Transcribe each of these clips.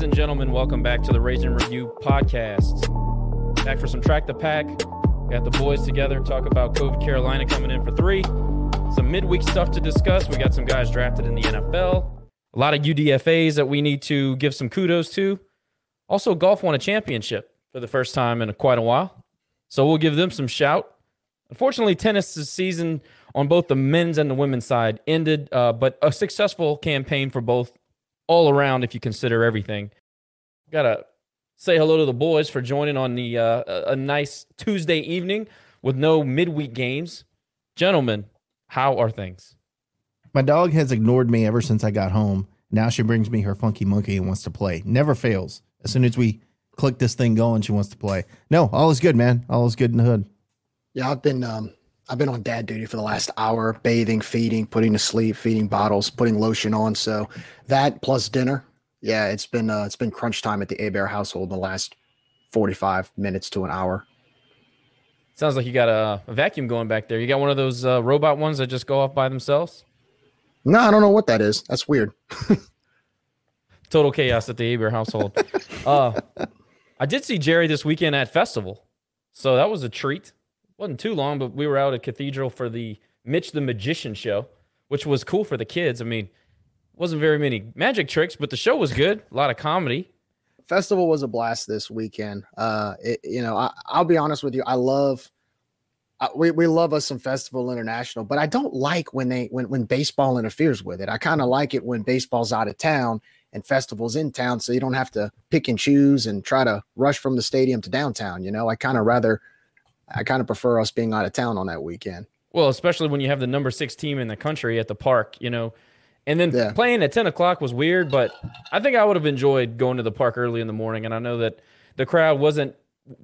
Ladies and gentlemen, welcome back to the Raging Review podcast. Back for some track the pack. Got the boys together, talk about COVID Carolina coming in for three. Some midweek stuff to discuss. We got some guys drafted in the NFL. A lot of UDFAs that we need to give some kudos to. Also, golf won a championship for the first time in quite a while. So we'll give them some shout. Unfortunately, tennis season on both the men's and the women's side ended, uh, but a successful campaign for both all around if you consider everything. Gotta say hello to the boys for joining on the uh, a nice Tuesday evening with no midweek games. Gentlemen, how are things? My dog has ignored me ever since I got home. Now she brings me her funky monkey and wants to play. Never fails. As soon as we click this thing going, she wants to play. No, all is good, man. All is good in the hood. Yeah, I've been um I've been on dad duty for the last hour, bathing, feeding, putting to sleep, feeding bottles, putting lotion on. So that plus dinner, yeah, it's been uh, it's been crunch time at the Abear household the last forty five minutes to an hour. Sounds like you got a, a, vacuum going back there. You got one of those uh, robot ones that just go off by themselves. No, I don't know what that is. That's weird. Total chaos at the Abear household. uh, I did see Jerry this weekend at festival, so that was a treat wasn't too long, but we were out at Cathedral for the Mitch the Magician show, which was cool for the kids. I mean, wasn't very many magic tricks, but the show was good. A lot of comedy. Festival was a blast this weekend. Uh, it, you know, I, will be honest with you. I love, uh, we, we love us some Festival International, but I don't like when they when when baseball interferes with it. I kind of like it when baseball's out of town and festivals in town, so you don't have to pick and choose and try to rush from the stadium to downtown. You know, I kind of rather I kind of prefer us being out of town on that weekend. Well, especially when you have the number six team in the country at the park, you know. And then yeah. playing at 10 o'clock was weird, but I think I would have enjoyed going to the park early in the morning. And I know that the crowd wasn't,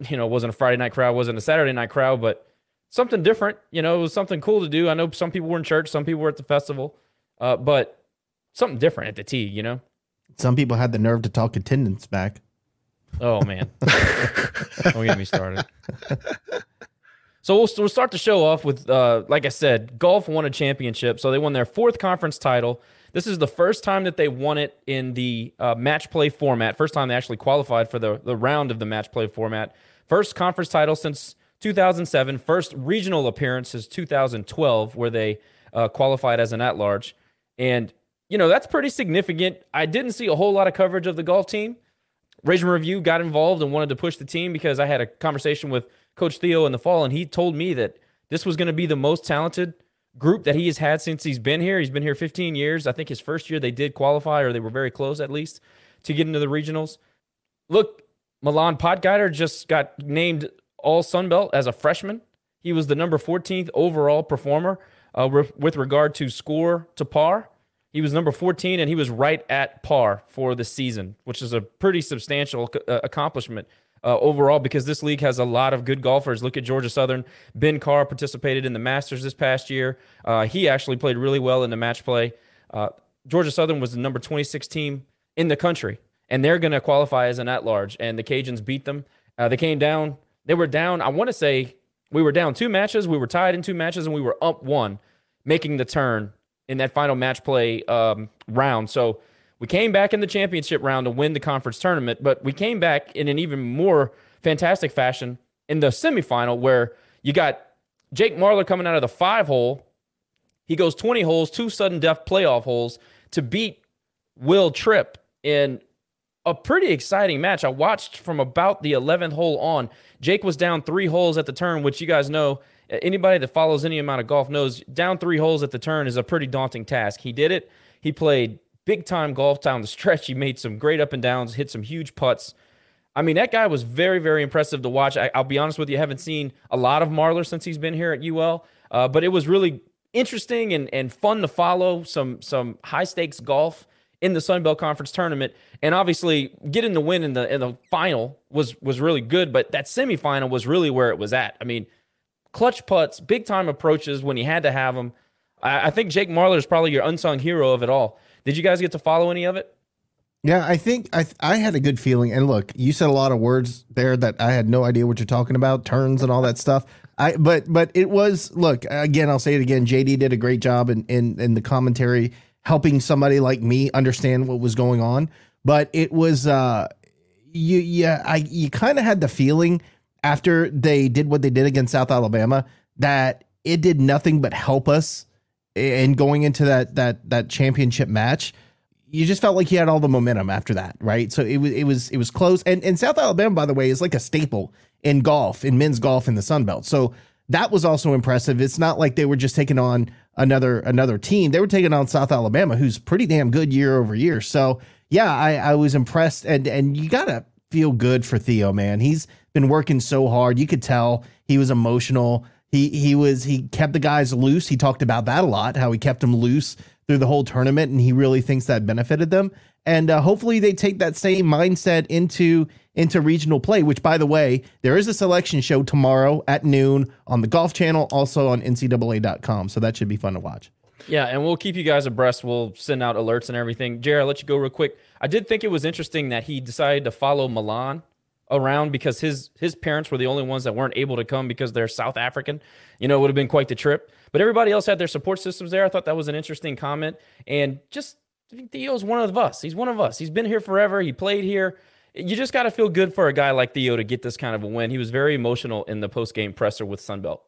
you know, wasn't a Friday night crowd, wasn't a Saturday night crowd, but something different. You know, it was something cool to do. I know some people were in church, some people were at the festival, uh, but something different at the T, you know? Some people had the nerve to talk attendance back. Oh, man. Don't get me started. So we'll, we'll start the show off with, uh, like I said, golf won a championship. So they won their fourth conference title. This is the first time that they won it in the uh, match play format. First time they actually qualified for the, the round of the match play format. First conference title since 2007. First regional appearance is 2012, where they uh, qualified as an at large. And, you know, that's pretty significant. I didn't see a whole lot of coverage of the golf team. Raging Review got involved and wanted to push the team because I had a conversation with Coach Theo in the fall, and he told me that this was going to be the most talented group that he has had since he's been here. He's been here 15 years. I think his first year they did qualify, or they were very close at least to get into the regionals. Look, Milan Podgeider just got named All Sun Belt as a freshman. He was the number 14th overall performer uh, re- with regard to score to par. He was number 14, and he was right at par for the season, which is a pretty substantial uh, accomplishment uh, overall because this league has a lot of good golfers. Look at Georgia Southern. Ben Carr participated in the Masters this past year. Uh, he actually played really well in the match play. Uh, Georgia Southern was the number 26 team in the country, and they're going to qualify as an at large. And the Cajuns beat them. Uh, they came down. They were down. I want to say we were down two matches. We were tied in two matches, and we were up one, making the turn in that final match play um, round. So we came back in the championship round to win the conference tournament, but we came back in an even more fantastic fashion in the semifinal where you got Jake Marler coming out of the five hole He goes 20 holes, two sudden death playoff holes to beat Will Tripp in a pretty exciting match. I watched from about the 11th hole on. Jake was down three holes at the turn, which you guys know. Anybody that follows any amount of golf knows down three holes at the turn is a pretty daunting task. He did it. He played big time golf down the stretch. He made some great up and downs, hit some huge putts. I mean, that guy was very, very impressive to watch. I, will be honest with you, I haven't seen a lot of Marler since he's been here at UL, uh, but it was really interesting and, and fun to follow some some high stakes golf in the Sun Belt Conference tournament, and obviously getting the win in the in the final was was really good. But that semifinal was really where it was at. I mean, clutch putts, big time approaches when he had to have them. I, I think Jake Marler is probably your unsung hero of it all. Did you guys get to follow any of it? Yeah, I think I I had a good feeling. And look, you said a lot of words there that I had no idea what you're talking about, turns and all that stuff. I but but it was look again. I'll say it again. JD did a great job in in, in the commentary, helping somebody like me understand what was going on. But it was uh, you yeah I you kind of had the feeling after they did what they did against South Alabama that it did nothing but help us in going into that that that championship match you just felt like he had all the momentum after that, right? So it was it was it was close. And and South Alabama, by the way, is like a staple in golf, in men's golf in the Sun Belt. So that was also impressive. It's not like they were just taking on another another team. They were taking on South Alabama, who's pretty damn good year over year. So yeah, I, I was impressed. And and you gotta feel good for Theo, man. He's been working so hard. You could tell he was emotional. He he was he kept the guys loose. He talked about that a lot, how he kept them loose through the whole tournament, and he really thinks that benefited them. And uh, hopefully, they take that same mindset into into regional play. Which, by the way, there is a selection show tomorrow at noon on the Golf Channel, also on NCAA.com. So that should be fun to watch. Yeah, and we'll keep you guys abreast. We'll send out alerts and everything. Jared, I'll let you go real quick. I did think it was interesting that he decided to follow Milan around because his his parents were the only ones that weren't able to come because they're South African. You know, it would have been quite the trip. But everybody else had their support systems there. I thought that was an interesting comment. And just Theo's one of us. He's one of us. He's been here forever. He played here. You just got to feel good for a guy like Theo to get this kind of a win. He was very emotional in the post game presser with Sunbelt.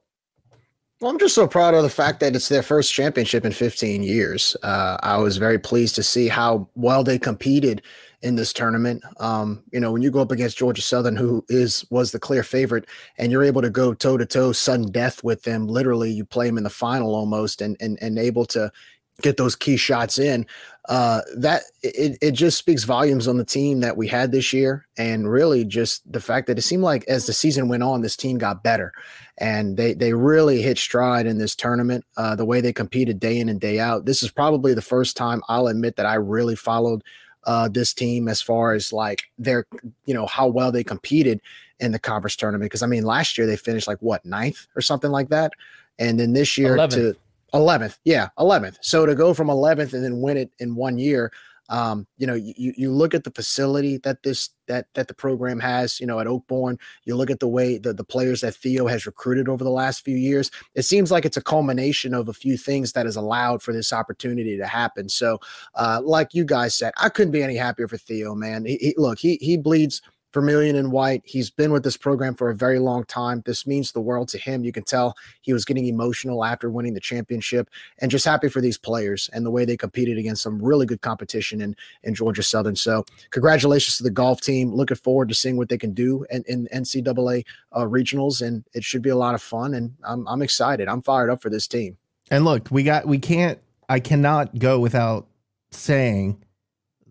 Well, I'm just so proud of the fact that it's their first championship in 15 years. Uh, I was very pleased to see how well they competed in this tournament. Um, you know, when you go up against Georgia Southern, who is was the clear favorite, and you're able to go toe to toe, sudden death with them. Literally, you play them in the final almost, and and and able to get those key shots in. Uh, that it, it just speaks volumes on the team that we had this year, and really just the fact that it seemed like as the season went on, this team got better, and they they really hit stride in this tournament. Uh, the way they competed day in and day out. This is probably the first time I'll admit that I really followed uh, this team as far as like their, you know, how well they competed in the conference tournament. Because I mean, last year they finished like what ninth or something like that, and then this year 11th. to 11th, yeah, 11th. So to go from 11th and then win it in one year, um, you know, you, you look at the facility that this that that the program has, you know, at Oakbourne. You look at the way the, the players that Theo has recruited over the last few years. It seems like it's a culmination of a few things that has allowed for this opportunity to happen. So, uh, like you guys said, I couldn't be any happier for Theo, man. He, he, look, he he bleeds Vermilion and White. He's been with this program for a very long time. This means the world to him. You can tell he was getting emotional after winning the championship and just happy for these players and the way they competed against some really good competition in, in Georgia Southern. So, congratulations to the golf team. Looking forward to seeing what they can do in, in NCAA uh, regionals, and it should be a lot of fun. And I'm, I'm excited. I'm fired up for this team. And look, we got, we can't, I cannot go without saying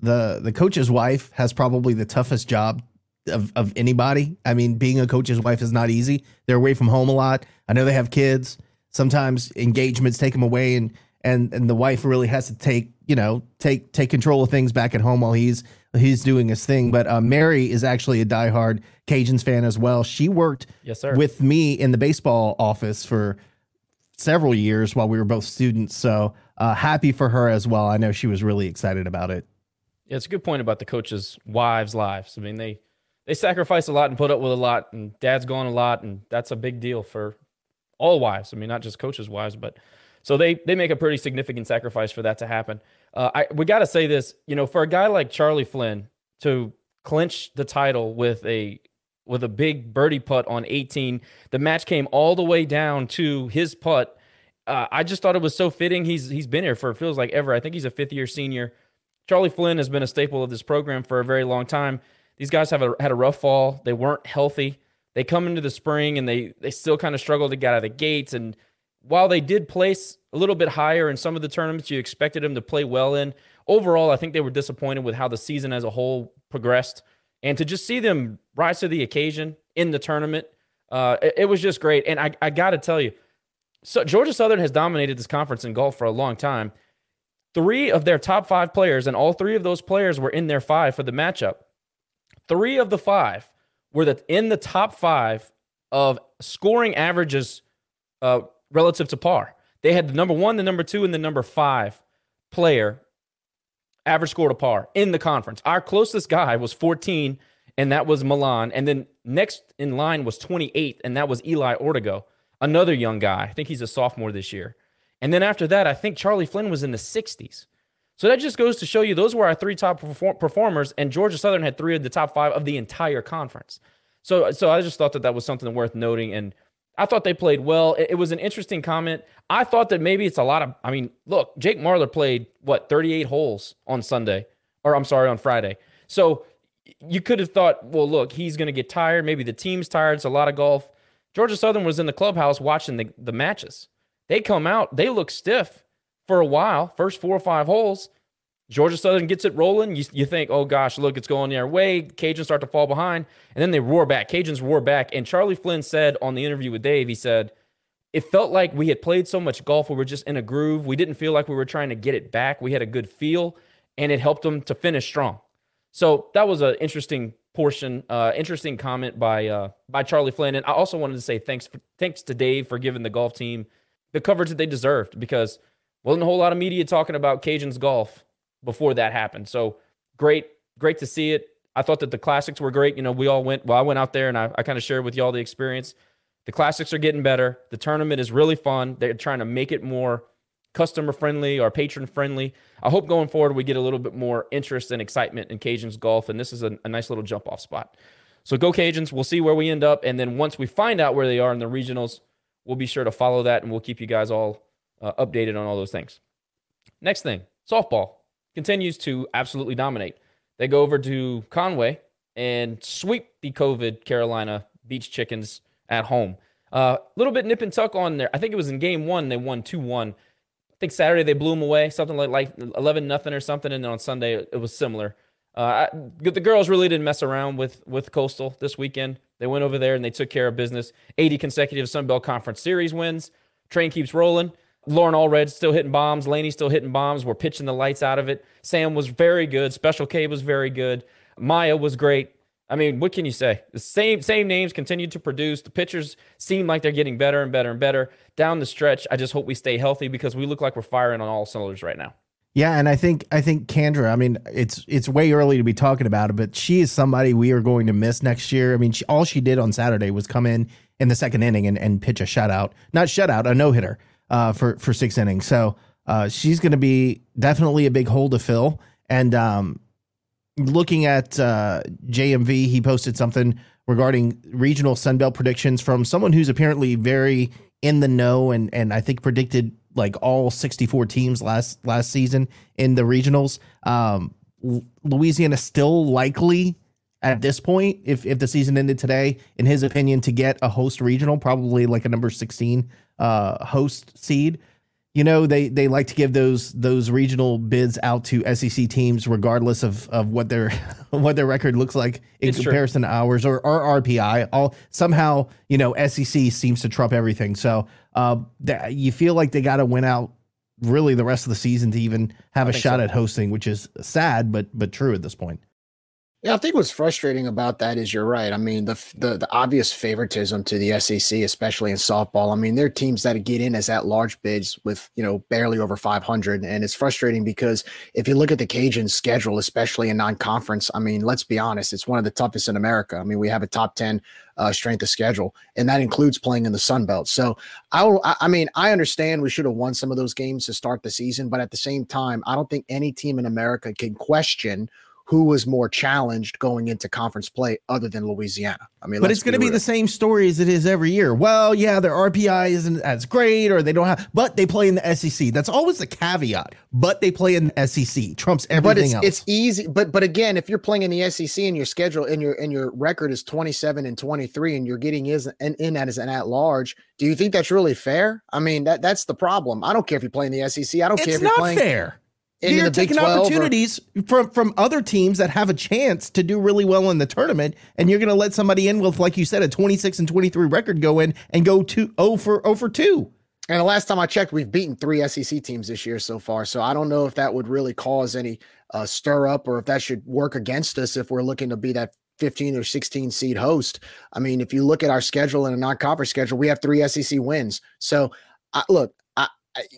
the the coach's wife has probably the toughest job of, of anybody. I mean, being a coach's wife is not easy. They're away from home a lot. I know they have kids. Sometimes engagements take them away, and and and the wife really has to take you know take take control of things back at home while he's he's doing his thing. But uh, Mary is actually a diehard Cajuns fan as well. She worked yes, sir. with me in the baseball office for several years while we were both students. So uh, happy for her as well. I know she was really excited about it. Yeah, it's a good point about the coaches' wives' lives. I mean, they they sacrifice a lot and put up with a lot, and dad's gone a lot, and that's a big deal for all wives. I mean, not just coaches' wives, but so they they make a pretty significant sacrifice for that to happen. Uh, I we got to say this, you know, for a guy like Charlie Flynn to clinch the title with a with a big birdie putt on 18, the match came all the way down to his putt uh, I just thought it was so fitting. He's he's been here for it feels like ever. I think he's a fifth year senior. Charlie Flynn has been a staple of this program for a very long time. These guys have a, had a rough fall. They weren't healthy. They come into the spring and they they still kind of struggle to get out of the gates. And while they did place a little bit higher in some of the tournaments you expected them to play well in, overall I think they were disappointed with how the season as a whole progressed. And to just see them rise to the occasion in the tournament, uh, it, it was just great. And I, I got to tell you, so Georgia Southern has dominated this conference in golf for a long time. Three of their top five players, and all three of those players were in their five for the matchup. Three of the five were the, in the top five of scoring averages uh, relative to par. They had the number one, the number two, and the number five player average score to par in the conference. Our closest guy was 14, and that was Milan. And then next in line was 28, and that was Eli Ortego, another young guy. I think he's a sophomore this year. And then after that, I think Charlie Flynn was in the 60s. So that just goes to show you those were our three top perform- performers, and Georgia Southern had three of the top five of the entire conference. So, so I just thought that that was something worth noting, and I thought they played well. It, it was an interesting comment. I thought that maybe it's a lot of. I mean, look, Jake Marler played what 38 holes on Sunday, or I'm sorry, on Friday. So you could have thought, well, look, he's going to get tired. Maybe the team's tired. It's a lot of golf. Georgia Southern was in the clubhouse watching the, the matches. They come out, they look stiff for a while, first four or five holes. Georgia Southern gets it rolling. You, you think, oh gosh, look, it's going their way. Cajuns start to fall behind, and then they roar back. Cajuns roar back. And Charlie Flynn said on the interview with Dave, he said, it felt like we had played so much golf. We were just in a groove. We didn't feel like we were trying to get it back. We had a good feel, and it helped them to finish strong. So that was an interesting portion, uh, interesting comment by uh, by Charlie Flynn. And I also wanted to say thanks for, thanks to Dave for giving the golf team the coverage that they deserved because wasn't a whole lot of media talking about Cajuns golf before that happened. So great, great to see it. I thought that the classics were great. You know, we all went, well, I went out there and I, I kind of shared with y'all the experience. The classics are getting better. The tournament is really fun. They're trying to make it more customer friendly or patron friendly. I hope going forward we get a little bit more interest and excitement in Cajuns golf. And this is a, a nice little jump off spot. So go Cajuns. We'll see where we end up. And then once we find out where they are in the regionals, we'll be sure to follow that and we'll keep you guys all uh, updated on all those things. Next thing softball continues to absolutely dominate. They go over to Conway and sweep the COVID Carolina Beach Chickens at home. A uh, little bit nip and tuck on there. I think it was in game one, they won 2 1. I think Saturday they blew them away, something like, like 11 nothing or something. And then on Sunday it was similar. Uh, I, the girls really didn't mess around with with Coastal this weekend. They went over there and they took care of business. 80 consecutive Sun Belt Conference Series wins. Train keeps rolling. Lauren Allred still hitting bombs. Laney still hitting bombs. We're pitching the lights out of it. Sam was very good. Special K was very good. Maya was great. I mean, what can you say? The same same names continue to produce. The pitchers seem like they're getting better and better and better down the stretch. I just hope we stay healthy because we look like we're firing on all cylinders right now. Yeah, and I think I think Kendra. I mean, it's it's way early to be talking about it, but she is somebody we are going to miss next year. I mean, she, all she did on Saturday was come in in the second inning and, and pitch a shutout, not shutout, a no hitter uh, for for six innings. So uh, she's going to be definitely a big hole to fill. And um, looking at uh, JMV, he posted something regarding regional Sunbelt predictions from someone who's apparently very in the know and and I think predicted like all 64 teams last last season in the regionals. Um, Louisiana still likely at this point, if if the season ended today, in his opinion, to get a host regional, probably like a number 16 uh, host seed. You know, they they like to give those those regional bids out to SEC teams, regardless of of what their what their record looks like in it's comparison true. to ours or, or RPI. All somehow, you know, SEC seems to trump everything. So uh, that, you feel like they got to win out really the rest of the season to even have I a shot so. at hosting, which is sad but but true at this point. Yeah, I think what's frustrating about that is you're right. I mean, the, the the obvious favoritism to the SEC, especially in softball. I mean, there are teams that get in as at large bids with you know barely over 500, and it's frustrating because if you look at the Cajun schedule, especially in non-conference, I mean, let's be honest, it's one of the toughest in America. I mean, we have a top 10 uh, strength of schedule, and that includes playing in the Sun Belt. So, I, I mean, I understand we should have won some of those games to start the season, but at the same time, I don't think any team in America can question who was more challenged going into conference play other than Louisiana. I mean, but it's going to be, be the same story as it is every year. Well, yeah, their RPI isn't as great, or they don't have, but they play in the SEC. That's always the caveat. But they play in the SEC. Trumps everything but it's, else. It's easy, but but again, if you're playing in the SEC and your schedule and your and your record is 27 and 23, and you're getting is in, in as an at large, do you think that's really fair? I mean, that that's the problem. I don't care if you play in the SEC. I don't it's care if you're playing fair. You're taking opportunities or, from from other teams that have a chance to do really well in the tournament, and you're going to let somebody in with, like you said, a 26 and 23 record go in and go to 0 for 0 for 2. And the last time I checked, we've beaten three SEC teams this year so far. So I don't know if that would really cause any uh, stir up or if that should work against us if we're looking to be that 15 or 16 seed host. I mean, if you look at our schedule and a non conference schedule, we have three SEC wins. So, I, look,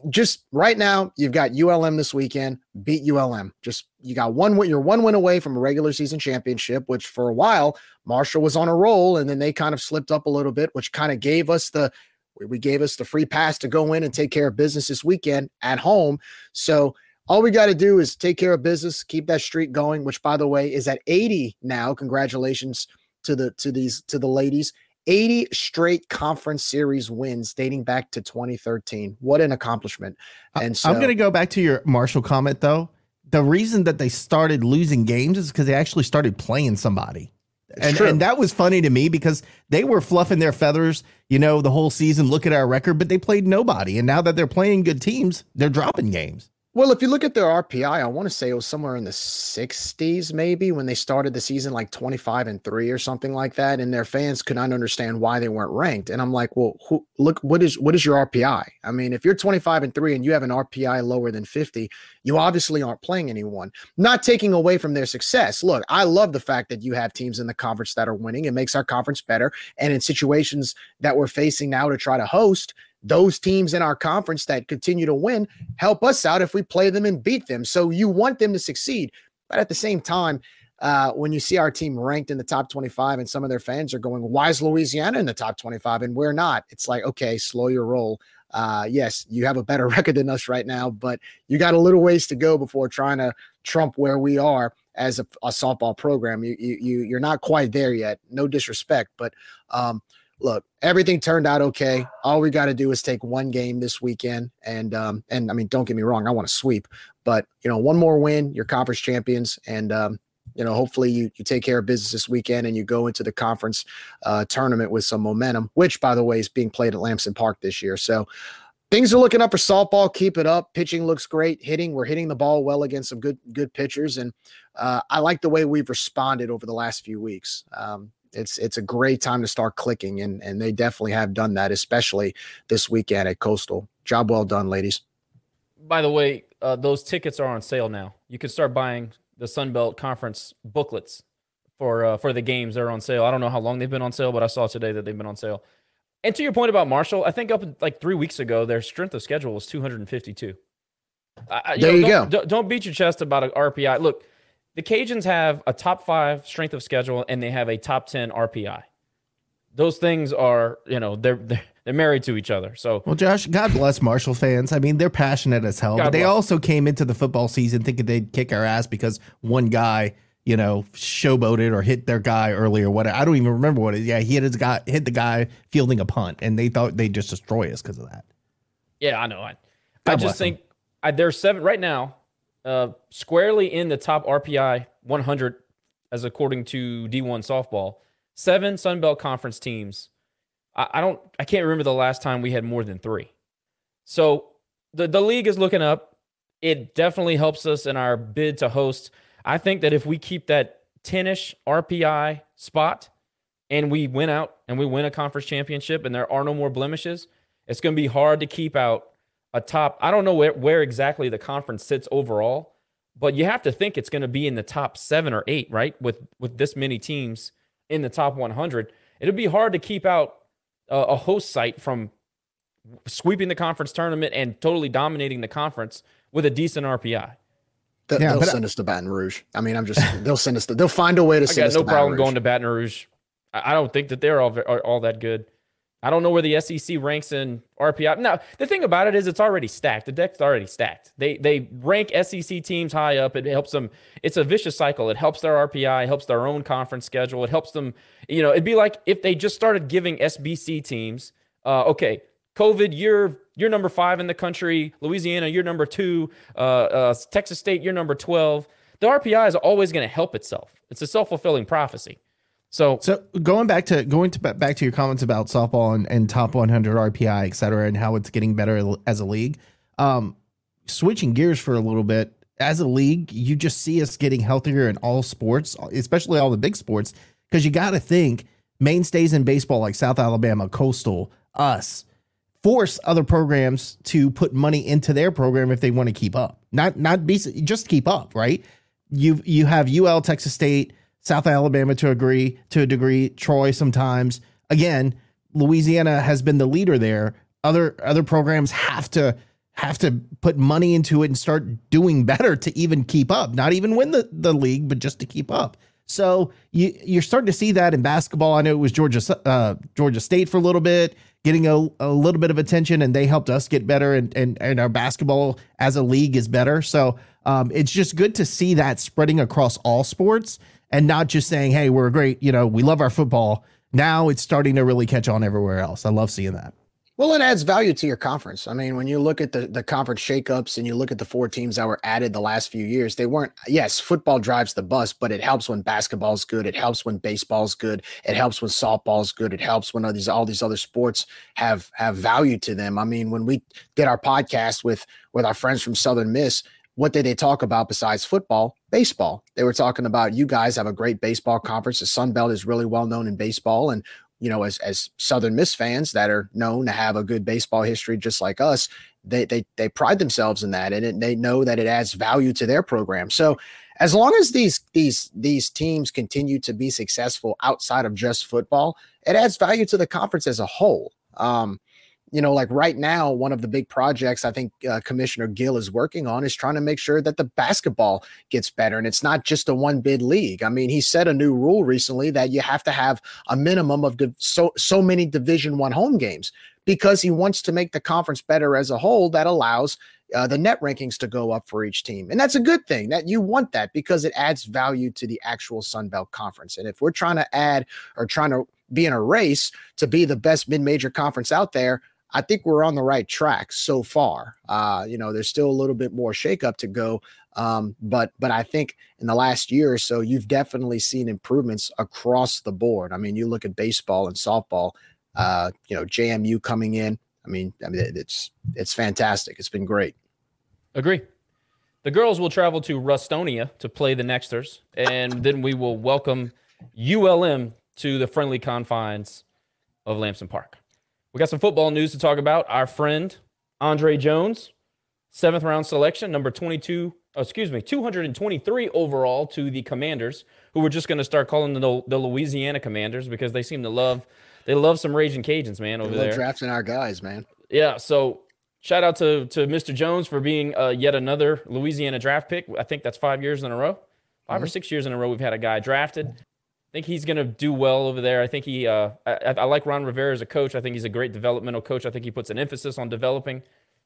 just right now, you've got ULM this weekend. Beat ULM. Just you got one win. You're one win away from a regular season championship, which for a while Marshall was on a roll, and then they kind of slipped up a little bit, which kind of gave us the we gave us the free pass to go in and take care of business this weekend at home. So all we got to do is take care of business, keep that streak going, which by the way is at 80 now. Congratulations to the to these to the ladies. 80 straight conference series wins dating back to 2013. What an accomplishment. And so, I'm going to go back to your Marshall comment though. The reason that they started losing games is because they actually started playing somebody. And, and, that was funny to me because they were fluffing their feathers, you know, the whole season. Look at our record, but they played nobody. And now that they're playing good teams, they're dropping games. Well, if you look at their RPI, I want to say it was somewhere in the 60s, maybe when they started the season, like 25 and three or something like that. And their fans could not understand why they weren't ranked. And I'm like, well, who, look, what is what is your RPI? I mean, if you're 25 and three and you have an RPI lower than 50, you obviously aren't playing anyone. Not taking away from their success. Look, I love the fact that you have teams in the conference that are winning. It makes our conference better. And in situations that we're facing now to try to host, those teams in our conference that continue to win help us out if we play them and beat them. So you want them to succeed. But at the same time, uh, when you see our team ranked in the top 25 and some of their fans are going, why is Louisiana in the top 25 and we're not? It's like, okay, slow your roll. Uh, yes, you have a better record than us right now, but you got a little ways to go before trying to trump where we are as a, a softball program. You, you, you're not quite there yet. No disrespect, but um, look, everything turned out okay. All we got to do is take one game this weekend, and um, and I mean, don't get me wrong, I want to sweep, but you know, one more win, you're conference champions, and um, you know, hopefully you you take care of business this weekend and you go into the conference uh, tournament with some momentum, which by the way is being played at Lamson Park this year. So. Things are looking up for softball. Keep it up. Pitching looks great. Hitting, we're hitting the ball well against some good good pitchers, and uh, I like the way we've responded over the last few weeks. Um, it's it's a great time to start clicking, and and they definitely have done that, especially this weekend at Coastal. Job well done, ladies. By the way, uh, those tickets are on sale now. You can start buying the Sun Belt Conference booklets for uh, for the games. They're on sale. I don't know how long they've been on sale, but I saw today that they've been on sale. And to your point about Marshall, I think up like three weeks ago, their strength of schedule was 252. I, you there know, you don't, go. Don't beat your chest about an RPI. Look, the Cajuns have a top five strength of schedule and they have a top 10 RPI. Those things are, you know, they're, they're, they're married to each other. So, well, Josh, God bless Marshall fans. I mean, they're passionate as hell, God but they bless. also came into the football season thinking they'd kick our ass because one guy, you know, showboated or hit their guy earlier. What I don't even remember what it. Yeah, he hit his guy, hit the guy fielding a punt, and they thought they'd just destroy us because of that. Yeah, I know. I, I just think I, there's seven right now uh, squarely in the top RPI 100, as according to D1 softball. Seven Sun Belt Conference teams. I, I don't, I can't remember the last time we had more than three. So the the league is looking up. It definitely helps us in our bid to host. I think that if we keep that 10ish RPI spot and we win out and we win a conference championship and there are no more blemishes, it's going to be hard to keep out a top. I don't know where, where exactly the conference sits overall, but you have to think it's going to be in the top seven or eight, right? With with this many teams in the top 100, it'll be hard to keep out a, a host site from sweeping the conference tournament and totally dominating the conference with a decent RPI. They, yeah, will send I, us to Baton Rouge. I mean, I'm just they'll send us. To, they'll find a way to I send us. no to problem going to Baton Rouge. I don't think that they're all all, all that good. I don't know where the SEC ranks in RPI. Now, the thing about it is it's already stacked. The deck's already stacked. They they rank SEC teams high up. It helps them. It's a vicious cycle. It helps their RPI, helps their own conference schedule. It helps them, you know, it'd be like if they just started giving SBC teams, uh, okay, COVID, you're you're number five in the country. Louisiana, you're number two. Uh, uh, Texas State, you're number 12. The RPI is always going to help itself. It's a self-fulfilling prophecy. So, So going back to going to back to your comments about softball and, and top 100 RPI, et cetera, and how it's getting better as a league. Um, switching gears for a little bit, as a league, you just see us getting healthier in all sports, especially all the big sports, because you got to think mainstays in baseball like South Alabama, Coastal, us, force other programs to put money into their program if they want to keep up. Not not be just keep up, right? You you have UL, Texas State, South Alabama to agree to a degree, Troy sometimes. Again, Louisiana has been the leader there. Other other programs have to have to put money into it and start doing better to even keep up. Not even win the, the league, but just to keep up. So you you're starting to see that in basketball. I know it was Georgia uh, Georgia State for a little bit, getting a, a little bit of attention, and they helped us get better, and and, and our basketball as a league is better. So um, it's just good to see that spreading across all sports and not just saying, "Hey, we're great," you know, we love our football. Now it's starting to really catch on everywhere else. I love seeing that. Well, it adds value to your conference. I mean, when you look at the, the conference shakeups and you look at the four teams that were added the last few years, they weren't, yes, football drives the bus, but it helps when basketball's good. It helps when baseball's good. It helps when softball's good. It helps when all these all these other sports have have value to them. I mean, when we did our podcast with with our friends from Southern Miss, what did they talk about besides football? Baseball. They were talking about you guys have a great baseball conference. The Sun Belt is really well known in baseball, and you know, as as Southern Miss fans that are known to have a good baseball history, just like us, they they they pride themselves in that, and it, they know that it adds value to their program. So, as long as these these these teams continue to be successful outside of just football, it adds value to the conference as a whole. Um, you know, like right now, one of the big projects I think uh, Commissioner Gill is working on is trying to make sure that the basketball gets better. And it's not just a one bid league. I mean, he set a new rule recently that you have to have a minimum of div- so, so many Division One home games because he wants to make the conference better as a whole. That allows uh, the net rankings to go up for each team. And that's a good thing that you want that because it adds value to the actual Sun Belt Conference. And if we're trying to add or trying to be in a race to be the best mid major conference out there, I think we're on the right track so far. Uh, you know, there's still a little bit more shakeup to go, um, but but I think in the last year or so, you've definitely seen improvements across the board. I mean, you look at baseball and softball. Uh, you know, JMU coming in. I mean, I mean, it's it's fantastic. It's been great. Agree. The girls will travel to Rustonia to play the Techsters, and then we will welcome ULM to the friendly confines of Lamson Park. We got some football news to talk about. Our friend Andre Jones, seventh round selection, number 22, oh, excuse me, 223 overall to the Commanders, who we're just going to start calling the, the Louisiana Commanders because they seem to love they love some raging Cajuns, man, over there. drafting our guys, man. Yeah, so shout out to to Mr. Jones for being uh, yet another Louisiana draft pick. I think that's five years in a row, 5 or six years in a row we've had a guy drafted. I think he's going to do well over there. I think he. Uh, I, I like Ron Rivera as a coach. I think he's a great developmental coach. I think he puts an emphasis on developing.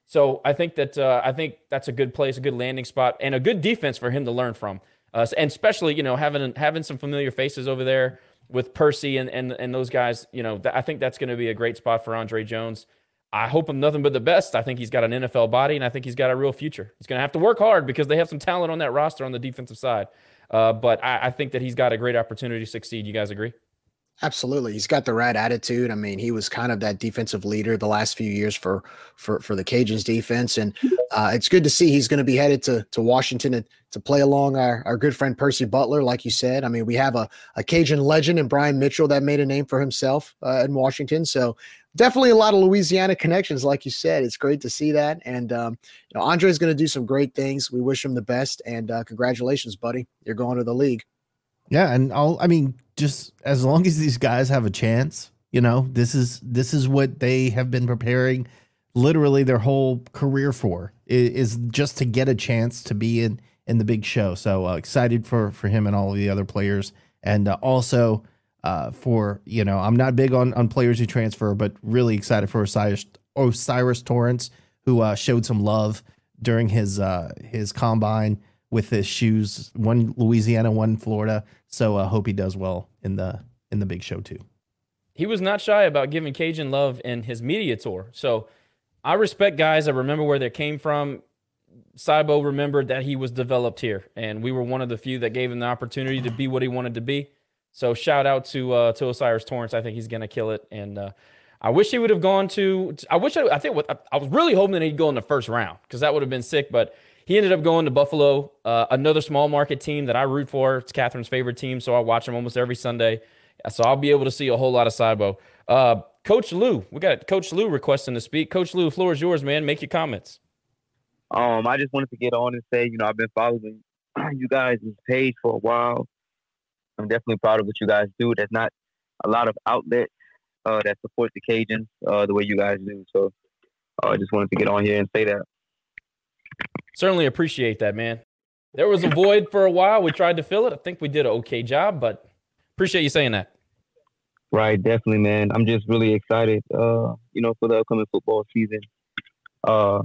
So I think that uh, I think that's a good place, a good landing spot, and a good defense for him to learn from. Uh, and especially, you know, having having some familiar faces over there with Percy and and and those guys. You know, th- I think that's going to be a great spot for Andre Jones. I hope him nothing but the best. I think he's got an NFL body, and I think he's got a real future. He's going to have to work hard because they have some talent on that roster on the defensive side. Uh, but I, I think that he's got a great opportunity to succeed. You guys agree? Absolutely. He's got the right attitude. I mean, he was kind of that defensive leader the last few years for for for the Cajuns defense. And uh, it's good to see he's going to be headed to to Washington to, to play along our, our good friend Percy Butler, like you said. I mean, we have a, a Cajun legend and Brian Mitchell that made a name for himself uh, in Washington. So definitely a lot of Louisiana connections, like you said. It's great to see that. And um, you know, Andre is going to do some great things. We wish him the best. And uh, congratulations, buddy. You're going to the league. Yeah, and I'll I mean, just as long as these guys have a chance, you know, this is this is what they have been preparing literally their whole career for is, just to get a chance to be in in the big show. So uh, excited for for him and all of the other players, and uh, also uh, for you know I'm not big on on players who transfer, but really excited for Osiris O'Cyrus Torrence, who uh, showed some love during his uh, his combine with his shoes, one Louisiana, one Florida. So I uh, hope he does well in the in the big show too. He was not shy about giving Cajun love in his media tour. So I respect guys that remember where they came from. Saibo remembered that he was developed here, and we were one of the few that gave him the opportunity to be what he wanted to be. So shout out to uh, to O'Cyrus Torrence. I think he's gonna kill it, and uh, I wish he would have gone to. I wish I, I think what, I was really hoping that he'd go in the first round because that would have been sick. But he ended up going to Buffalo, uh, another small market team that I root for. It's Catherine's favorite team, so I watch them almost every Sunday. So I'll be able to see a whole lot of Saibo. Uh, Coach Lou, we got Coach Lou requesting to speak. Coach Lou, floor is yours, man. Make your comments. Um, I just wanted to get on and say, you know, I've been following you guys' page for a while. I'm definitely proud of what you guys do. There's not a lot of outlets uh, that support the Cajuns uh, the way you guys do. So uh, I just wanted to get on here and say that. Certainly appreciate that, man. There was a void for a while. We tried to fill it. I think we did an okay job, but appreciate you saying that. Right, definitely, man. I'm just really excited, uh, you know, for the upcoming football season. Uh,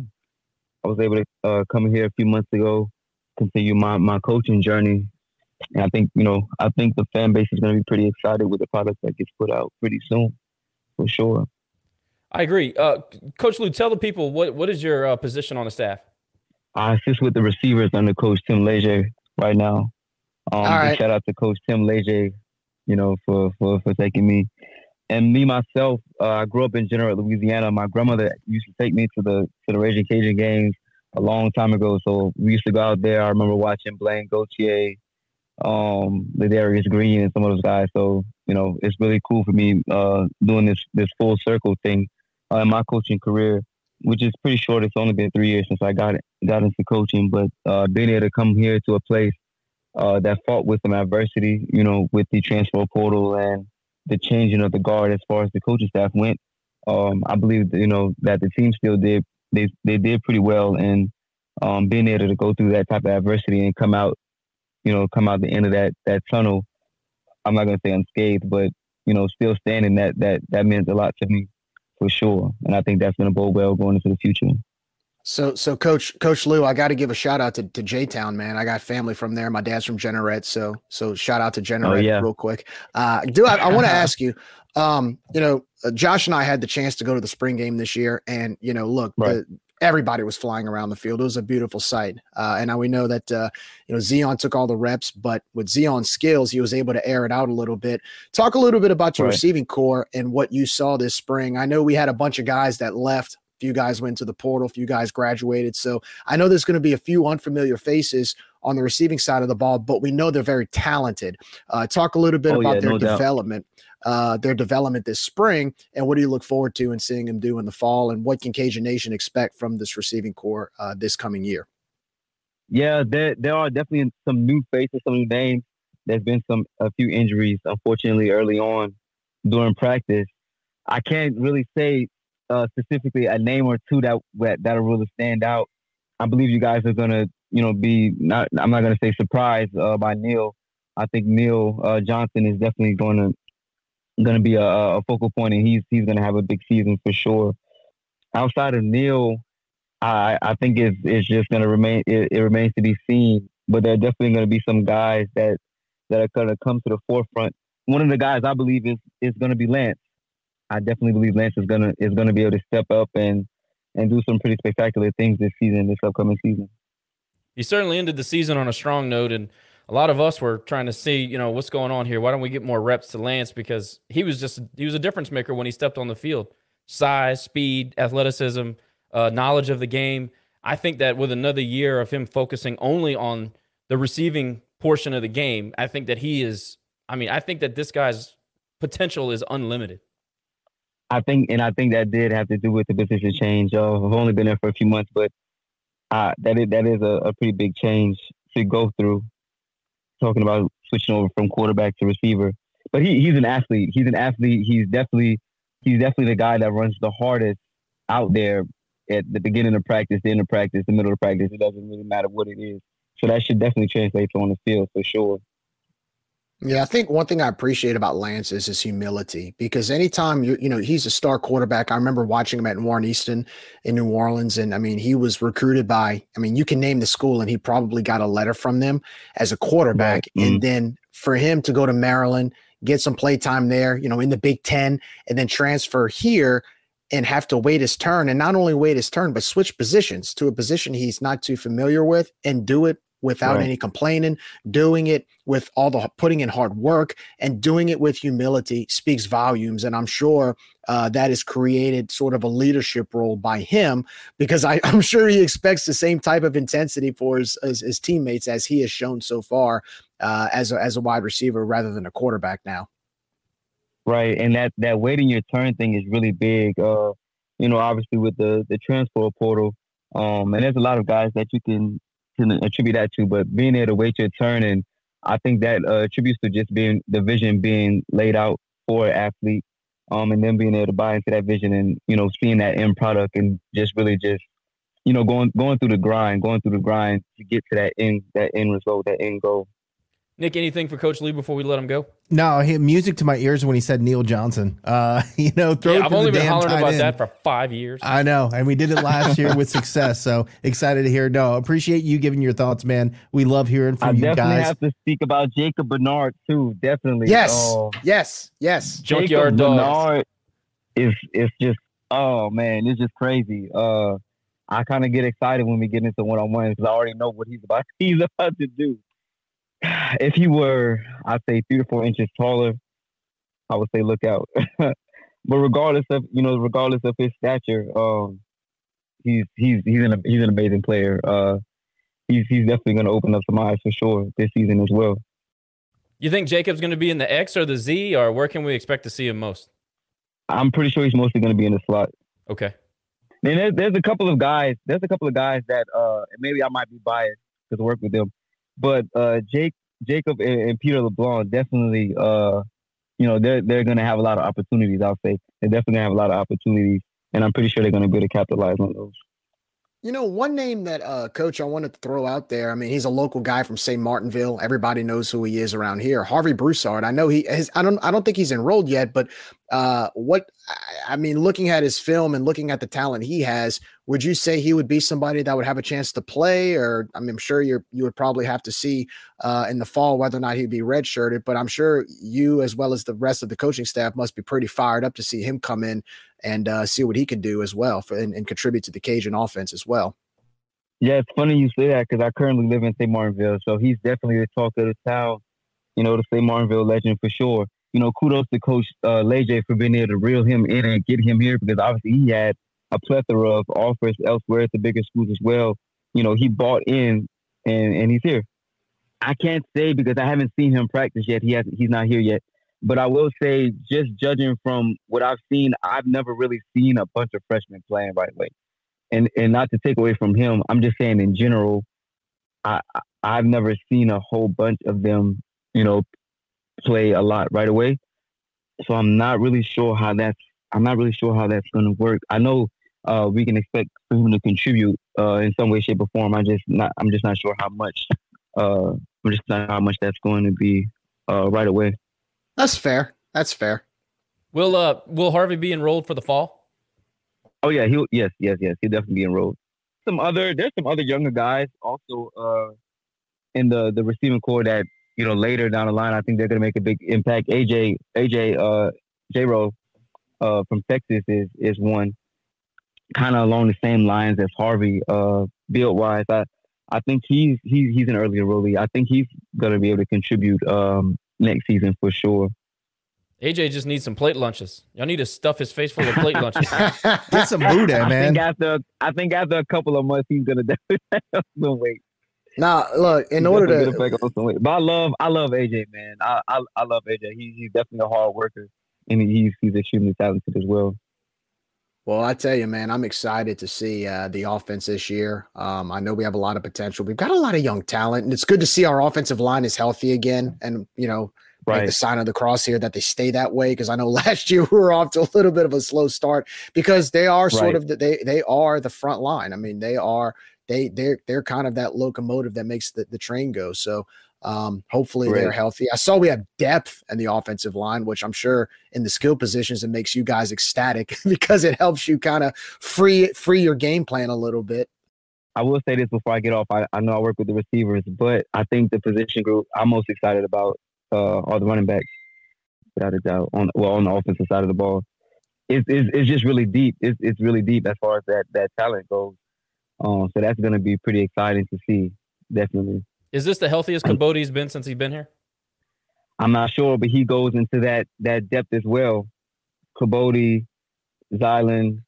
I was able to uh, come here a few months ago, continue my, my coaching journey. And I think, you know, I think the fan base is going to be pretty excited with the product that gets put out pretty soon, for sure. I agree. Uh, Coach Lou, tell the people what, what is your uh, position on the staff? I assist with the receivers under Coach Tim Leger right now. Um, right. Shout out to Coach Tim Leger you know, for for for taking me. And me myself, uh, I grew up in Jeanerette, Louisiana. My grandmother used to take me to the to the Raging Cajun games a long time ago. So we used to go out there. I remember watching Blaine Gautier, um, Darius Green, and some of those guys. So you know, it's really cool for me uh, doing this this full circle thing uh, in my coaching career, which is pretty short. It's only been three years since I got got into coaching, but uh, being able to come here to a place uh, that fought with some adversity, you know, with the transfer portal and the changing of the guard as far as the coaching staff went. Um, I believe, you know, that the team still did they they did pretty well, and um, being able to go through that type of adversity and come out, you know, come out the end of that that tunnel. I'm not to say unscathed, but you know, still standing. That that that means a lot to me for sure, and I think that's going to bode well going into the future. So, so Coach Coach Lou, I got to give a shout out to, to J Town, man. I got family from there. My dad's from Jeanerette, so so shout out to Jeanerette oh, yeah. real quick. Uh, do I, I want to ask you, um, you know, uh, Josh and I had the chance to go to the spring game this year, and you know, look, right. the, everybody was flying around the field. It was a beautiful sight. Uh, and now we know that uh, you know Zeon took all the reps, but with Zeon's skills, he was able to air it out a little bit. Talk a little bit about your right. receiving corps and what you saw this spring. I know we had a bunch of guys that left A few guys went to the portal, a few guys graduated. So I know there's going to be a few unfamiliar faces on the receiving side of the ball, but we know they're very talented. Uh, talk a little bit oh, about yeah, their no development, uh, their development this spring, and what do you look forward to and seeing them do in the fall, and what can Cajun Nation expect from this receiving corps uh, this coming year? Yeah, there there are definitely some new faces, some new names. There's been some a few injuries, unfortunately, early on during practice. I can't really say uh, specifically a name or two that that'll really stand out. I believe you guys are gonna, you know, be not. I'm not gonna say surprised uh, by Neal. I think Neal uh, Johnson is definitely going to going to be a, a, focal point, and he's he's going to have a big season for sure. Outside of Neal, I I think it's it's just going to remain. It, it, remains to be seen, but there are definitely going to be some guys that that are going to come to the forefront. One of the guys I believe is is going to be Lance. I definitely believe Lance is gonna is gonna be able to step up and and do some pretty spectacular things this season, this upcoming season. He certainly ended the season on a strong note, and a lot of us were trying to see, you know, what's going on here. Why don't we get more reps to Lance because he was just he was a difference maker when he stepped on the field. Size, speed, athleticism, uh, knowledge of the game. I think that with another year of him focusing only on the receiving portion of the game, I think that he is. I mean, I think that this guy's potential is unlimited. I think, and I think that did have to do with the position change. Uh, I've only been there for a few months, but uh, that is that is a, a, pretty big change to go through. Talking about switching over from quarterback to receiver, but he, he's an athlete. He's an athlete. He's definitely he's definitely the guy that runs the hardest out there at the beginning of practice, the end of practice, the middle of practice. It doesn't really matter what it is. So that should definitely translate to on the field for sure. Yeah, I think one thing I appreciate about Lance is his humility because anytime you you know he's a star quarterback. I remember watching him at Warren Easton in New Orleans, and I mean he was recruited by. I mean you can name the school, and he probably got a letter from them as a quarterback, right. mm-hmm. and then for him to go to Maryland, get some play time there, you know, in the Big Ten, and then transfer here and have to wait his turn, and not only wait his turn, but switch positions to a position he's not too familiar with, and do it without right. any complaining, doing it with all the putting in hard work and doing it with humility speaks volumes. And I'm sure uh, that has created sort of a leadership role by him because I, am sure he expects the same type of intensity for his, his, his teammates as he has shown so far uh, as, a, as a wide receiver rather than a quarterback now. Right. And that, that waiting your turn thing is really big. Uh, you know, obviously with the, the transfer portal, um, and there's a lot of guys that you can can attribute that to, but being able to wait your turn, and I think that uh, attributes to just being the vision being laid out for an athlete, um, and then being able to buy into that vision and you know seeing that end product and just really just you know going going through the grind, going through the grind to get to that end that end result, that end goal. Nick, anything for Coach Lee before we let him go? No, he music to my ears when he said Neal Johnson. Uh, you know, throw yeah, I've only been hollering about end. that for five years. I know, and we did it last year with success. So excited to hear. No, appreciate you giving your thoughts, man. We love hearing from I you definitely guys. have to speak about Jacob Bernard too. Definitely. Yes. Oh, yes. Yes. Junkyard Jacob Bernard is is just oh man, it's just crazy. Uh, I kind of get excited when we get into one on one because I already know what he's about. He's about to do if he were, I'd say three or four inches taller, I would say look out. but regardless of you know, regardless of his stature, um, he's he's he's an he's an amazing player. Uh, he's he's definitely going to open up some eyes for sure this season as well. You think Jacob's going to be in the X or the Z, or where can we expect to see him most? I'm pretty sure he's mostly going to be in the slot. Okay. And there's, there's a couple of guys. There's a couple of guys that uh, maybe I might be biased because I work with them but uh, Jake, Jacob, and, and, Peter LeBlanc definitely, uh, you know, they're they're going to have a lot of opportunities. I'll say they're definitely going to have a lot of opportunities, and I'm pretty sure they're going to be able to capitalize on those. You know, one name that uh, coach I wanted to throw out there. I mean, he's a local guy from St. Martinville. Everybody knows who he is around here. Harvey Broussard. I know he. I don't. I don't think he's enrolled yet, but uh, what I mean, looking at his film and looking at the talent he has, would you say he would be somebody that would have a chance to play? Or I mean, I'm sure you you would probably have to see uh, in the fall whether or not he'd be redshirted. But I'm sure you, as well as the rest of the coaching staff, must be pretty fired up to see him come in and uh, see what he can do as well for, and, and contribute to the Cajun offense as well. Yeah, it's funny you say that because I currently live in St. Martinville, so he's definitely the talk of the town. You know, the St. Martinville legend for sure you know, kudos to Coach uh, Leje for being able to reel him in and get him here because obviously he had a plethora of offers elsewhere at the bigger schools as well. You know, he bought in and and he's here. I can't say because I haven't seen him practice yet. He has he's not here yet. But I will say, just judging from what I've seen, I've never really seen a bunch of freshmen playing right away. And and not to take away from him, I'm just saying in general, I I've never seen a whole bunch of them, you know, play a lot right away. So I'm not really sure how that's I'm not really sure how that's going to work. I know uh, we can expect for him to contribute uh, in some way, shape, or form. I just not I'm just not sure how much. Uh, I'm just not how much that's going to be uh, right away. That's fair. That's fair. Will uh will Harvey be enrolled for the fall? Oh yeah, he'll yes, yes, yes. He'll definitely be enrolled. Some other there's some other younger guys also uh in the the receiving corps that you know, later down the line, I think they're going to make a big impact. AJ, AJ, uh, J. Rowe, uh, from Texas is is one, kind of along the same lines as Harvey, uh, build wise. I I think he's he's he's an early enrollee. I think he's going to be able to contribute um, next season for sure. AJ just needs some plate lunches. Y'all need to stuff his face full of plate lunches. Get some Buddha, man. I think after I think after a couple of months, he's gonna definitely have some weight. Now, look, in order to, but I love, I love AJ, man. I, I, I love AJ. He, he's definitely a hard worker, and he's he's extremely talented as well. Well, I tell you, man, I'm excited to see uh, the offense this year. Um, I know we have a lot of potential. We've got a lot of young talent, and it's good to see our offensive line is healthy again. And you know, right. the sign of the cross here that they stay that way because I know last year we were off to a little bit of a slow start because they are sort right. of the, they they are the front line. I mean, they are they they're they're kind of that locomotive that makes the, the train go. So um, hopefully Right. they're healthy. I saw we have depth in the offensive line, which I'm sure in the skill positions it makes you guys ecstatic because it helps you kind of free free your game plan a little bit. I will say this before I get off. I, I know I work with the receivers, but I think the position group I'm most excited about uh, are the running backs, without a doubt. On well, on the offensive side of the ball, it's it's, it's just really deep. It's it's really deep as far as that that talent goes. Um, so that's going to be pretty exciting to see. Definitely. Is this the healthiest Kibodi's been since he's been here? I'm not sure, but he goes into that that depth as well. Kibodi, Zylan,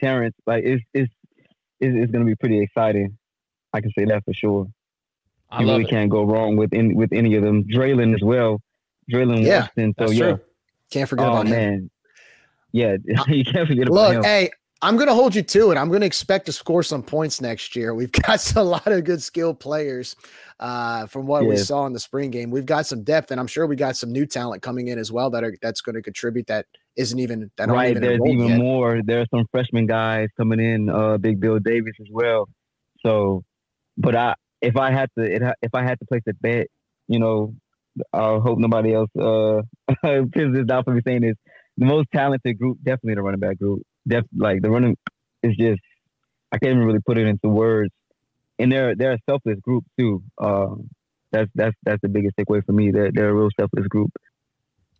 Terrence, like it's it's it's, it's going to be pretty exciting. I can say that for sure. I you love really it. can't go wrong with any with any of them. Dre'lyn as well. Dre'lyn Yeah, Washington. So That's yeah. true. Can't forget Oh about him. man. Yeah, you can't forget about Look, him. hey, I'm going to hold you to it. I'm going to expect to score some points next year. We've got a lot of good skilled players uh, from what we saw in the spring game. We've got some depth, and I'm sure we got some new talent coming in as well that are that's going to contribute. That isn't even that right, even there's even yet. more. There are some freshman guys coming in, uh, Big Bill Davis as well. So, but I, if I had to, it, if I had to place a bet, you know, I hope nobody else uh pins this down for me saying this. The most talented group, definitely the running back group. Def, like the running is just, I can't even really put it into words. And they're they're a selfless group too. Um, that's that's that's the biggest takeaway for me. They're they're a real selfless group.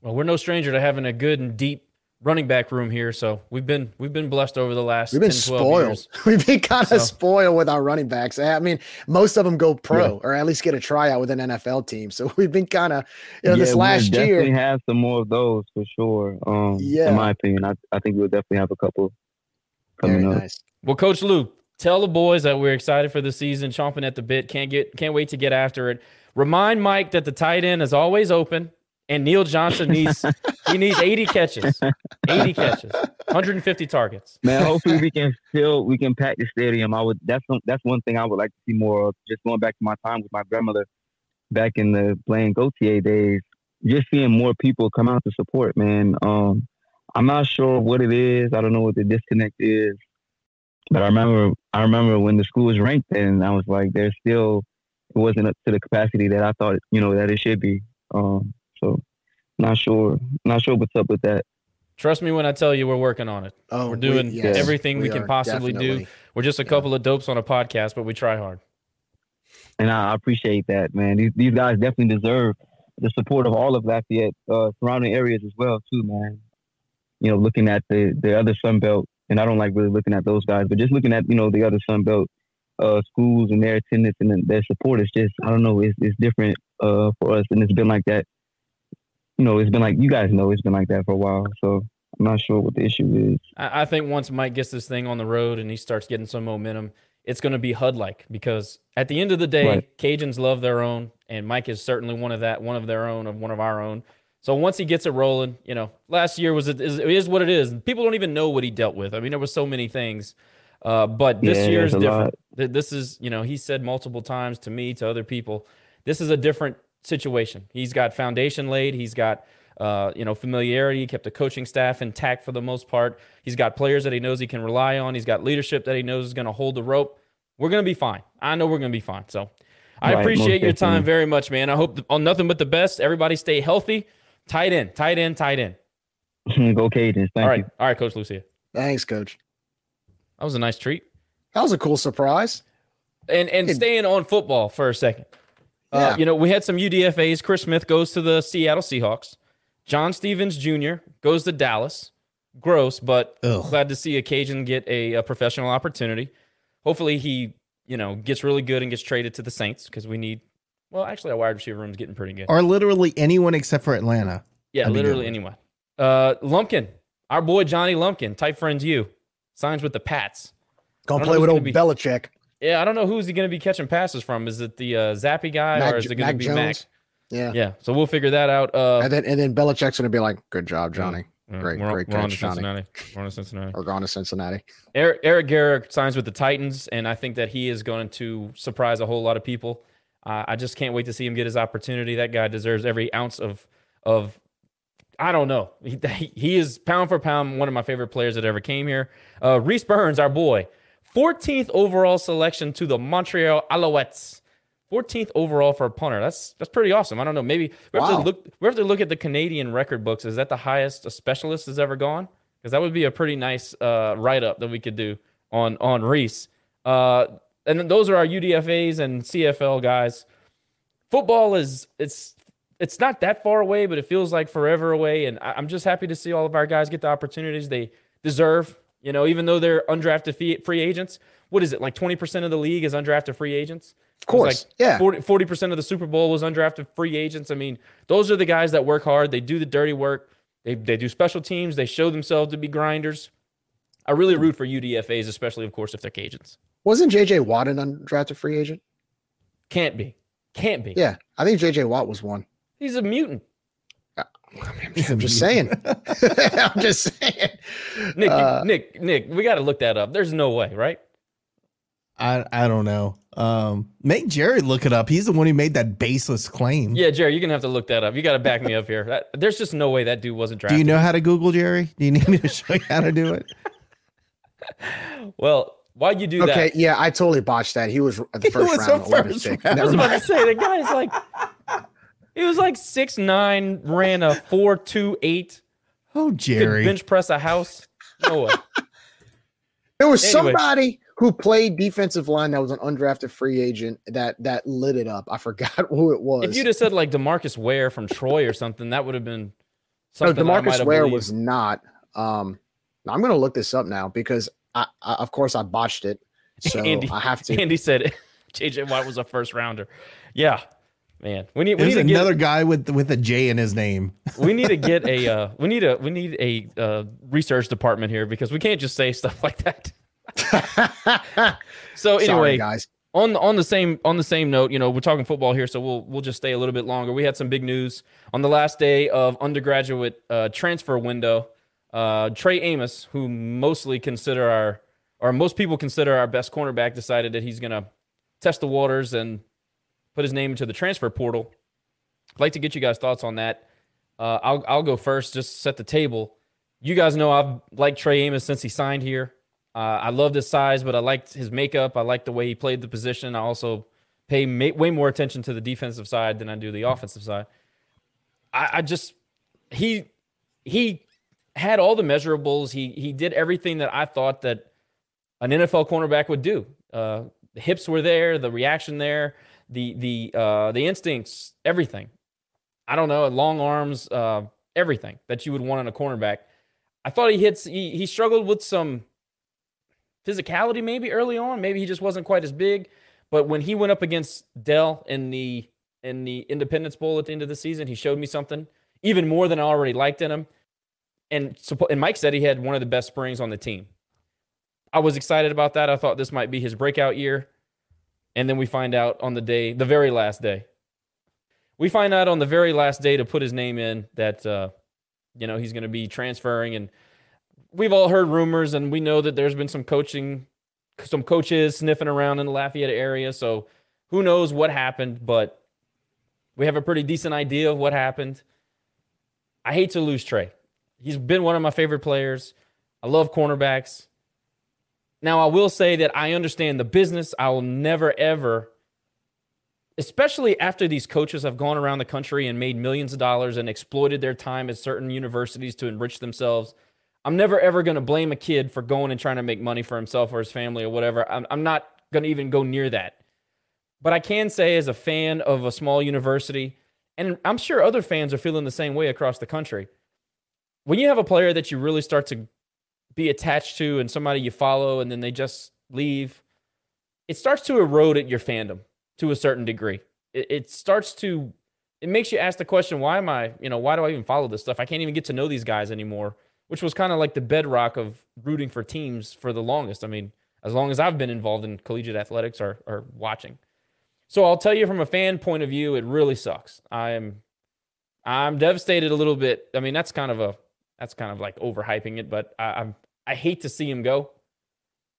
Well, we're no stranger to having a good and deep running back room here, so we've been we've been blessed over the last We've been 10, 12 spoiled. years. We've been kind of So- spoiled with our running backs. I mean, most of them go pro Yeah. or at least get a tryout with an NFL team. So we've been kind of, you know, yeah, this we'll last definitely year. have some more of those for sure. Um, Yeah. in my opinion, I, I think we'll definitely have a couple Very coming up. nice. Well, Coach Lou, tell the boys that we're excited for the season, chomping at the bit, can't get can't wait to get after it. Remind Mike that the tight end is always open, and Neal Johnson needs he needs 80 catches, 80 catches, 150 targets. Man, hopefully we can still we can pack the stadium. I would. That's one, that's one thing I would like to see more of. Just going back to my time with my grandmother back in the Blaine Gautier days, just seeing more people come out to support. Man, um, I'm not sure what it is. I don't know what the disconnect is, but I remember I remember when the school was ranked, and I was like, there's still it wasn't up to the capacity that I thought you know that it should be. Um, so not sure, not sure what's up with that. Trust me when I tell you we're working on it. Oh, We're we- doing yes, everything we, can are possibly do. We're just a couple of dopes on a podcast, but we try hard. and I appreciate that, man. These these guys definitely deserve the support of all of Lafayette, uh, surrounding areas as well, too, man. You know, looking at the the other Sun Belt, and I don't like really looking at those guys, but just looking at you know the other Sun Belt uh, schools and their attendance and their support is just I don't know, it's it's different uh, for us, and it's been like that. You know, it's been like you guys know, it's been like that for a while. So I'm not sure what the issue is. I, I think once Mike gets this thing on the road and he starts getting some momentum, it's going to be HUD like because at the end of the day, Right. Cajuns love their own, and Mike is certainly one of that, one of their own, of one of our own. So once he gets it rolling, you know, last year was is, it is what it is. People don't even know what he dealt with. I mean, there was so many things, uh, but this Yeah, year is different. lot. This is, you know, he said multiple times to me, to other people, this is a different situation. He's got foundation laid. He's got, uh, you know, familiarity. He kept the coaching staff intact for the most part. He's got players that he knows he can rely on. He's got leadership that he knows is going to hold the rope. We're going to be fine. I know we're going to be fine. So I Right, appreciate your time very much, man. I hope th- on nothing but the best. Everybody stay healthy. Tight end, tight end, tight end. Go Cajuns! Thank All right. you. All right, Coach Lucia. Thanks, coach. That was a nice treat. That was a cool surprise. And and Good. staying on football for a second. Uh, you know, we had some UDFAs. Chris Smith goes to the Seattle Seahawks. John Stephens Jr. goes to Dallas. Gross, but Ugh. glad to see a Cajun get a, a professional opportunity. Hopefully, he you know gets really good and gets traded to the Saints because we need. Well, actually, our wide receiver room is getting pretty good. Or literally anyone except for Atlanta. Yeah, That'd literally good. anyone. Uh, Lumpkin, our boy Johnny Lumpkin, tight friends you, signs with the Pats. Gonna play with old gonna be- Belichick. Yeah, I don't know who's he going to be catching passes from. Is it the uh, Zappe guy Mac, or is it going to be Jones. Mac? Yeah. Yeah, so we'll figure that out. Uh, And then and then Belichick's gonna be like, "Good job, Johnny. uh, Great, we're great we're catch, Johnny." Cincinnati. We're on to Cincinnati. Or gone to Cincinnati. Eric, Eric Garror signs with the Titans, and I think that he is going to surprise a whole lot of people. Uh, I just can't wait to see him get his opportunity. That guy deserves every ounce of of. I don't know. He, he is pound for pound one of my favorite players that ever came here. Uh, Rhys Byrns, our boy, 14th overall selection to the Montreal Alouettes. 14th overall for a punter. That's that's pretty awesome. I don't know. Maybe we have Wow. to look. We have to look at the Canadian record books. Is that the highest a specialist has ever gone? Because that would be a pretty nice uh, write up that we could do on on Rhys. Uh, and then those are our UDFA's and CFL guys. Football is it's it's not that far away, but it feels like forever away. And I- I'm just happy to see all of our guys get the opportunities they deserve. You know, even though they're undrafted free agents, what is it like? 20% of the league is undrafted free agents. Of course. yeah. 40 percent of the Super Bowl was undrafted free agents. I mean, those are the guys that work hard. They do the dirty work. They they do special teams. They show themselves to be grinders. I really root for UDFA's, especially of course if they're Cajuns. Wasn't JJ Watt an undrafted free agent? Can't be, can't be. Yeah, I think JJ Watt was one. he's a mutant. I'm just saying. I'm just saying. Nick, Uh, Nick, Nick, we got to look that up. There's no way, right? I I don't know. Um, make Jerry look it up. He's the one who made that baseless claim. Yeah, Jerry, you're gonna have to look that up. You got to back me up here. That, there's just no way that dude wasn't drafted. Do you know how to Google Jerry? Do you need me to show you how to do it? Well, why'd you do that? Okay, yeah, I totally botched that. He was the first was round, a 11th first round. I was about to say the guy's like he was like six nine, ran a four two eight, Oh, Jerry. bench press a house. No way. There was Anyway. somebody who played defensive line that was an undrafted free agent that that lit it up. I forgot who it was. If you'd have said like Demarcus Ware from Troy or something, that would have been no, something that I might Demarcus have Ware believed. was not. Um, I'm going to look this up now because I, I, of course, I botched it. So Andy- I have to. Andy said JJ Watt was a first rounder. Yeah. Man, we need we There's need another get guy with with a J in his name. we need to get a uh, we need a we need a uh, research department here because we can't just say stuff like that. so Sorry, anyway, guys. on the on the same on the same note, you know, we're talking football here, so we'll we'll just stay a little bit longer. We had some big news on the last day of undergraduate uh, transfer window. Uh, Trey Amos, who mostly consider our or most people consider our best cornerback, decided that he's going to test the waters and put his name into the transfer portal. I'd like to get you guys' thoughts on that. Uh, I'll I'll go first, just set the table. You guys know I've liked Trey Amos since he signed here. Uh, I love his size, but I liked his makeup. I liked the way he played the position. I also pay way more attention to the defensive side than I do the offensive side. I, I just he he had all the measurables. He he did everything that I thought that an NFL cornerback would do. Uh, the hips were there, the reaction there, the the uh, the instincts, everything. I don't know, long arms, uh, everything that you would want in a cornerback. I thought he hits. He he struggled with some physicality maybe early on. Maybe he just wasn't quite as big. But when he went up against Dell in the in the Independence Bowl at the end of the season, he showed me something even more than I already liked in him. And and Mike said he had one of the best springs on the team. I was excited about that. I thought this might be his breakout year. And then we find out on the day, the very last day. We find out on the very last day to put his name in that uh, you know, he's going to be transferring and we've all heard rumors and we know that there's been some coaching some coaches sniffing around in the Lafayette area, so who knows what happened, but we have a pretty decent idea of what happened. I hate to lose Trey. He's been one of my favorite players. I love cornerbacks. Now, I will say that I understand the business. I will never, ever, especially after these coaches have gone around the country and made millions of dollars and exploited their time at certain universities to enrich themselves. I'm never, ever going to blame a kid for going and trying to make money for himself or his family or whatever. I'm, I'm not going to even go near that. But I can say, as a fan of a small university, and I'm sure other fans are feeling the same way across the country, when you have a player that you really start to be attached to and somebody you follow and then they just leave, it starts to erode at your fandom to a certain degree. It, it starts to, it makes you ask the question, why am I, you know, why do I even follow this stuff? I can't even get to know these guys anymore, which was kind of like the bedrock of rooting for teams for the longest. I mean, as long as I've been involved in collegiate athletics or, or watching. So I'll tell you from a fan point of view, it really sucks. I'm I'm devastated a little bit. I mean, that's kind of a that's kind of like overhyping it, but I, I'm I hate to see him go.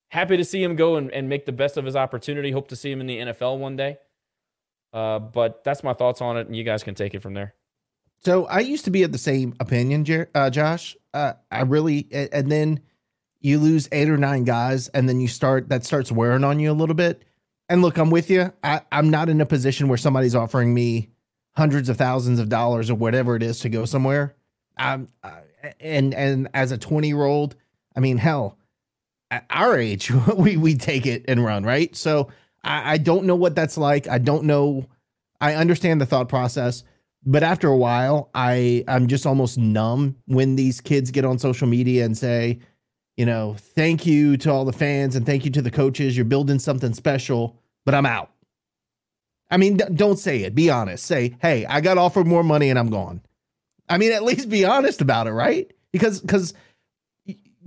Happy to see him go and, and make the best of his opportunity. Hope to see him in the NFL one day. Uh, but that's my thoughts on it, and you guys can take it from there. So I used to be of the same opinion, Jer- uh, Josh. Uh, I really, and then you lose eight or nine guys, and then you start that starts wearing on you a little bit. And look, I'm with you. I, I'm not in a position where somebody's offering me hundreds of thousands of dollars or whatever it is to go somewhere. Um, and and as a 20 year old, I mean, hell, at our age, we we take it and run, right? So I, I don't know what that's like. I don't know. I understand the thought process, but after a while, I I'm just almost numb when these kids get on social media and say, you know, thank you to all the fans and thank you to the coaches. You're building something special, but I'm out. I mean, don't say it. Be honest. Say, hey, I got offered more money and I'm gone. I mean, at least be honest about it, right? Because because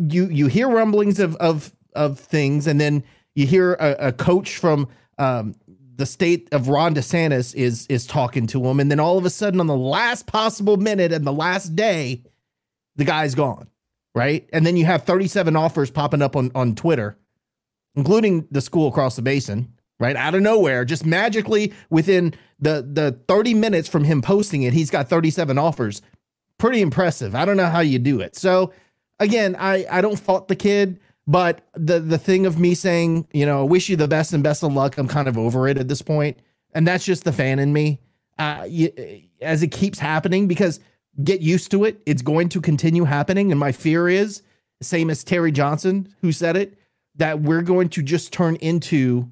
you you hear rumblings of of of things, and then you hear a, a coach from um, the state of Ron DeSantis is is talking to him, and then all of a sudden, on the last possible minute and the last day, the guy's gone right? And then you have 37 offers popping up on, on Twitter, including the school across the basin, right? Out of nowhere, just magically within the the 30 minutes from him posting it, he's got 37 offers. Pretty impressive. I don't know how you do it. So again, I I don't fault the kid, but the the thing of me saying, you know, wish you the best and best of luck, I'm kind of over it at this point. And that's just the fan in me. Uh, you, as it keeps happening because get used to it. It's going to continue happening. And my fear is, same as Terry Johnson, who said it, that we're going to just turn into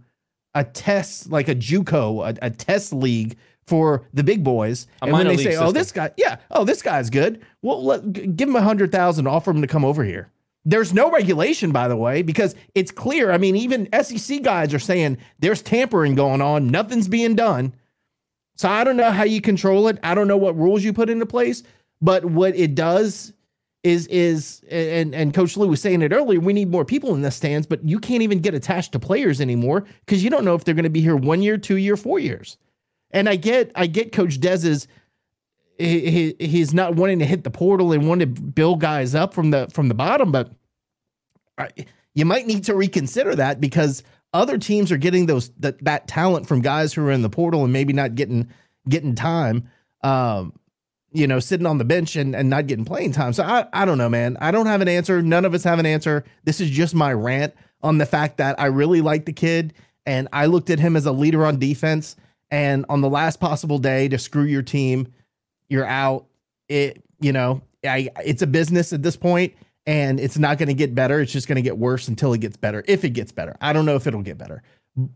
a test, like a JUCO, a, a test league for the big boys. A and when they say, system. "Oh, this guy, yeah, oh, this guy's good," well, let, give him a hundred thousand, offer him to come over here. There's no regulation, by the way, because it's clear. I mean, even SEC guys are saying there's tampering going on, nothing's being done. So I don't know how you control it. I don't know what rules you put into place, but what it does is is and and Coach Lou was saying it earlier. We need more people in the stands, but you can't even get attached to players anymore because you don't know if they're going to be here one year, two year, four years. And I get I get Coach Dez's he, he's not wanting to hit the portal and want to build guys up from the from the bottom, but I, you might need to reconsider that because other teams are getting those that that talent from guys who are in the portal and maybe not getting getting time. Um, you know, sitting on the bench and, and not getting playing time. So I, I don't know, man. I don't have an answer. None of us have an answer. This is just my rant on the fact that I really like the kid and I looked at him as a leader on defense. And on the last possible day to screw your team, you're out. It, you know, I it's a business at this point and it's not going to get better. It's just going to get worse until it gets better. If it gets better, I don't know if it'll get better.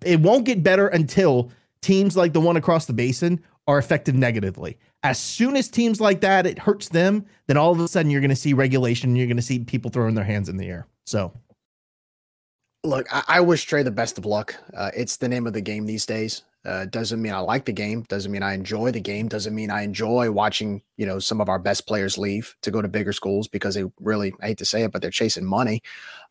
It won't get better until teams like the one across the basin are affected negatively. As soon as teams like that it hurts them, then all of a sudden you're going to see regulation. You're going to see people throwing their hands in the air. So, look, I, I wish Trey the best of luck. Uh, it's the name of the game these days. Uh, doesn't mean I like the game. Doesn't mean I enjoy the game. Doesn't mean I enjoy watching, you know, some of our best players leave to go to bigger schools because they really, I hate to say it, but they're chasing money,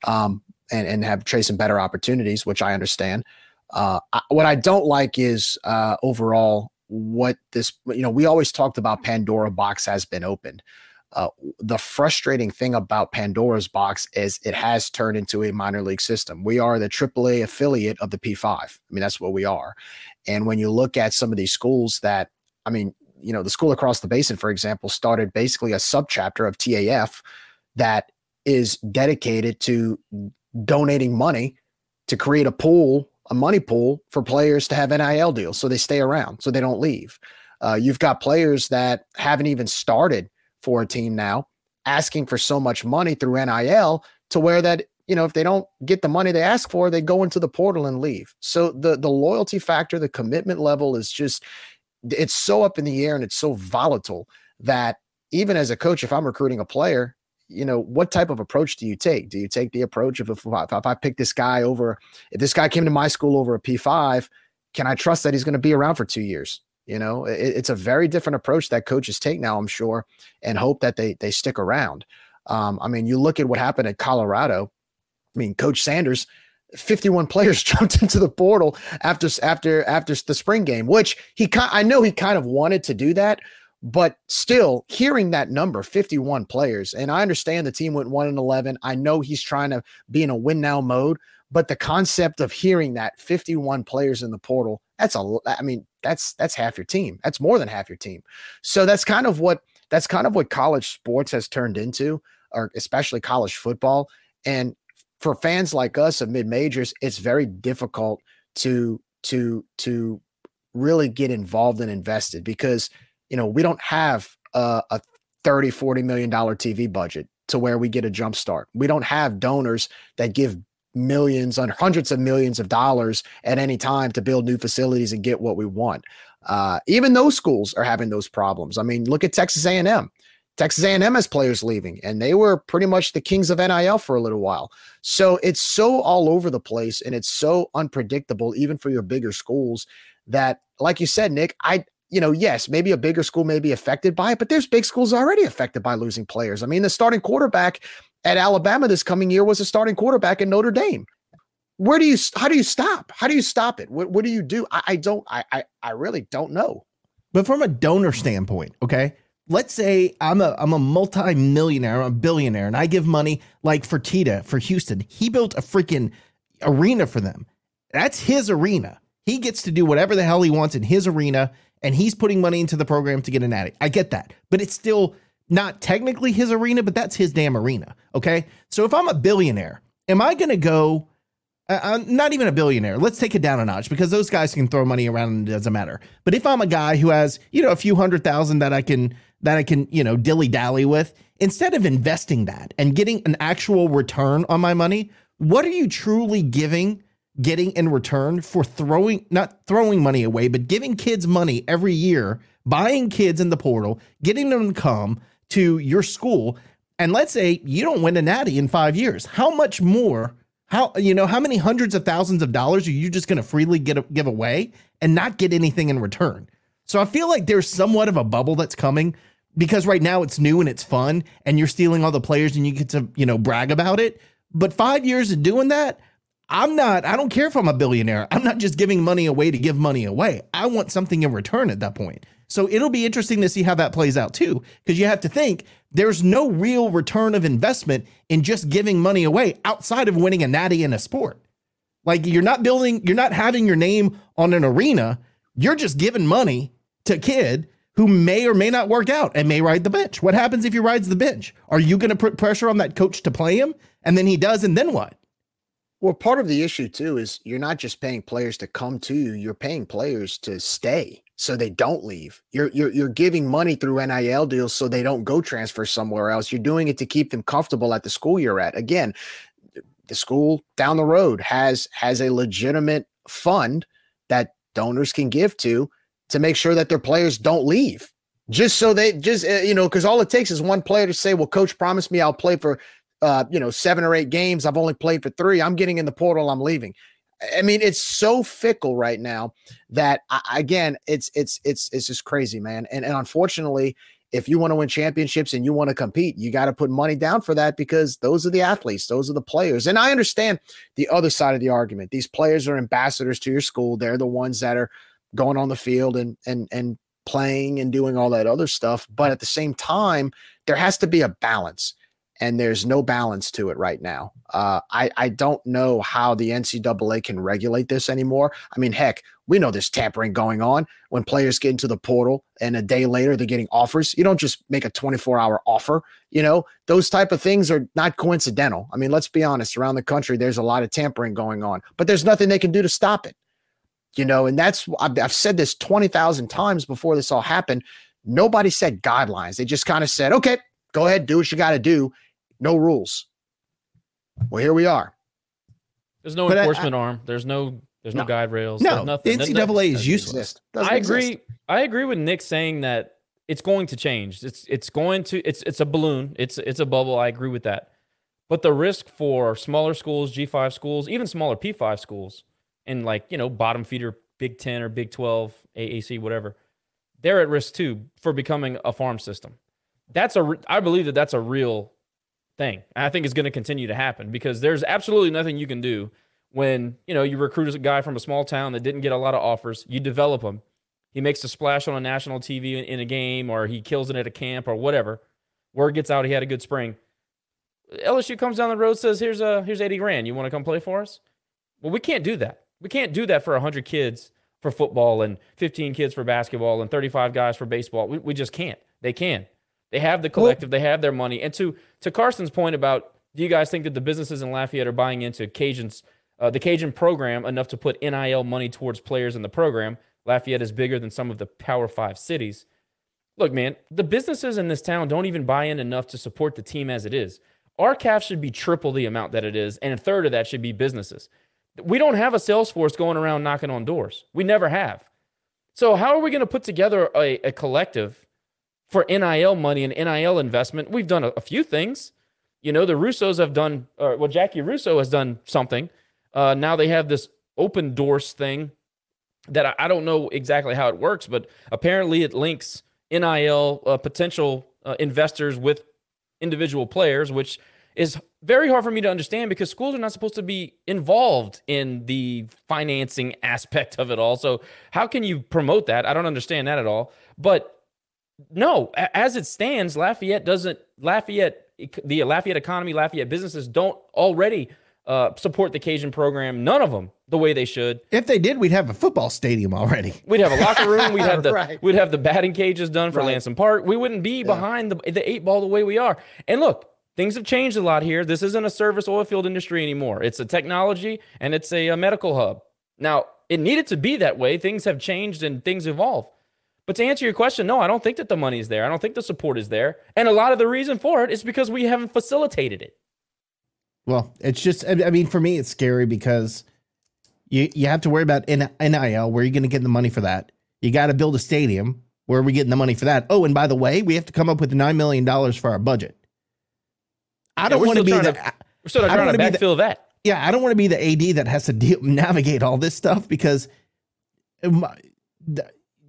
um, and and have chasing better opportunities, which I understand. Uh, I, what I don't like is uh, overall what this. You know, we always talked about Pandora box has been opened. Uh, the frustrating thing about Pandora's box is it has turned into a minor league system. We are the AAA affiliate of the P5. I mean, that's what we are. And when you look at some of these schools that, I mean, you know, the school across the basin, for example, started basically a subchapter of TAF that is dedicated to donating money to create a pool, a money pool for players to have NIL deals so they stay around, so they don't leave. Uh, you've got players that haven't even started for a team now asking for so much money through NIL to where that you know, if they don't get the money they ask for, they go into the portal and leave. So the the loyalty factor, the commitment level is just it's so up in the air and it's so volatile that even as a coach, if I'm recruiting a player, you know, what type of approach do you take? Do you take the approach of if, if I pick this guy over, if this guy came to my school over a P5, can I trust that he's going to be around for two years? You know, it, it's a very different approach that coaches take now, I'm sure, and hope that they they stick around. Um, I mean, you look at what happened at Colorado I mean, Coach Sanders, 51 players jumped into the portal after after after the spring game, which he I know he kind of wanted to do that, but still hearing that number 51 players and I understand the team went 1 and 11. I know he's trying to be in a win now mode, but the concept of hearing that 51 players in the portal, that's a I mean, that's that's half your team. That's more than half your team. So that's kind of what that's kind of what college sports has turned into or especially college football and for fans like us of mid majors, it's very difficult to to to really get involved and invested because you know we don't have a, a 30 40 million dollar tv budget to where we get a jump start. We don't have donors that give millions and hundreds of millions of dollars at any time to build new facilities and get what we want. Uh, even those schools are having those problems. I mean look at texas a&m Texas A&M has players leaving, and they were pretty much the kings of NIL for a little while. So it's so all over the place, and it's so unpredictable, even for your bigger schools. That, like you said, Nick, I, you know, yes, maybe a bigger school may be affected by it, but there's big schools already affected by losing players. I mean, the starting quarterback at Alabama this coming year was a starting quarterback in Notre Dame. Where do you? How do you stop? How do you stop it? What, what do you do? I, I don't. I, I I really don't know. But from a donor standpoint, okay, let's say I'm a I'm a multi-millionaire, I'm a billionaire, and I give money like Fertitta for Houston. He built a freaking arena for them. That's his arena. He gets to do whatever the hell he wants in his arena, and he's putting money into the program to get an addict. I get that, but it's still not technically his arena, but that's his damn arena. Okay, so if I'm a billionaire, am I going to go? I'm not even a billionaire. Let's take it down a notch because those guys can throw money around and it doesn't matter. But if I'm a guy who has, you know, a few hundred thousand that I can that I can, you know, dilly dally with, instead of investing that and getting an actual return on my money, what are you truly giving, getting in return for throwing, not throwing money away, but giving kids money every year, buying kids in the portal, getting them to come to your school? And let's say you don't win a natty in five years. How much more? How you know how many hundreds of thousands of dollars are you just going to freely get give away and not get anything in return? So I feel like there's somewhat of a bubble that's coming because right now it's new and it's fun and you're stealing all the players and you get to, you know, brag about it. But five years of doing that, I'm not, I don't care if I'm a billionaire. I'm not just giving money away to give money away. I want something in return at that point. So it'll be interesting to see how that plays out too, because you have to think there's no real return of investment in just giving money away outside of winning a natty in a sport. Like you're not building, you're not having your name on an arena. You're just giving money to a kid who may or may not work out and may ride the bench. What happens if he rides the bench? Are you going to put pressure on that coach to play him? And then he does, and then what? Well, part of the issue too is you're not just paying players to come to you, you're paying players to stay so they don't leave. You're you're you're giving money through NIL deals so they don't go transfer somewhere else. You're doing it to keep them comfortable at the school you're at. Again, the school down the road has has a legitimate fund that donors can give to to make sure that their players don't leave. Just so they just uh, you know, because all it takes is one player to say, "Well, coach promised me I'll play for uh, you know seven or eight games. I've only played for three. I'm getting in the portal. I'm leaving." I mean, it's so fickle right now that again, it's it's it's it's just crazy, man. And and unfortunately, if you want to win championships and you want to compete, you got to put money down for that because those are the athletes, those are the players. And I understand the other side of the argument. These players are ambassadors to your school. They're the ones that are going on the field and and and playing and doing all that other stuff. But at the same time, there has to be a balance, and there's no balance to it right now. Uh, I I don't know how the NCAA can regulate this anymore. I mean, heck, we know there's tampering going on when players get into the portal and a day later they're getting offers. You don't just make a 24 hour offer. You know, those type of things are not coincidental. I mean, let's be honest. Around the country, there's a lot of tampering going on, but there's nothing they can do to stop it you know, and that's I've, I've said this 20,000 times before this all happened. Nobody said guidelines. They just kind of said, okay, go ahead, do what you got to do. No rules. Well, here we are. There's no but enforcement I, I, arm. There's no there's no, no guide rails. No, nothing. the NCAA is useless. I agree. Exist. I agree with Nick saying that it's going to change. It's it's going to it's it's a balloon. It's it's a bubble. I agree with that. But the risk for smaller schools, G5 schools, even smaller P5 schools, and like you know bottom feeder Big Ten or Big Twelve, AAC, whatever, they're at risk too for becoming a farm system. That's a I believe that that's a real thing. I think it's going to continue to happen because there's absolutely nothing you can do when you know you recruit a guy from a small town that didn't get a lot of offers. You develop him. He makes a splash on a national TV in a game, or he kills it at a camp, or whatever. Word gets out he had a good spring. LSU comes down the road, says, "Here's a here's eighty grand. You want to come play for us?" Well, we can't do that. We can't do that for 100 kids for football and 15 kids for basketball and 35 guys for baseball. We, we just can't. They can. They have the collective, they have their money. And to to Carson's point about do you guys think that the businesses in Lafayette are buying into Cajuns, uh, the Cajun program enough to put NIL money towards players in the program? Lafayette is bigger than some of the Power Five cities. Look, man, the businesses in this town don't even buy in enough to support the team as it is. Our CAF should be triple the amount that it is, and a third of that should be businesses. We don't have a sales force going around knocking on doors. We never have. So, how are we going to put together a, a, collective for NIL money and NIL investment? We've done a, a few things. You know, the Russos have done, or, well, Jackie Russo has done something. Uh, now they have this open doors thing that I, I, don't know exactly how it works, but apparently it links NIL uh, potential uh, investors with individual players, which is very hard for me to understand because schools are not supposed to be involved in the financing aspect of it all. So, how can you promote that? I don't understand that at all. But no, as it stands, Lafayette doesn't, Lafayette, the Lafayette economy, Lafayette businesses don't already uh, support the Cajun program. None of them the way they should. If they did, we'd have a football stadium already. We'd have a locker room. We'd have the right. we'd have the batting cages done for right. Lamson Park. We wouldn't be yeah. behind the the eight ball the way we are. And look, things have changed a lot here. This isn't a service oil field industry anymore. It's a technology and it's a, a medical hub. Now, it needed to be that way. Things have changed and things evolve. But to answer your question, no, I don't think that the money is there. I don't think the support is there. And a lot of the reason for it is because we haven't facilitated it. Well, it's just, I mean, for me, it's scary because you, you have to worry about NIL. Where are you going to get the money for that? You got to build a stadium. Where are we getting the money for that? Oh, and by the way, we have to come up with $9 million for our budget. I don't yeah, want to be the. To, we're still trying to backfill the, that. Yeah, I don't want to be the AD that has to deal, navigate all this stuff because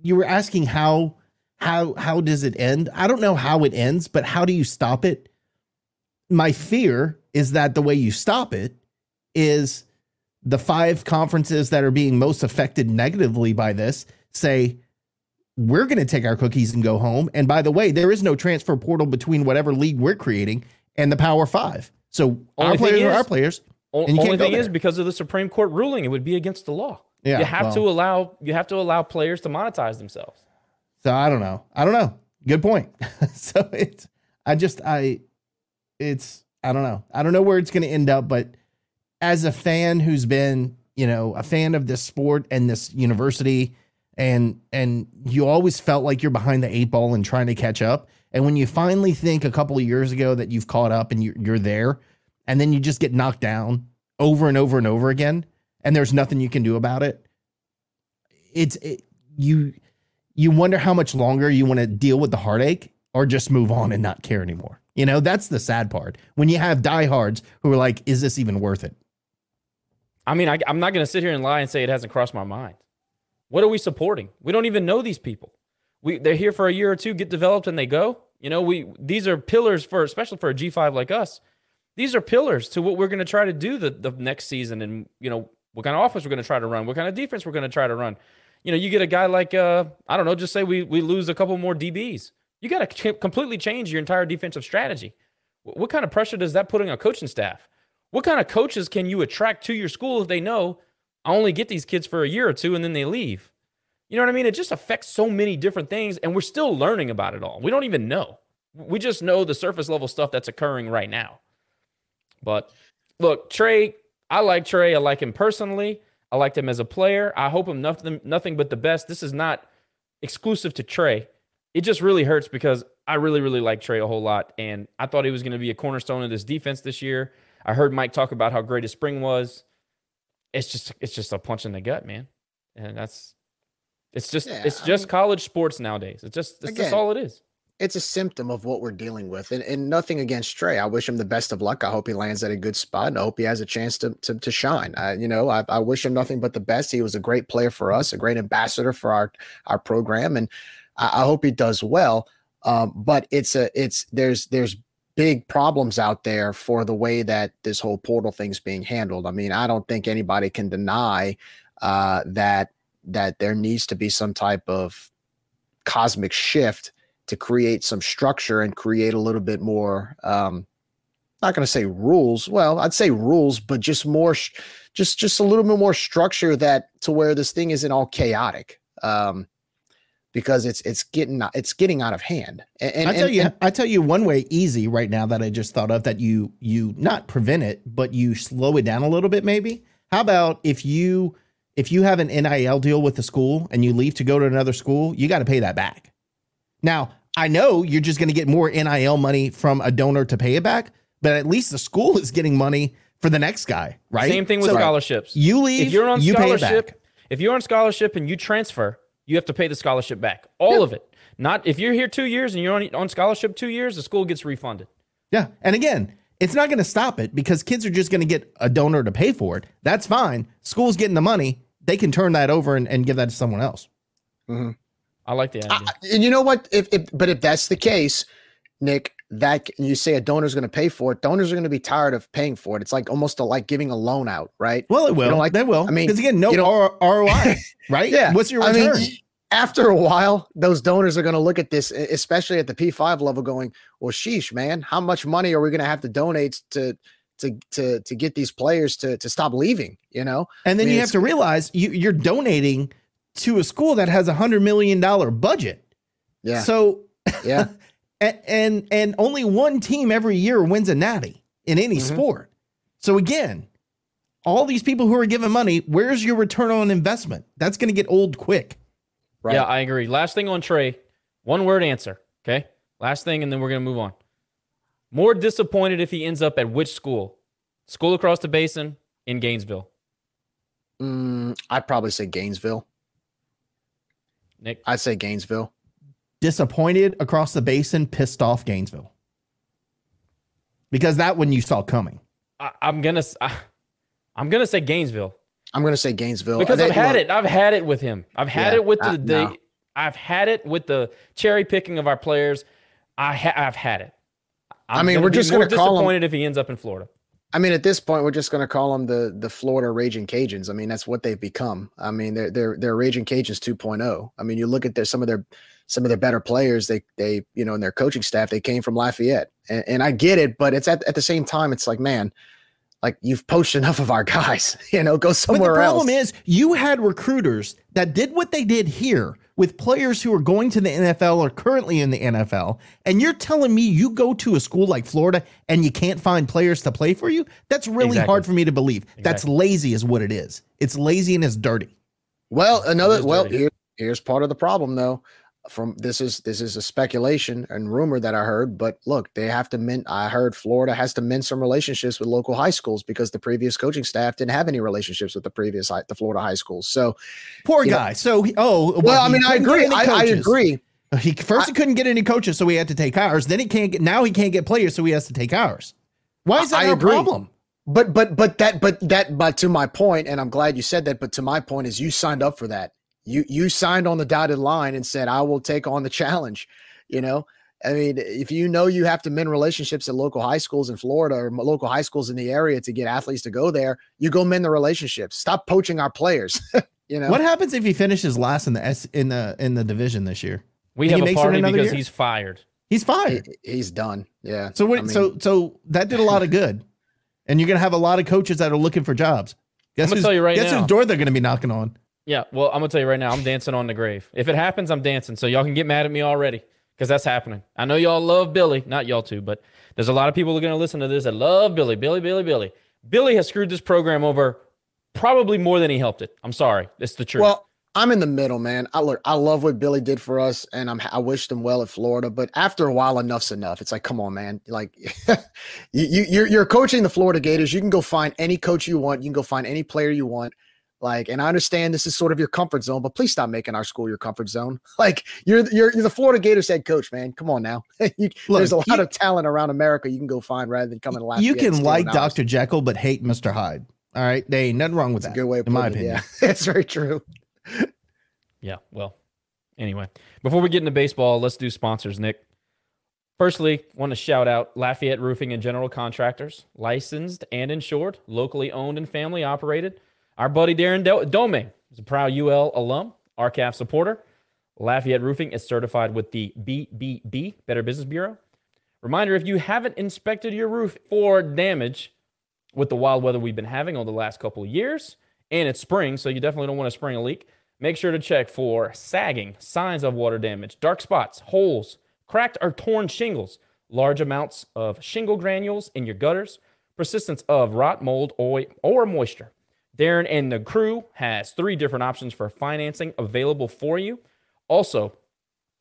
you were asking how how how does it end? I don't know how it ends, but how do you stop it? My fear is that the way you stop it is the five conferences that are being most affected negatively by this say we're going to take our cookies and go home. And by the way, there is no transfer portal between whatever league we're creating and the Power Five. So only our players is, are our players. only thing is because of the Supreme Court ruling, it would be against the law. Yeah, you have well, to allow you have to allow players to monetize themselves. So I don't know. I don't know. Good point. so it's I just I it's I don't know. I don't know where it's going to end up, but as a fan who's been, you know, a fan of this sport and this university and and you always felt like you're behind the eight ball and trying to catch up and when you finally think a couple of years ago that you've caught up and you're, you're there, and then you just get knocked down over and over and over again, and there's nothing you can do about it, it's it, you you wonder how much longer you want to deal with the heartache or just move on and not care anymore. You know, that's the sad part. When you have diehards who are like, is this even worth it? I mean, I, am not going to sit here and lie and say it hasn't crossed my mind. What are we supporting? We don't even know these people. We they're here for a year or two, get developed, and they go. You know, we these are pillars for especially for a G5 like us. These are pillars to what we're going to try to do the, the next season and you know, what kind of offense we're going to try to run, what kind of defense we're going to try to run. You know, you get a guy like uh I don't know, just say we we lose a couple more DBs. You got to completely change your entire defensive strategy. What kind of pressure does that put on a coaching staff? What kind of coaches can you attract to your school if they know I only get these kids for a year or two and then they leave? You know what I mean? It just affects so many different things, and we're still learning about it all. We don't even know. We just know the surface level stuff that's occurring right now. But look, Trey, I like Trey. I like him personally. I liked him as a player. I hope him nothing nothing but the best. This is not exclusive to Trey. It just really hurts because I really, really like Trey a whole lot. And I thought he was going to be a cornerstone of this defense this year. I heard Mike talk about how great his spring was. It's just it's just a punch in the gut, man. And that's it's just yeah, it's just I mean, college sports nowadays. It's just it's again, all it is. It's a symptom of what we're dealing with, and, and nothing against Trey. I wish him the best of luck. I hope he lands at a good spot, and I hope he has a chance to to, to shine. I, you know, I, I wish him nothing but the best. He was a great player for us, a great ambassador for our our program, and I, I hope he does well. Um, but it's a it's there's there's big problems out there for the way that this whole portal thing's being handled. I mean, I don't think anybody can deny uh, that that there needs to be some type of cosmic shift to create some structure and create a little bit more um not going to say rules well i'd say rules but just more just just a little bit more structure that to where this thing isn't all chaotic um because it's it's getting it's getting out of hand. And, and I tell you, and- I tell you one way easy right now that I just thought of that you you not prevent it, but you slow it down a little bit. Maybe. How about if you if you have an NIL deal with the school and you leave to go to another school, you got to pay that back. Now I know you're just going to get more NIL money from a donor to pay it back, but at least the school is getting money for the next guy, right? Same thing with So scholarships. You leave, if you're on you scholarship, back. if you're on scholarship and you transfer, you have to pay the scholarship back, all of it. Not if you're here two years and you're on on scholarship two years, the school gets refunded. Yeah. And again, it's not going to stop it because kids are just going to get a donor to pay for it. That's fine. School's getting the money. They can turn that over and, and give that to someone else. Mm-hmm. I like the idea. and you know what? If, if but if that's the case, Nick, that you say a donor's going to pay for it, donors are going to be tired of paying for it. It's like almost a, like giving a loan out, right? Well, it will. don't like- they will. I mean, because again, no you don't- R- ROI, right? Yeah. What's your I return? mean, after a while, those donors are going to look at this, especially at the P5 level, going, "Well, sheesh, man, how much money are we going to have to donate to to to to get these players to to stop leaving?" You know, and then I mean, you have to realize you, you're donating to a school that has a hundred million dollar budget. yeah, So yeah, and, and and only one team every year wins a natty in any Mhm. sport. So again, all these people who are giving money, where's your return on investment? That's going to get old quick. right. Yeah, I agree. Last thing on Trey, one word answer. Okay. Last thing, and then we're gonna move on. More disappointed if he ends up at which school? School across the basin in Gainesville. Mm, I'd probably say Gainesville. Nick. I'd say Gainesville. Disappointed across the basin, pissed off Gainesville. Because that one you saw coming. I, I'm gonna s- I, am gonna say Gainesville I'm going to say Gainesville because They- I've had look, it. I've had it with him. I've had Yeah, it with the, uh, the no. I've had it with the cherry picking of our players. I ha- I've had it. I I'm mean, we're be just gonna call him- disappointed if he ends up in Florida. I mean, at this point, we're just going to call them the the Florida Raging Cajuns. I mean, that's what they've become. I mean, they're they're they're Raging Cajuns 2.0. I mean, you look at their some of their some of their better players. They they you know, in their coaching staff, they came from Lafayette, and, and I get it, but it's at at the same time, it's like, man, like you've poached enough of our guys. You know, go somewhere else. but the else. problem is, you had recruiters that did what they did here with players who are going to the NFL or currently in the NFL, and you're telling me you go to a school like Florida and you can't find players to play for you? That's really Exactly. hard for me to believe. That's lazy, is what it is. It's lazy and it's dirty. Well, another, well, dirty. here, here's part of the problem though. From this is this is a speculation and rumor that I heard, but look, they have to mint. I heard Florida has to mend some relationships with local high schools because the previous coaching staff didn't have any relationships with the previous high, the Florida high schools. So, Poor You know- guy. so, oh, what, well, I mean, I agree. I, I agree. Uh, he first he couldn't get any coaches, so he had to take ours. Then he can't get now he can't get players, so he has to take ours. Why is that I a agree. problem? But but but that but that but to my point, and I'm glad you said that. But to my point is, you signed up for that. You you signed on the dotted line and said, "I will take on the challenge." You know, I mean, if you know you have to mend relationships at local high schools in Florida or local high schools in the area to get athletes to go there, you go mend the relationships. Stop poaching our players. you know What happens if he finishes last in the S in the in the division this year? We And have a party because year? he's fired. He's He- fired. he's done. Yeah. So what? I mean, so so that did a lot of good, and you're gonna have a lot of coaches that are looking for jobs. Guess gonna who's- tell you right guess now. whose door they're gonna be knocking on? Yeah, well, I'm gonna tell you right now, I'm dancing on the grave. If it happens, I'm dancing. So y'all can get mad at me already because that's happening. I know y'all love Billy, not y'all two, but there's a lot of people who are gonna listen to this that love Billy, Billy, Billy, Billy. Billy has screwed this program over probably more than he helped it. I'm sorry, it's the truth. Well, I'm in the middle, man. I look, I love what Billy did for us, and I'm I wish them well at Florida. But after a while, enough's enough. It's like, come on, man. Like, you, you you're you're coaching the Florida Gators. You can go find any coach you want. You can go find any player you want. Like, and I understand this is sort of your comfort zone, but please stop making our school your comfort zone. Like, you're you're, you're the Florida Gators head coach, man. Come on now. you, Look, there's a lot you- of talent around America you can go find rather than coming to Lafayette. you can like ours. Dr. Jekyll but hate Mr. Hyde. All right, there ain't nothing wrong with That's that. a good way of in my it. opinion. Yeah, it's very true. Yeah, well, anyway, before we get into baseball, let's do sponsors, Nick. Firstly, want to shout out Lafayette Roofing and General Contractors, licensed and insured, locally owned and family operated. Our buddy Darren Do- Dome is a proud UL alum, RCAF supporter. Lafayette Roofing is certified with the BBB, Better Business Bureau. Reminder if you haven't inspected your roof for damage with the wild weather we've been having over the last couple of years, and it's spring, so you definitely don't want to spring a leak, Make sure to check for sagging, signs of water damage, dark spots, holes, cracked or torn shingles, large amounts of shingle granules in your gutters, persistence of rot, mold, or, or moisture. Darren and the crew has three different options for financing available for you. Also,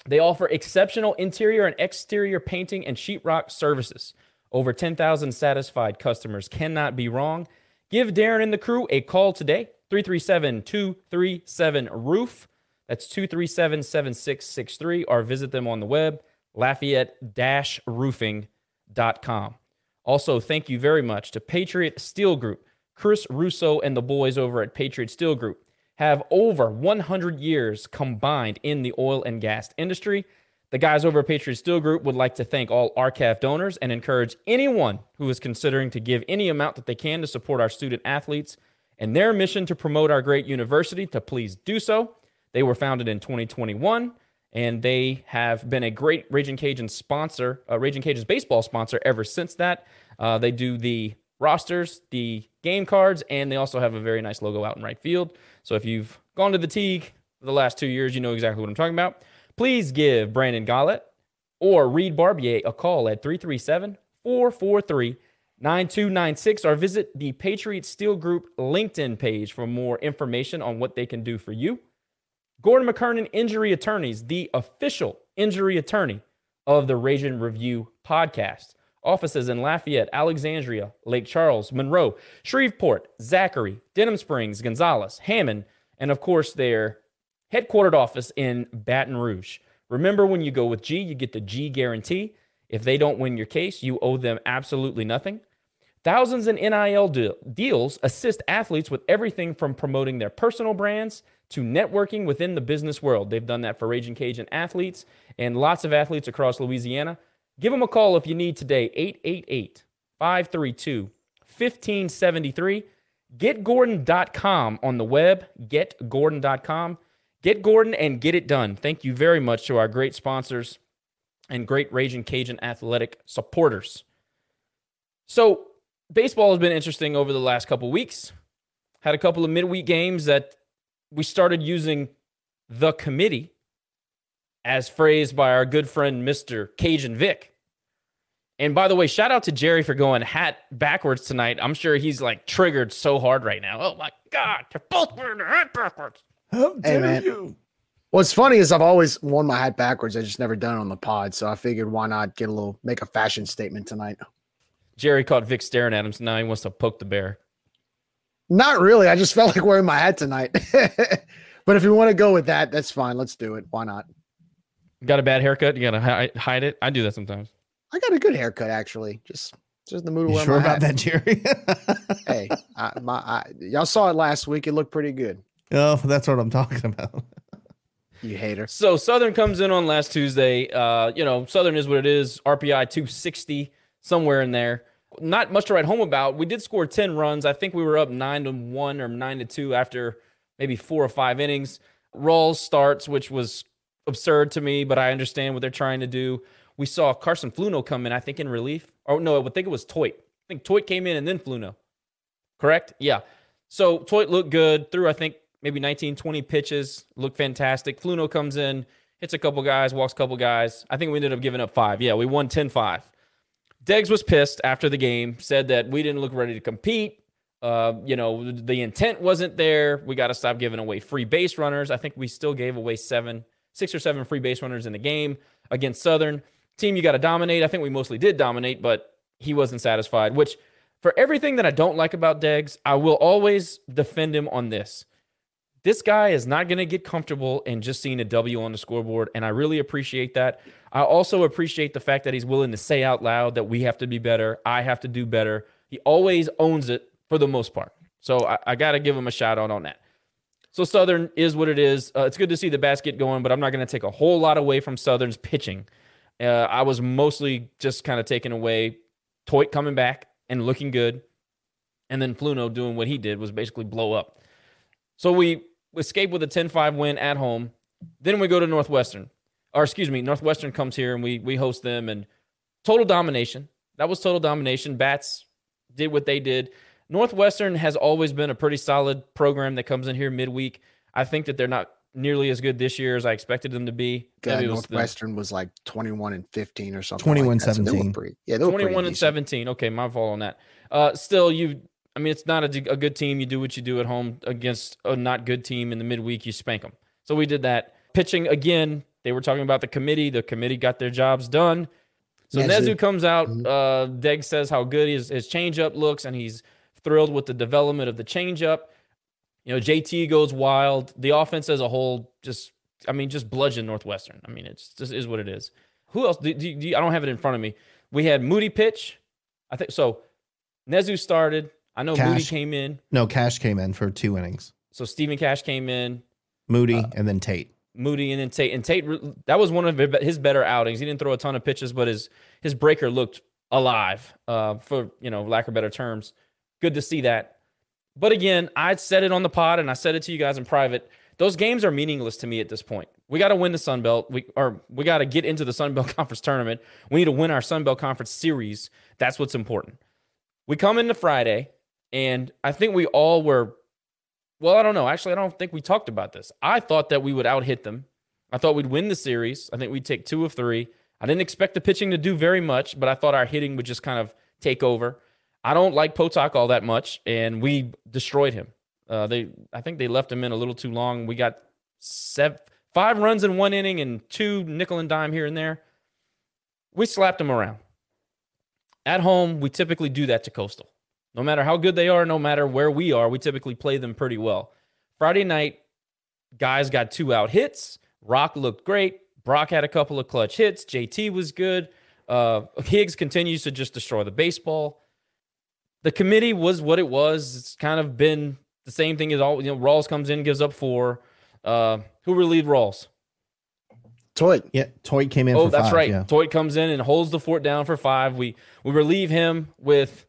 they offer exceptional interior and exterior painting and sheetrock services. Over 10,000 satisfied customers cannot be wrong. Give Darren and the crew a call today, 337 237 Roof. That's 237 7663, or visit them on the web, Lafayette roofing.com. Also, thank you very much to Patriot Steel Group. Chris Russo and the boys over at Patriot Steel Group have over 100 years combined in the oil and gas industry. The guys over at Patriot Steel Group would like to thank all RCAF donors and encourage anyone who is considering to give any amount that they can to support our student athletes and their mission to promote our great university to please do so. They were founded in 2021 and they have been a great Raging Cajun sponsor, uh, Raging Cajuns baseball sponsor ever since that. Uh, they do the rosters, the game cards, and they also have a very nice logo out in right field. So if you've gone to the Tigue for the last two years, you know exactly what I'm talking about. Please give Brandon Gollett or Reed Barbier a call at 337 443 9296 or visit the Patriot Steel Group LinkedIn page for more information on what they can do for you. Gordon McKernan Injury Attorneys, the official injury attorney of the Raging Review podcast. Offices in Lafayette, Alexandria, Lake Charles, Monroe, Shreveport, Zachary, Denham Springs, Gonzales, Hammond, and of course their headquartered office in Baton Rouge. Remember, when you go with G, you get the G guarantee. If they don't win your case, you owe them absolutely nothing. Thousands in NIL deal, deals assist athletes with everything from promoting their personal brands to networking within the business world. They've done that for Raging Cajun athletes and lots of athletes across Louisiana. Give them a call if you need today, 888 532 1573. GetGordon.com on the web, getgordon.com. Get Gordon and get it done. Thank you very much to our great sponsors and great Raging Cajun athletic supporters. So, baseball has been interesting over the last couple weeks. Had a couple of midweek games that we started using the committee as phrased by our good friend Mr. Cajun Vic. And by the way, shout out to Jerry for going hat backwards tonight. I'm sure he's like triggered so hard right now. Oh my God, they're both wearing their hat backwards. How dare Hey, man. you? What's funny is I've always worn my hat backwards. I just never done it on the pod, so I figured why not get a little make a fashion statement tonight. Jerry caught Vic staring at him, so now he wants to poke the bear. Not really. I just felt like wearing my hat tonight. but if you want to go with that, that's fine. Let's do it. Why not? Got a bad haircut? You gotta hi- hide it. I do that sometimes. I got a good haircut actually. Just just in the mood of You wearing sure about hat. that, Jerry? hey, I, my I, y'all saw it last week. It looked pretty good. oh, that's what I'm talking about. You hater. So Southern comes in on last Tuesday. Uh, you know, Southern is what it is. RPI 260, somewhere in there. Not much to write home about. We did score 10 runs. I think we were up nine to one or nine to two after maybe four or five innings. Rawls starts, which was absurd to me, but I understand what they're trying to do. We saw Carson Fluno come in, I think, in relief. Or no, I would think it was Theut. I think Theut came in and then Fluno. Correct? Yeah. So Theut looked good through, I think, maybe 19, 20 pitches, looked fantastic. Fluno comes in, hits a couple guys, walks a couple guys. I think we ended up giving up five. Yeah, we won 10 5. Deggs was pissed after the game, said that we didn't look ready to compete. Uh, you know, the intent wasn't there. We got to stop giving away free base runners. I think we still gave away seven, six or seven free base runners in the game against Southern. Team, you got to dominate. I think we mostly did dominate, but he wasn't satisfied, which for everything that I don't like about Deggs, I will always defend him on this. This guy is not going to get comfortable in just seeing a W on the scoreboard, and I really appreciate that. I also appreciate the fact that he's willing to say out loud that we have to be better. I have to do better. He always owns it for the most part. So I, I got to give him a shout out on that. So Southern is what it is. Uh, it's good to see the basket going, but I'm not going to take a whole lot away from Southern's pitching. Uh, I was mostly just kind of taking away Theut coming back and looking good, and then Fluno doing what he did was basically blow up. So we escape with a 10-5 win at home. Then we go to Northwestern. Or excuse me, Northwestern comes here and we we host them and total domination. That was total domination. Bats did what they did. Northwestern has always been a pretty solid program that comes in here midweek. I think that they're not nearly as good this year as I expected them to be. God, Maybe it was the- Northwestern was like 21 and 15 or something. 21 like that. So they were 17. pretty- yeah, they were 21 and decent. 17. Okay, my fault on that. Uh, still, you. I mean, it's not a good team. You do what you do at home against a not good team in the midweek. You spank them. So we did that. Pitching again. They were talking about the committee. The committee got their jobs done. So Yeah, Nezuh comes out. Mhm. Uh, Deggs says how good his his changeup looks, and he's thrilled with the development of the changeup. You know, JT goes wild. The offense as a whole just, I mean, just bludgeon Northwestern. I mean, it's just is what it is. Who else? Do, do, do, I don't have it in front of me. We had Moody pitch. I think so. Nezuh started. I know Moody came in. No, Cash came in for two innings. So Stephen Cash came in. Moody Uh, and then Tate. Moody and then Tate. And Tate, that was one of his better outings. He didn't throw a ton of pitches, but his his breaker looked alive, uh, for you know lack of better terms. Good to see that. But again, I said it on the pod and I said it to you guys in private. Those games are meaningless to me at this point. We got to win the Sun Belt. We or we got to get into the Sun Belt Conference tournament. We need to win our Sun Belt Conference series. That's what's important. We come into Friday, and I think we all were well, I don't know. Actually, I don't think we talked about this. I thought that we would out hit them. I thought we'd win the series. I think we'd take two of three. I didn't expect the pitching to do very much, but I thought our hitting would just kind of take over. I don't like Potok all that much, and we destroyed him. Uh, they, I think they left him in a little too long. We got seven, five runs in one inning and two nickel and dime here and there. We slapped him around. At home, we typically do that to Coastal. No matter how good they are, no matter where we are, we typically play them pretty well. Friday night, guys got two out hits. Rock looked great. Brock had a couple of clutch hits. JT was good. Uh, Higgs continues to just destroy the baseball. The committee was what it was. It's kind of been the same thing as all. You know, Rawls comes in, gives up four. Uh, who relieved Rawls? Theut. Yeah, Theut came in Oh, for that's five, right. Yeah. Theut comes in and holds the fort down for five. We we relieve him with.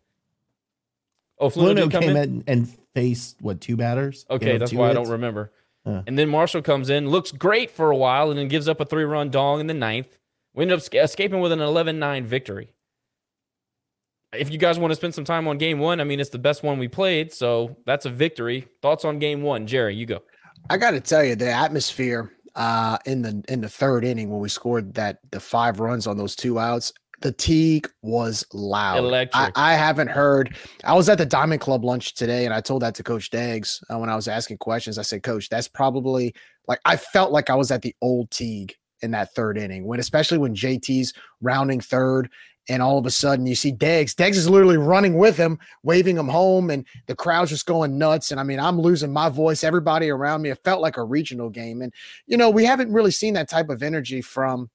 Oh, Fluno, Fluno came in. in and faced what two batters? Okay, that's two why I don't remember. Uh. And then Marshall comes in, looks great for a while, and then gives up a three run dong in the ninth. We ended up sca- escaping with an 11 9 victory. If you guys want to spend some time on game one, I mean, it's the best one we played, so that's a victory. Thoughts on game one? Jerry, you go. I got to tell you, the atmosphere uh, in the in the third inning when we scored that the five runs on those two outs, the Tigue was loud. Electric. I, I haven't heard. I was at the Diamond Club lunch today, and I told that to Coach Deggs uh, when I was asking questions. I said, Coach, that's probably like I felt like I was at the old Tigue in that third inning when, especially when JT's rounding third. And all of a sudden, you see Deggs. Deggs is literally running with him, waving him home, and the crowd's just going nuts. And I mean, I'm losing my voice. Everybody around me, it felt like a regional game. And you know, we haven't really seen that type of energy from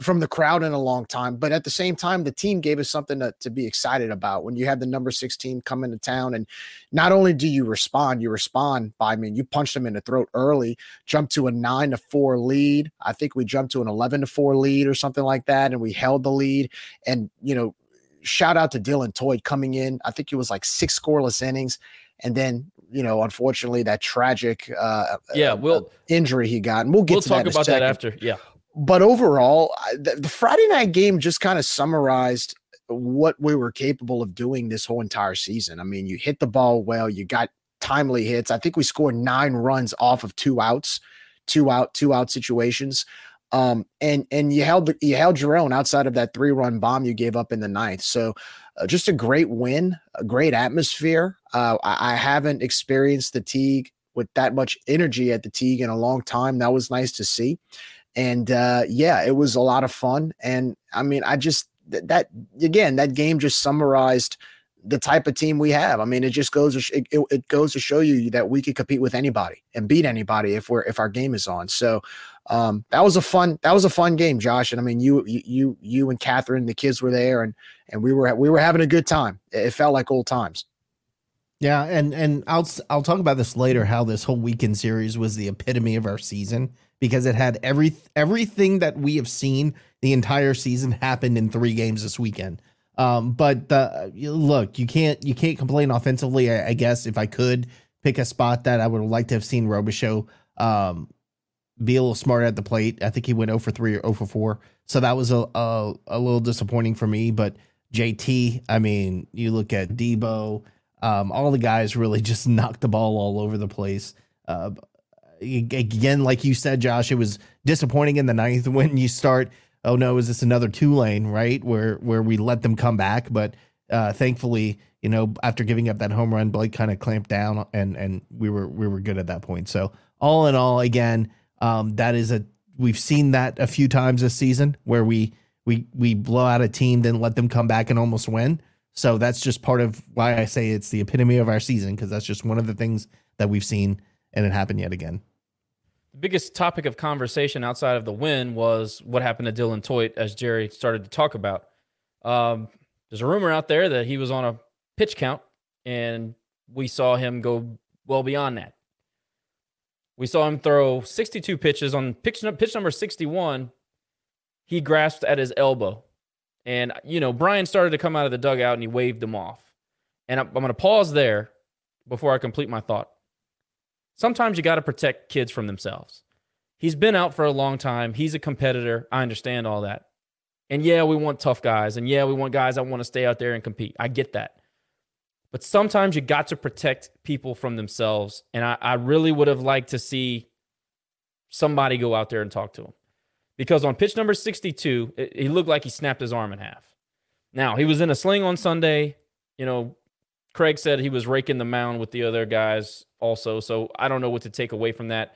from the crowd in a long time. But at the same time, the team gave us something to, to be excited about. When you have the number six team come into town, and not only do you respond, you respond by I mean, you punch them in the throat early, jump to a nine to four lead. I think we jumped to an eleven to four lead or something like that, and we held the lead. And you know, shout out to Dylan Theut coming in. I think it was like six scoreless innings. And then, you know, unfortunately, that tragic uh, Yeah, uh, we'll injury he got, and we'll get we'll to talk that in a about that after. Yeah. But overall, the, the Friday night game just kind of summarized what we were capable of doing this whole entire season. I mean, you hit the ball well, you got timely hits. I think we scored nine runs off of two outs, two out, two out situations. Um, and and you held you held your own outside of that three run bomb you gave up in the ninth. So uh, just a great win, a great atmosphere. Uh, I, I haven't experienced the Tigue with that much energy at the Tigue in a long time. That was nice to see and uh, yeah, it was a lot of fun. And I mean, I just th- that again, that game just summarized the type of team we have. I mean, it just goes it, it, goes to show you that we can compete with anybody and beat anybody if we're if our game is on. So um, that was a fun that was a fun game, Josh. And I mean, you you you and Catherine, the kids were there, and and we were we were having a good time. It felt like old times. Yeah, and and I'll I'll talk about this later. How this whole weekend series was the epitome of our season because it had every everything that we have seen the entire season happened in three games this weekend. Um, but the look, you can't you can't complain offensively. I, I guess if I could pick a spot that I would like to have seen Robichaux um, be a little smart at the plate. I think he went 0 for three or 0 for four, so that was a a, a little disappointing for me. But JT, I mean, you look at Debo. Um, all the guys really just knocked the ball all over the place. Uh, again, like you said, Josh, it was disappointing in the ninth when you start. Oh no, is this another Tulane? Right, where where we let them come back, but uh, thankfully, you know, after giving up that home run, Blake kind of clamped down, and and we were we were good at that point. So all in all, again, um, that is a we've seen that a few times this season where we we we blow out a team, then let them come back and almost win. So that's just part of why I say it's the epitome of our season because that's just one of the things that we've seen and it happened yet again. Biggest topic of conversation outside of the win was what happened to Dylan Theut, as Jerry started to talk about. Um, there's a rumor out there that he was on a pitch count, and we saw him go well beyond that. We saw him throw 62 pitches on pitch, pitch number 61. He grasped at his elbow. And, you know, Brian started to come out of the dugout and he waved him off. And I'm, I'm going to pause there before I complete my thought. Sometimes you got to protect kids from themselves. He's been out for a long time. He's a competitor. I understand all that. And yeah, we want tough guys. And yeah, we want guys that want to stay out there and compete. I get that. But sometimes you got to protect people from themselves. And I, I really would have liked to see somebody go out there and talk to him. Because on pitch number 62, it, he looked like he snapped his arm in half. Now, he was in a sling on Sunday. You know, Craig said he was raking the mound with the other guys also. So I don't know what to take away from that.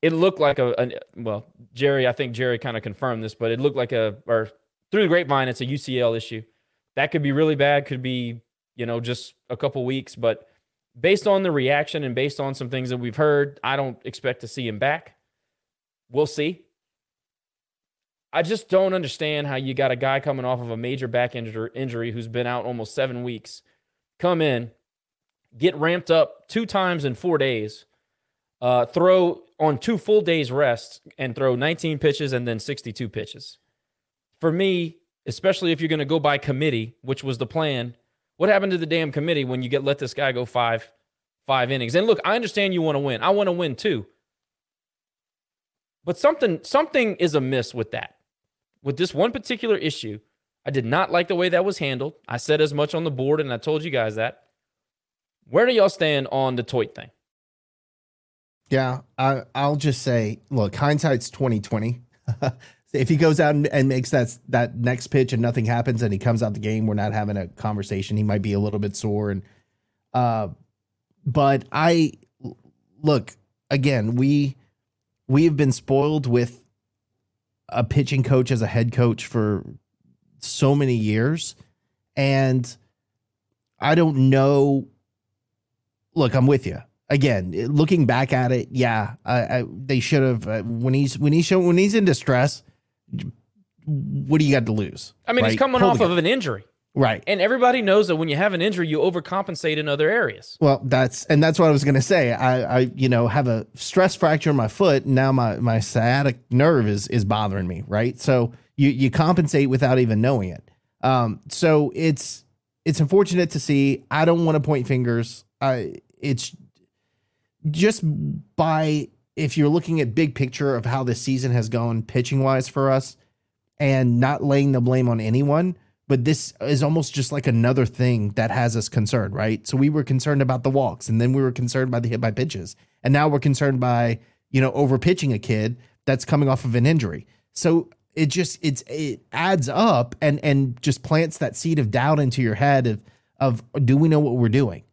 It looked like a, a well, Jerry, I think Jerry kind of confirmed this, but it looked like a, or through the grapevine, it's a UCL issue. That could be really bad, could be you know, just a couple weeks. But based on the reaction and based on some things that we've heard, I don't expect to see him back. We'll see. I just don't understand how you got a guy coming off of a major back injury who's been out almost seven weeks, come in, get ramped up two times in four days, uh, throw on two full days rest, and throw 19 pitches and then 62 pitches. For me, especially if you're going to go by committee, which was the plan, what happened to the damn committee when you get let this guy go five five innings? And look, I understand you want to win. I want to win too. But something something is amiss with that. With this one particular issue, I did not like the way that was handled. I said as much on the board and I told you guys that. Where do y'all stand on the Theut thing? Yeah, I, I'll just say, look, hindsight's twenty twenty. if he goes out and, and, makes that that next pitch and nothing happens and he comes out the game, we're not having a conversation. He might be a little bit sore and uh but I look again, we we have been spoiled with a pitching coach as a head coach for so many years and I don't know look, I'm with you again, looking back at it, yeah, I, I, they should have uh, when he's when he's when he's in distress, what do you got to lose? I mean, right? he's coming Hold off of an injury. Right. And everybody knows that when you have an injury, you overcompensate in other areas. Well, that's and that's what I was going to say. I, I, you know, have a stress fracture in my foot. And now my my sciatic nerve is is bothering me. Right. So you you compensate without even knowing it. Um. So it's it's unfortunate to see. I don't want to point fingers. I it's just by if you're looking at big picture of how this season has gone pitching wise for us and not laying the blame on anyone but this is almost just like another thing that has us concerned right so we were concerned about the walks and then we were concerned by the hit by pitches and now we're concerned by you know over pitching a kid that's coming off of an injury so it just it's it adds up and and just plants that seed of doubt into your head of of do we know what we're doing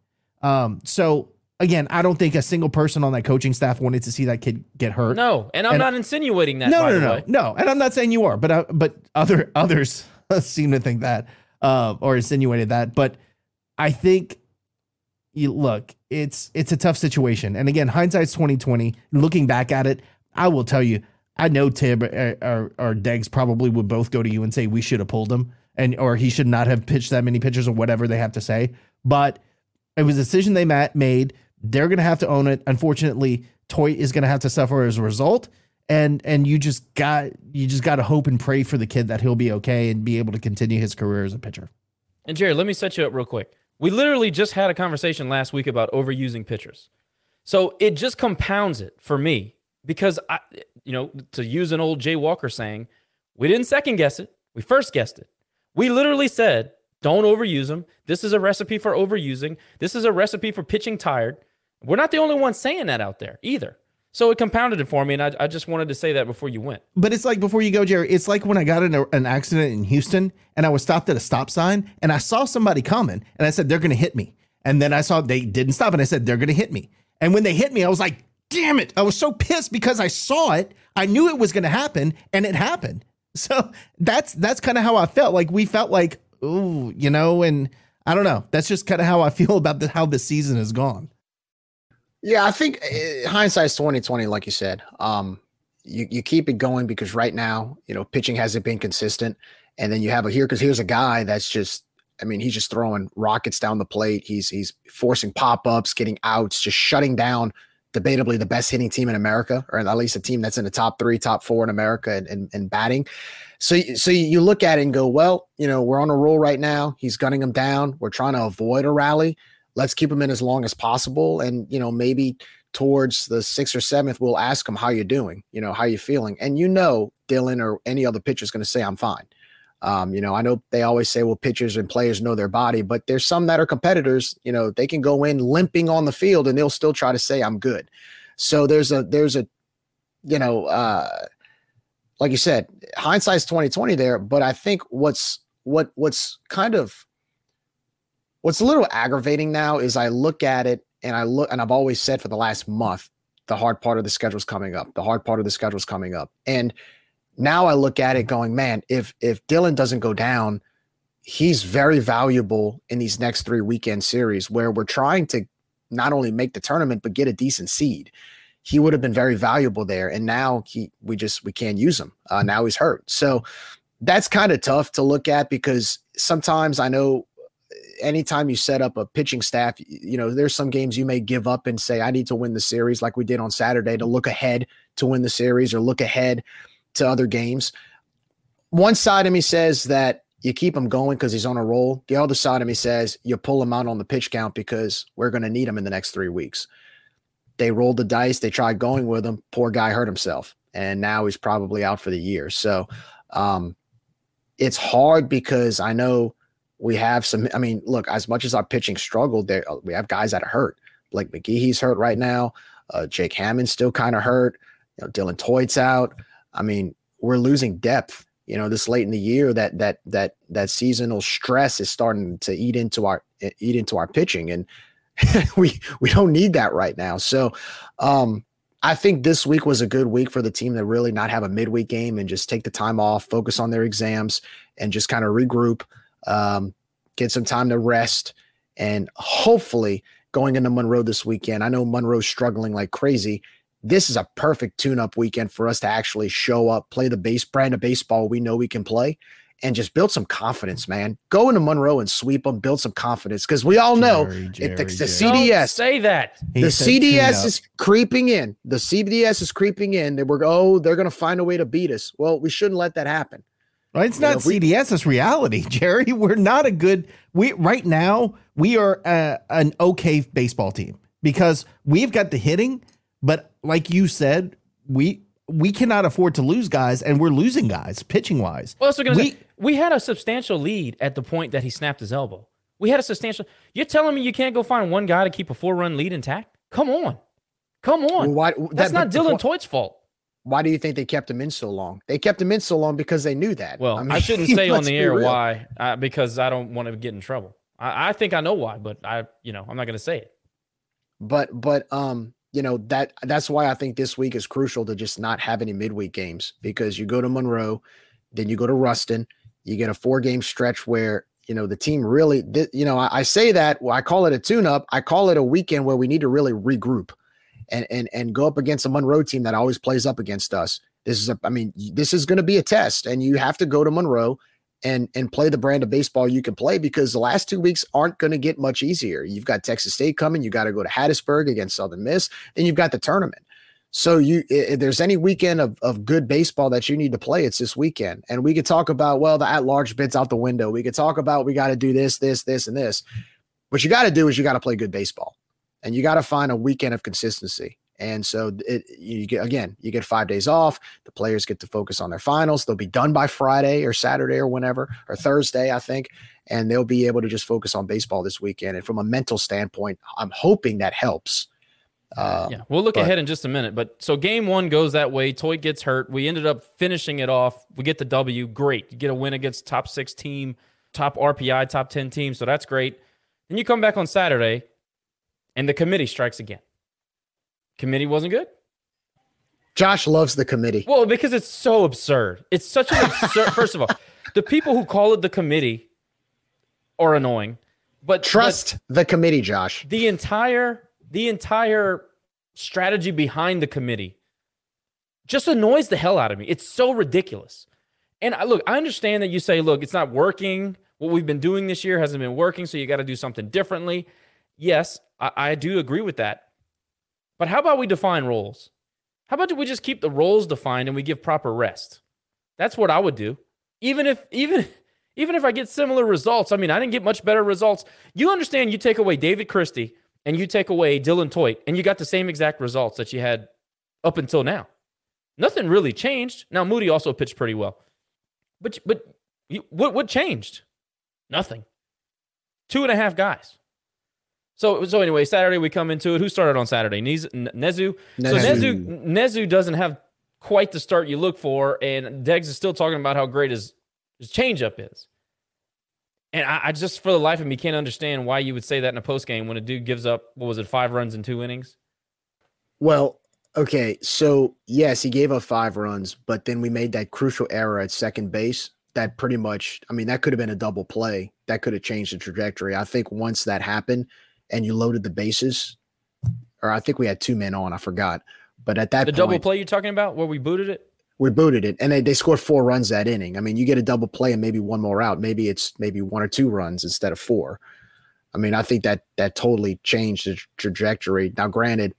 um so again, I don't think a single person on that coaching staff wanted to see that kid get hurt. No, and I'm and, not insinuating that. No, no, no, no, and I'm not saying you are, but uh, but other others seem to think that uh, or insinuated that. But I think you look, it's it's a tough situation, and again, hindsight's 2020. Looking back at it, I will tell you, I know Tib or, or, probably would both go to you and say we should have pulled him, and or he should not have pitched that many pitchers or whatever they have to say, but. It was a decision they made they're going to have to own it. Unfortunately, Theut is going to have to suffer as a result. And and you just got you just got to hope and pray for the kid that he'll be okay and be able to continue his career as a pitcher. And Jerry, let me set you up real quick. We literally just had a conversation last week about overusing pitchers. So it just compounds it for me because I, you know, to use an old Jay Walker saying, we didn't second guess it. We first guessed it. We literally said, don't overuse them. This is a recipe for overusing. This is a recipe for pitching tired. We're not the only ones saying that out there either. So it compounded it for me, and I, I just wanted to say that before you went. But it's like before you go, Jerry. It's like when I got in a, an accident in Houston, and I was stopped at a stop sign, and I saw somebody coming, and I said they're going to hit me, and then I saw they didn't stop, and I said they're going to hit me, and when they hit me, I was like, damn it! I was so pissed because I saw it, I knew it was going to happen, and it happened. So that's that's kind of how I felt. Like we felt like, ooh, you know, and I don't know. That's just kind of how I feel about the, how the season has gone. Yeah, I think uh, hindsight's twenty twenty, like you said. Um, you you keep it going because right now, you know, pitching hasn't been consistent, and then you have a here because here's a guy that's just, I mean, he's just throwing rockets down the plate. He's he's forcing pop ups, getting outs, just shutting down debatably the best hitting team in America, or at least a team that's in the top three, top four in America in, in, in batting. So, so you look at it and go, well, you know, we're on a roll right now. He's gunning him down. We're trying to avoid a rally let's keep him in as long as possible. And, you know, maybe towards the sixth or seventh, we'll ask him how you're doing, you know, how you feeling. And you know, Dylan or any other pitcher is going to say, I'm fine. Um, you know, I know they always say, well, pitchers and players know their body, but there's some that are competitors, you know, they can go in limping on the field and they'll still try to say, I'm good. So there's a, there's a, you know, uh, like you said, hindsight's 2020 there, but I think what's, what, what's kind of What's a little aggravating now is I look at it and I look, and I've always said for the last month, the hard part of the schedule is coming up. The hard part of the schedule is coming up. And now I look at it going, man, if if Dylan doesn't go down, he's very valuable in these next three weekend series where we're trying to not only make the tournament but get a decent seed. He would have been very valuable there, and now he we just we can't use him. Uh, now he's hurt, so that's kind of tough to look at because sometimes I know anytime you set up a pitching staff, you know, there's some games you may give up and say, I need to win the series, like we did on Saturday, to look ahead to win the series or look ahead to other games. One side of me says that you keep him going because he's on a roll. The other side of me says you pull him out on the pitch count because we're going to need him in the next three weeks. They rolled the dice. They tried going with him. Poor guy hurt himself, and now he's probably out for the year. So um, it's hard because I know we have some. I mean, look, as much as our pitching struggled, there uh, we have guys that are hurt. Blake McGee's hurt right now. Uh, Jake Hammond's still kind of hurt. You know, Dylan Theut's out. I mean, we're losing depth. You know, this late in the year, that that that that seasonal stress is starting to eat into our eat into our pitching, and we we don't need that right now. So, um, I think this week was a good week for the team to really not have a midweek game and just take the time off, focus on their exams, and just kind of regroup um, get some time to rest, and hopefully going into Monroe this weekend. I know Monroe's struggling like crazy. This is a perfect tune-up weekend for us to actually show up, play the base brand of baseball we know we can play, and just build some confidence, man. Go into Monroe and sweep them, build some confidence because we all know Jerry, Jerry, the, the CDS. Don't say that the CDS is creeping in. The CDS is creeping in. They were oh they're going to find a way to beat us. Well, we shouldn't let that happen. Right? It's not know, CDS, it's reality, Jerry. We're not a good we right now, we are a, an okay baseball team because we've got the hitting, but like you said, we we cannot afford to lose guys and we're losing guys pitching wise. Well, that's we, say. We had a substantial lead at the point that he snapped his elbow. We had a substantial You're telling me you can't go find one guy to keep a four run lead intact? Come on. Come on. Well, why, That's that, not Dylan Theut's fault. Why do you think they kept him in so long? They kept him in so long because they knew that. Well, I, mean, I shouldn't say on the air why, uh, because I don't want to get in trouble. I, I, think I know why, but I, you know, I'm not going to say it. But, but, um, you know that that's why I think this week is crucial to just not have any midweek games because you go to Monroe, then you go to Ruston, you get a four game stretch where you know the team really, you know, I, I say that well, I call it a tune up, I call it a weekend where we need to really regroup and and and go up against a Monroe team that always plays up against us. This is a, I mean, this is going to be a test, and you have to go to Monroe and and play the brand of baseball you can play because the last two weeks aren't going to get much easier. You've got Texas State coming, you got to go to Hattiesburg against Southern Miss, then you've got the tournament. So you if there's any weekend of, of good baseball that you need to play, it's this weekend. And we could talk about, well, the at-large bids out the window. We could talk about we got to do this, this, this, and this. What you got to do is you got to play good baseball and you got to find a weekend of consistency. And so it, you get again, you get five days off. The players get to focus on their finals. They'll be done by Friday or Saturday or whenever or Thursday, I think, and they'll be able to just focus on baseball this weekend. And from a mental standpoint, I'm hoping that helps. Uh, yeah, we'll look but- ahead in just a minute. But so game one goes that way. Theut gets hurt. We ended up finishing it off. We get the W. Great. You get a win against top six team, top RPI, top 10 team. So that's great. Then you come back on Saturday and the committee strikes again. Committee wasn't good. Josh loves the committee. Well, because it's so absurd. It's such an absurd. First of all, the people who call it the committee are annoying. But Trust the committee, Josh. the entire the entire strategy behind the committee just annoys the hell out of me. It's so ridiculous. And I look, I understand that you say, look, it's not working. What we've been doing this year hasn't been working, so you got to do something differently. Yes, I, I do agree with that. But how about we define roles? How about we just keep the roles defined and we give proper rest? That's what I would do. Even if even even if I get similar results, I mean, I didn't get much better results. You understand? You take away David Christie and you take away Dylan Theut, and you got the same exact results that you had up until now. Nothing really changed. Now Moody also pitched pretty well, but but what what changed? Nothing. Two and a half guys. So so anyway, Saturday we come into it. Who started on Saturday? Nez, N- Nezuh. So Nezuh. Nezuh Nezuh doesn't have quite the start you look for, and Deggs is still talking about how great his his changeup is. And I, I just, for the life of me, can't understand why you would say that in a post game when a dude gives up what was it, five runs in two innings. Well, okay. So, yes, he gave up five runs, but then we made that crucial error at second base. That pretty much, I mean, that could have been a double play. That could have changed the trajectory. I think once that happened and you loaded the bases, or I think we had two men on, I forgot. But at that The point, double play you're talking about, where we booted it. we booted it and they, they scored four runs that inning. I mean, you get a double play and maybe one more out. Maybe it's maybe one or two runs instead of four. I mean, I think that that totally changed the trajectory. Now, granted,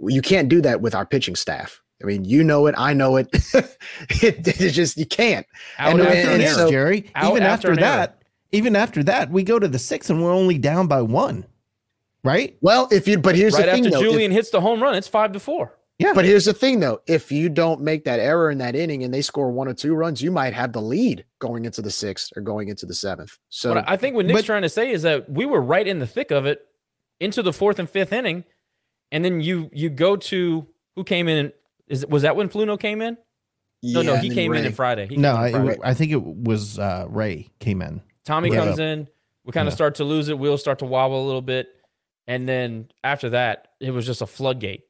you can't do that with our pitching staff. I mean, you know it, I know it. it it's just you can't. Out And- after and- an and error. so- Jerry. Out even after after, an error. that, even after that, we go to the sixth and we're only down by one. Right? Well, if you but here's right the thing after though. if- Julian hits the home run, it's five to four. Yeah. but here's the thing though. If you don't make that error in that inning and they score one or two runs, you might have the lead going into the sixth or going into the seventh. So What I think what Nick's but- trying to say is that we were right in the thick of it into the fourth and fifth inning, and then you you go to who came in. Is was that when Fluno came in? No, no, he and then came in on Friday. He No, came in I, Friday. I think it was uh, Ray came in. Tommy Yeah. comes in. We kind of Yeah. start to lose it. We'll start to wobble a little bit, and then after that, it was just a floodgate.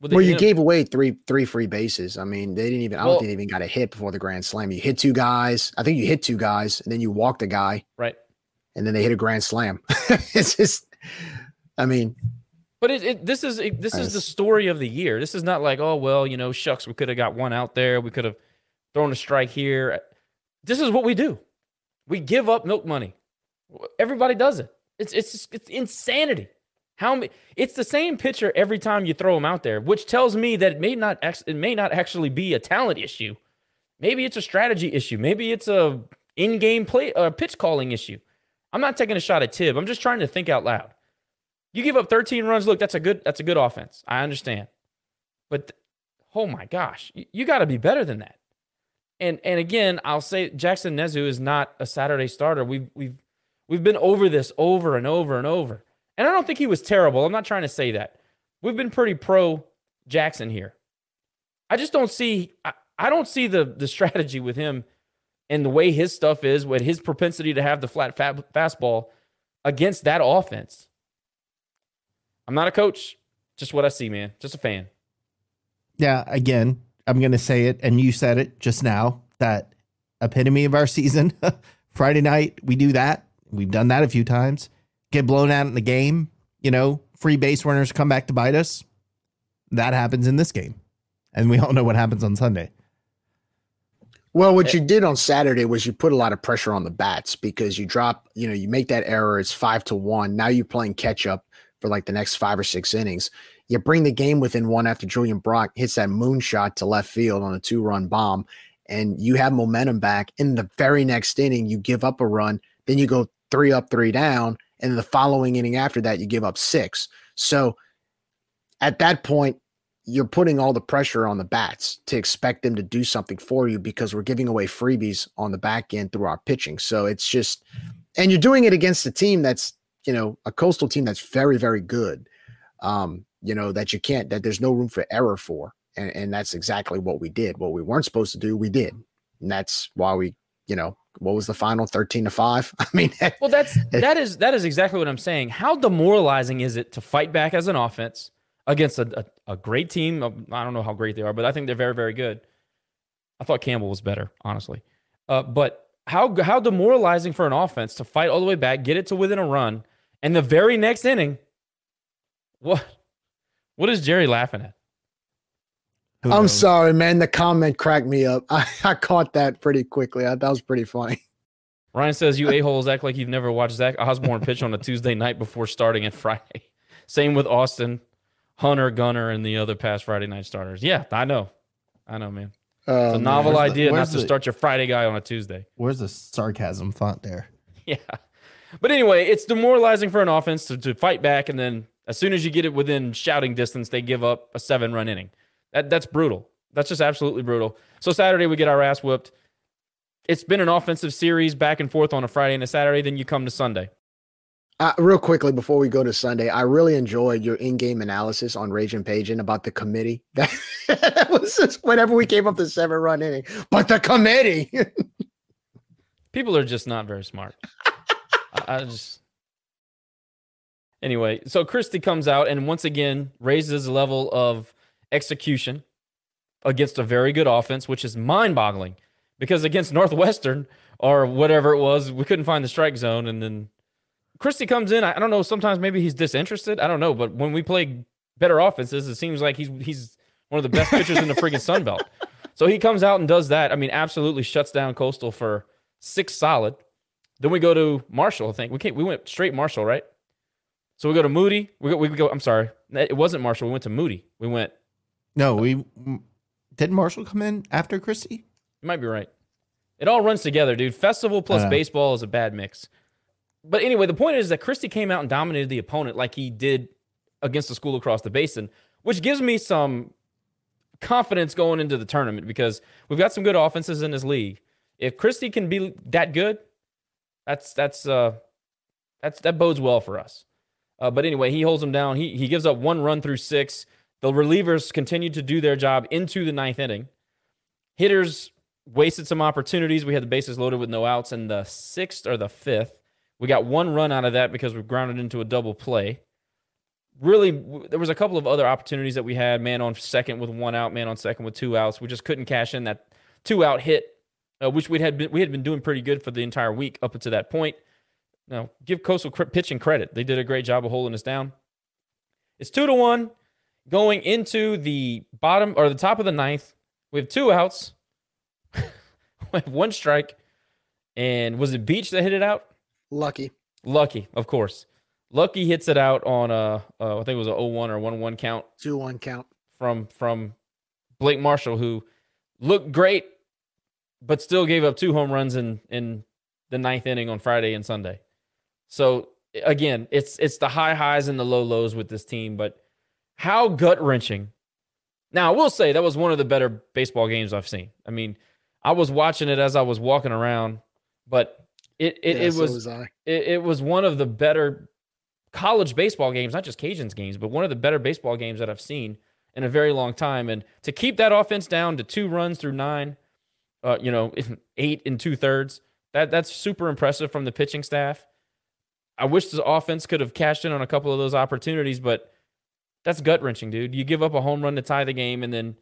Well, Well, you ended up- gave away three three free bases. I mean, they didn't even. I Well- don't think they even got a hit before the grand slam. You hit two guys. I think you hit two guys, and then you walked a guy, right. and then they hit a grand slam. it's just, I mean, But it, it this is it, this is the story of the year. This is not like oh well you know shucks we could have got one out there we could have thrown a strike here. This is what we do. We give up milk money. Everybody does it. It's it's it's insanity. How many? It's the same pitcher every time you throw him out there, which tells me that it may not it may not actually be a talent issue. Maybe it's a strategy issue. Maybe it's a in-game play uh, pitch calling issue. I'm not taking a shot at Tib. I'm just trying to think out loud. You give up 13 runs. Look, that's a good that's a good offense. I understand. But th- oh my gosh, you, you got to be better than that. And and again, I'll say Jackson Nezuh is not a Saturday starter. We've we've we've been over this over and over and over. And I don't think he was terrible. I'm not trying to say that. We've been pretty pro Jackson here. I just don't see I, I don't see the the strategy with him and the way his stuff is with his propensity to have the flat fa- fastball against that offense. I'm not a coach, just what I see, man. Just a fan. Yeah, again, I'm going to say it, and you said it just now that epitome of our season. Friday night, we do that. We've done that a few times. Get blown out in the game, you know, free base runners come back to bite us. That happens in this game. And we all know what happens on Sunday. well, what you did on Saturday was you put a lot of pressure on the bats because you drop, you know, you make that error. It's five to one. Now you're playing catch up for like the next five or six innings. You bring the game within one after Julian Brock hits that moonshot to left field on a two run bomb, and you have momentum back. In the very next inning, you give up a run, then you go three up, three down, and the following inning after that, you give up six. So at that point, you're putting all the pressure on the bats to expect them to do something for you because we're giving away freebies on the back end through our pitching. So it's just, and you're doing it against a team that's, you know, a coastal team that's very, very good. Um, you know, that you can't, that there's no room for error for. And, and that's exactly what we did. What we weren't supposed to do, we did. And that's why we, you know, what was the final 13 to 5? I mean, well, that's that is that is exactly what I'm saying. How demoralizing is it to fight back as an offense against a, a, a great team? I don't know how great they are, but I think they're very, very good. I thought Campbell was better, honestly. Uh, but how how demoralizing for an offense to fight all the way back, get it to within a run, and the very next inning, what what is Jerry laughing at? I'm sorry, man. The comment cracked me up. I, I caught that pretty quickly. I, that was pretty funny. Ryan says you a-holes act like you've never watched Zach Osborne pitch on a Tuesday night before starting at Friday. Same with Austin, Hunter, Gunner, and the other past Friday night starters. Yeah, I know. I know, man. Oh, it's a novel man. idea the, not to the, start your Friday guy on a Tuesday. Where's the sarcasm font there? Yeah. But anyway, it's demoralizing for an offense to, to fight back, and then as soon as you get it within shouting distance, they give up a seven run inning. That, that's brutal. That's just absolutely brutal. So Saturday, we get our ass whooped. It's been an offensive series back and forth on a Friday and a Saturday. Then you come to Sunday. Uh, real quickly before we go to Sunday, I really enjoyed your in-game analysis on Rage Raging Cajun about the committee. That, that was just whenever we came up the seven-run inning, but the committee. People are just not very smart. I, I just anyway. So Christie comes out and once again raises the level of execution against a very good offense, which is mind-boggling because against Northwestern or whatever it was, we couldn't find the strike zone, and then Christie comes in. I don't know. Sometimes maybe he's disinterested. I don't know. But when we play better offenses, it seems like he's he's one of the best pitchers in the freaking Sun Belt. So he comes out and does that. I mean, absolutely shuts down Coastal for six solid. Then we go to Marshall. I think we came, we went straight Marshall, right? So we go to Moody. We go, we go. I'm sorry, it wasn't Marshall. We went to Moody. We went. No, we did Marshall come in after Christie. You might be right. It all runs together, dude. Festival plus baseball is a bad mix but anyway, the point is that Christie came out and dominated the opponent like he did against the school across the basin, which gives me some confidence going into the tournament because we've got some good offenses in this league. If Christie can be that good, that's that's uh that's that bodes well for us. Uh, but anyway, he holds them down. He he gives up one run through six. The relievers continued to do their job into the ninth inning. Hitters wasted some opportunities. We had the bases loaded with no outs in the sixth or the fifth. We got one run out of that because we grounded into a double play. Really, there was a couple of other opportunities that we had. Man on second with one out, man on second with two outs. We just couldn't cash in that two out hit, uh, which we had been we had been doing pretty good for the entire week up until that point. Now, give Coastal pitching credit; they did a great job of holding us down. It's two to one going into the bottom or the top of the ninth. We have two outs, we have one strike, and was it Beach that hit it out? Lucky. Lucky, of course. Lucky hits it out on a, uh, I think it was a 0-1 or 1-1 count. 2-1 count. From from Blake Marshall, who looked great, but still gave up two home runs in in the ninth inning on Friday and Sunday. So again, it's it's the high highs and the low lows with this team, but how gut wrenching. Now I will say that was one of the better baseball games I've seen. I mean, I was watching it as I was walking around, but it it, yeah, it was, was it, it was one of the better college baseball games, not just Cajuns games, but one of the better baseball games that I've seen in a very long time. And to keep that offense down to two runs through nine, uh, you know, eight and two thirds, that that's super impressive from the pitching staff. I wish the offense could have cashed in on a couple of those opportunities, but that's gut wrenching, dude. You give up a home run to tie the game, and then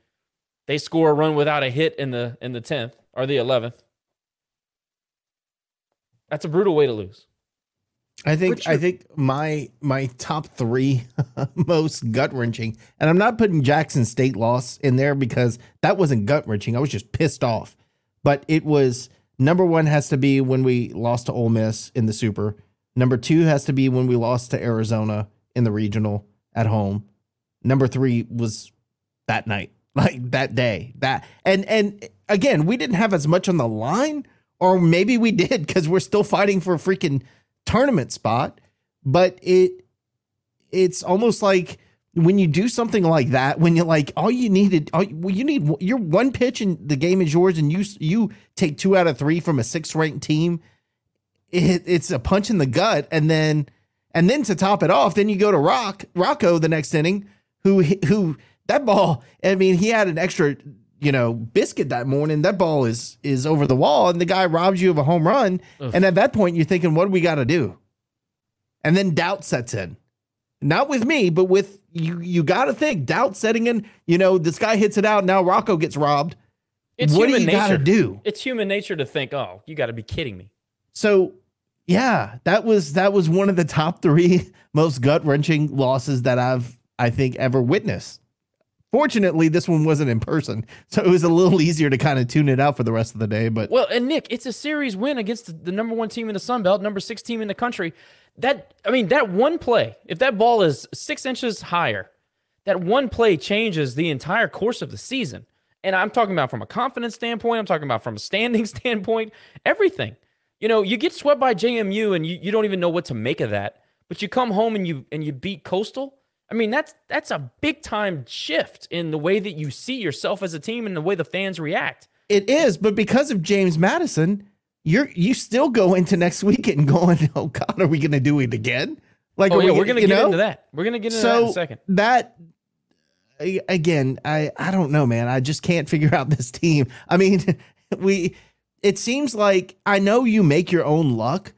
they score a run without a hit in the in the tenth or the eleventh. That's a brutal way to lose. I think I think my my top three most gut wrenching, and I'm not putting Jackson State loss in there because that wasn't gut wrenching. I was just pissed off. But it was number one has to be when we lost to Ole Miss in the Super. Number two has to be when we lost to Arizona in the regional at home. Number three was that night, like that day. That and and again, we didn't have as much on the line or maybe we did because we're still fighting for a freaking tournament spot. But it it's almost like when you do something like that, when you're like, all you needed, all well, you need your one pitch and the game is yours, and you you take two out of three from a six ranked team. It, it's a punch in the gut, and then and then to top it off, then you go to Rock Rocco the next inning who who that ball. I mean, he had an extra you know biscuit that morning. That ball is is over the wall, and the guy robs you of a home run. Ugh. And at that point, you're thinking, what do we got to do? And then doubt sets in. Not with me, but with you. You got to think doubt setting in. You know, this guy hits it out. Now Rocco gets robbed. It's what do you got to do? It's human nature to think, oh, you got to be kidding me. So yeah, that was that was one of the top three most gut wrenching losses that I've I think ever witnessed. Fortunately, this one wasn't in person, so it was a little easier to kind of tune it out for the rest of the day. But Well, and Nick, it's a series win against the, number one team in the Sun Belt, number six team in the country. That I mean, that one play, if that ball is six inches higher, that one play changes the entire course of the season. And I'm talking about from a confidence standpoint, I'm talking about from a standing standpoint, everything. You know, you get swept by JMU and you, you don't even know what to make of that. But you come home and you and you beat Coastal. I mean, that's that's a big time shift in the way that you see yourself as a team and the way the fans react. it is. But because of James Madison, you're you still go into next weekend going, oh God, are we going to do it again? Like, Oh yeah, we we're gonna get know? into that. We're gonna get into that in a second. that again, I I don't know, man. I just can't figure out this team. I mean, we it seems like I know you make your own luck,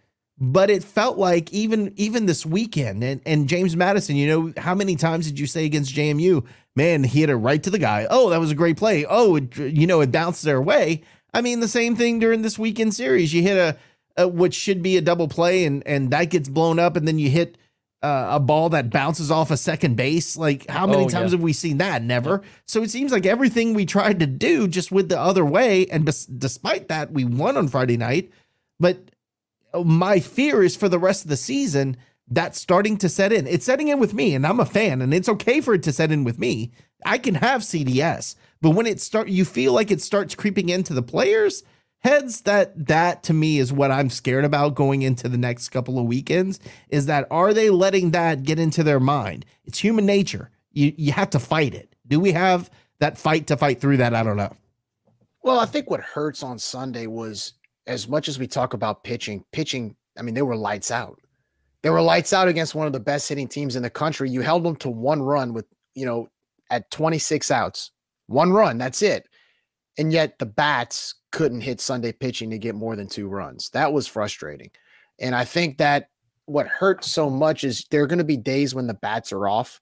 but it felt like even even this weekend and and James Madison, you know, how many times did you say against JMU, man, he hit it right to the guy. Oh, that was a great play. Oh, it, you know, it bounced their way. I mean, the same thing during this weekend series. You hit a, a which should be a double play and and that gets blown up and then you hit uh, a ball that bounces off a second base. Like, how many Oh, times yeah. have we seen that? Never. So it seems like everything we tried to do just went the other way. And bes- despite that, we won on Friday night. But Uh, my fear is for the rest of the season that's starting to set in. It's setting in with me, and I'm a fan, and it's okay for it to set in with me. I can have CDS, but when it start, you feel like it starts creeping into the players' heads. That that to me is what I'm scared about going into the next couple of weekends. Is that are they letting that get into their mind? It's human nature. You you have to fight it. Do we have that fight to fight through that? I don't know. Well, I think what hurts on Sunday was as much as we talk about pitching, pitching, I mean, they were lights out. They were lights out against one of the best hitting teams in the country. You held them to one run with, you know, at 26 outs. One run, that's it. And yet the bats couldn't hit Sunday pitching to get more than two runs. That was frustrating. And I think that what hurts so much is there are going to be days when the bats are off,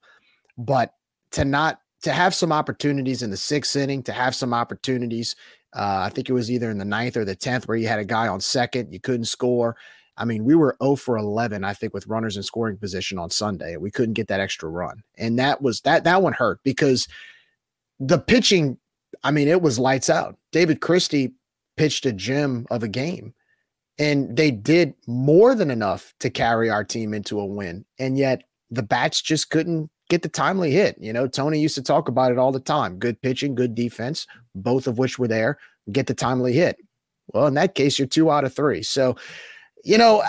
but to not to have some opportunities in the sixth inning, to have some opportunities. Uh, I think it was either in the ninth or the tenth where you had a guy on second, you couldn't score. I mean, we were 0 for 11, I think, with runners in scoring position on Sunday. We couldn't get that extra run, and that was that that one hurt because the pitching. I mean, it was lights out. David Christie pitched a gem of a game, and they did more than enough to carry our team into a win, and yet the bats just couldn't get the timely hit. You know, Tony used to talk about it all the time. Good pitching, good defense, both of which were there. Get the timely hit. Well, in that case, you're two out of three. So, you know,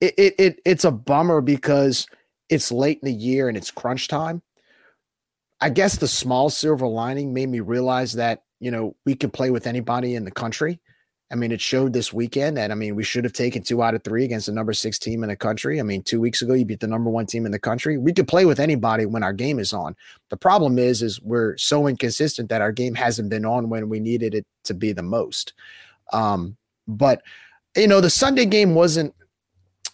it it, it it's a bummer because it's late in the year and it's crunch time. I guess the small silver lining made me realize that you know we can play with anybody in the country. I mean, it showed this weekend that I mean we should have taken two out of three against the number six team in the country. I mean, two weeks ago you beat the number one team in the country. We could play with anybody when our game is on. The problem is, is we're so inconsistent that our game hasn't been on when we needed it to be the most. Um, but you know, the Sunday game wasn't.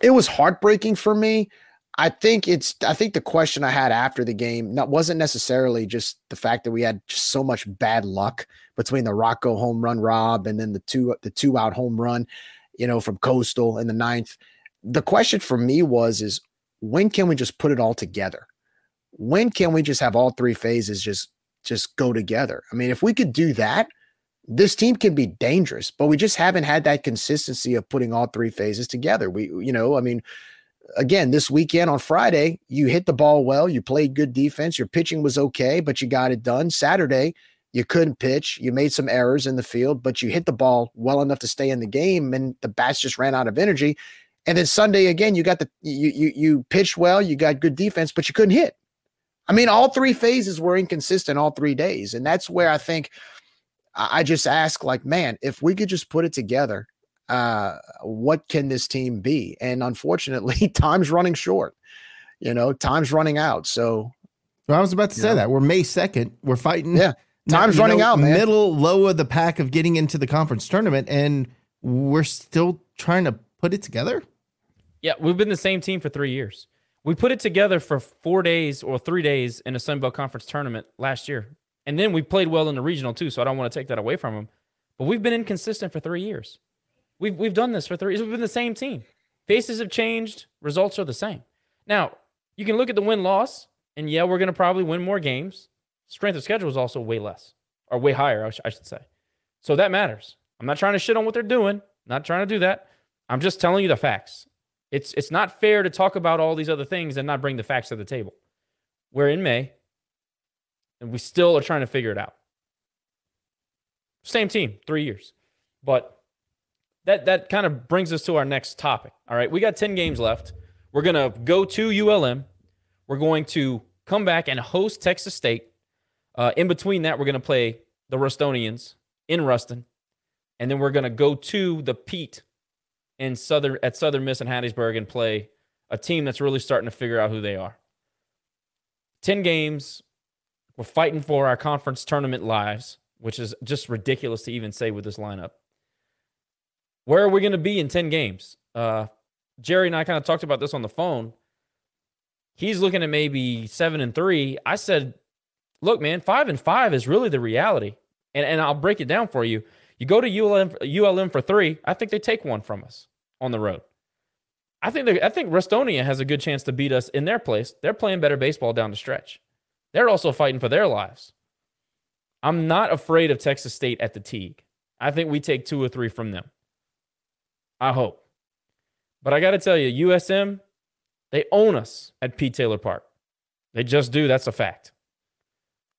It was heartbreaking for me. I think it's. I think the question I had after the game not wasn't necessarily just the fact that we had just so much bad luck between the Rocco home run rob and then the two the two out home run, you know, from Coastal in the ninth. The question for me was is when can we just put it all together? When can we just have all three phases just just go together? I mean, if we could do that, this team can be dangerous, but we just haven't had that consistency of putting all three phases together. We, you know, I mean, again, this weekend on Friday, you hit the ball well, you played good defense, your pitching was okay, but you got it done. Saturday, you couldn't pitch, you made some errors in the field, but you hit the ball well enough to stay in the game, and the bats just ran out of energy. And then Sunday again, you got the you you you pitched well, you got good defense, but you couldn't hit. I mean, all three phases were inconsistent all three days, and that's where I think I just ask, like, man, if we could just put it together, uh, what can this team be? And unfortunately, time's running short. You know, time's running out. So Well, I was about to say Yeah. that we're May second. We're fighting. Yeah. Time's you running out, man. Middle, low of the pack of getting into the conference tournament, and we're still trying to put it together. Yeah, we've been the same team for three years. We put it together for four days or three days in a Sun Belt Conference tournament last year. And then we played well in the regional too, so I don't want to take that away from them. But we've been inconsistent for three years. We've we've done this for three. We've been the same team. Faces have changed, results are the same. Now, you can look at the win-loss, and yeah, we're gonna probably win more games. Strength of schedule is also way less, or way higher, I, sh- I should say. So that matters. I'm not trying to shit on what they're doing. Not trying to do that. I'm just telling you the facts. It's it's not fair to talk about all these other things and not bring the facts to the table. We're in May, and we still are trying to figure it out. Same team, three years, but that that kind of brings us to our next topic. All right, we got ten games left. We're gonna go to ULM. We're going to come back and host Texas State. Uh, in between that, we're gonna play the Rustonians in Ruston, and then we're gonna go to the Pete in Southern at Southern Miss and Hattiesburg and play a team that's really starting to figure out who they are. 10 games. We're fighting for our conference tournament lives, which is just ridiculous to even say with this lineup. Where are we going to be in 10 games? Uh, Jerry and I kind of talked about this on the phone. He's looking at maybe seven and three. I said, look, man, five and five is really the reality. And, and I'll break it down for you. You go to ULM, ULM for three. I think they take one from us on the road. I think I think Rustonia has a good chance to beat us in their place. They're playing better baseball down the stretch. They're also fighting for their lives. I'm not afraid of Texas State at the Tigue. I think we take two or three from them. I hope. But I got to tell you, USM, they own us at Pete Taylor Park. They just do. That's a fact.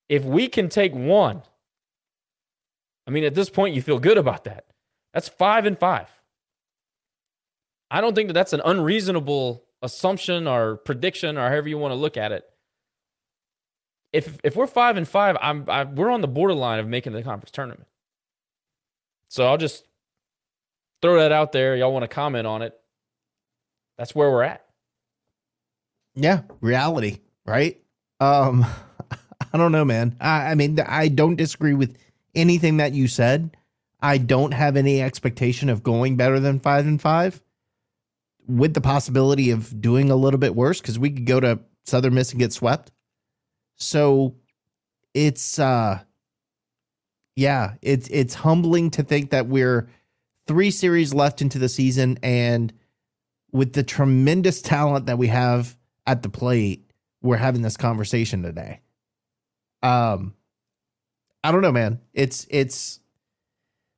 If we can take one, I mean, at this point, you feel good about that. That's five and five. I don't think that that's an unreasonable assumption or prediction or however you want to look at it. If if we're five and five, I'm I, we're on the borderline of making the conference tournament. So I'll just throw that out there. Y'all want to comment on it? That's where we're at. Yeah, reality, right? Um, I don't know, man. I, I mean, I don't disagree with anything that you said. I don't have any expectation of going better than five and five, with the possibility of doing a little bit worse because we could go to Southern Miss and get swept. So it's uh yeah, it's it's humbling to think that we're three series left into the season and with the tremendous talent that we have at the plate, we're having this conversation today. Um I don't know, man. It's it's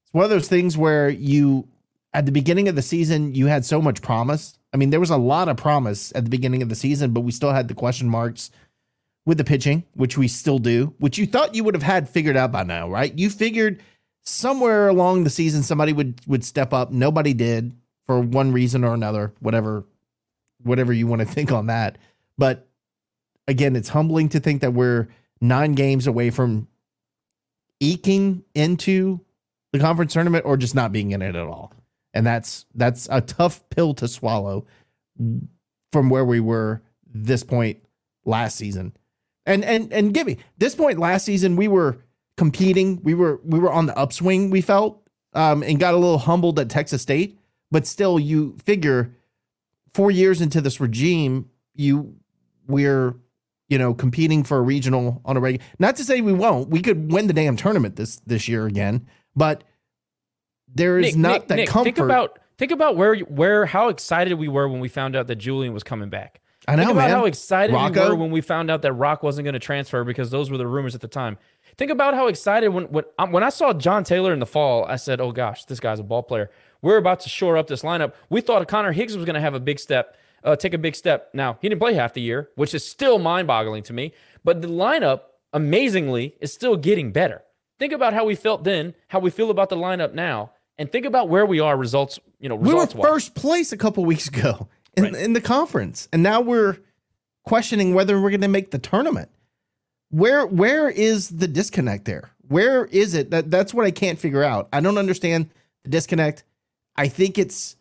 it's one of those things where you at the beginning of the season you had so much promise. I mean, there was a lot of promise at the beginning of the season, but we still had the question marks with the pitching, which we still do, which you thought you would have had figured out by now, right? You figured somewhere along the season somebody would would step up. Nobody did for one reason or another, whatever whatever you want to think on that. But again, it's humbling to think that we're 9 games away from eking into the conference tournament or just not being in it at all. And that's that's a tough pill to swallow from where we were this point last season. And and and give me this point last season we were competing, we were we were on the upswing we felt um and got a little humbled at Texas State, but still you figure 4 years into this regime you we're you know competing for a regional on a regular not to say we won't we could win the damn tournament this this year again but there is Nick, not Nick, that Nick, comfort Think about think about where where how excited we were when we found out that Julian was coming back. I know Think about man how excited Rocco? we were when we found out that Rock wasn't going to transfer because those were the rumors at the time. Think about how excited when when um, when I saw John Taylor in the fall, I said, "Oh gosh, this guy's a ball player." We're about to shore up this lineup. We thought Connor Higgs was going to have a big step, uh, take a big step. Now he didn't play half the year, which is still mind-boggling to me. But the lineup, amazingly, is still getting better. Think about how we felt then, how we feel about the lineup now, and think about where we are results. You know, results we were first place a couple weeks ago in, Right. in the conference and now we're questioning whether we're going to make the tournament where where is the disconnect there where is it that that's what i can't figure out i don't understand the disconnect i think it's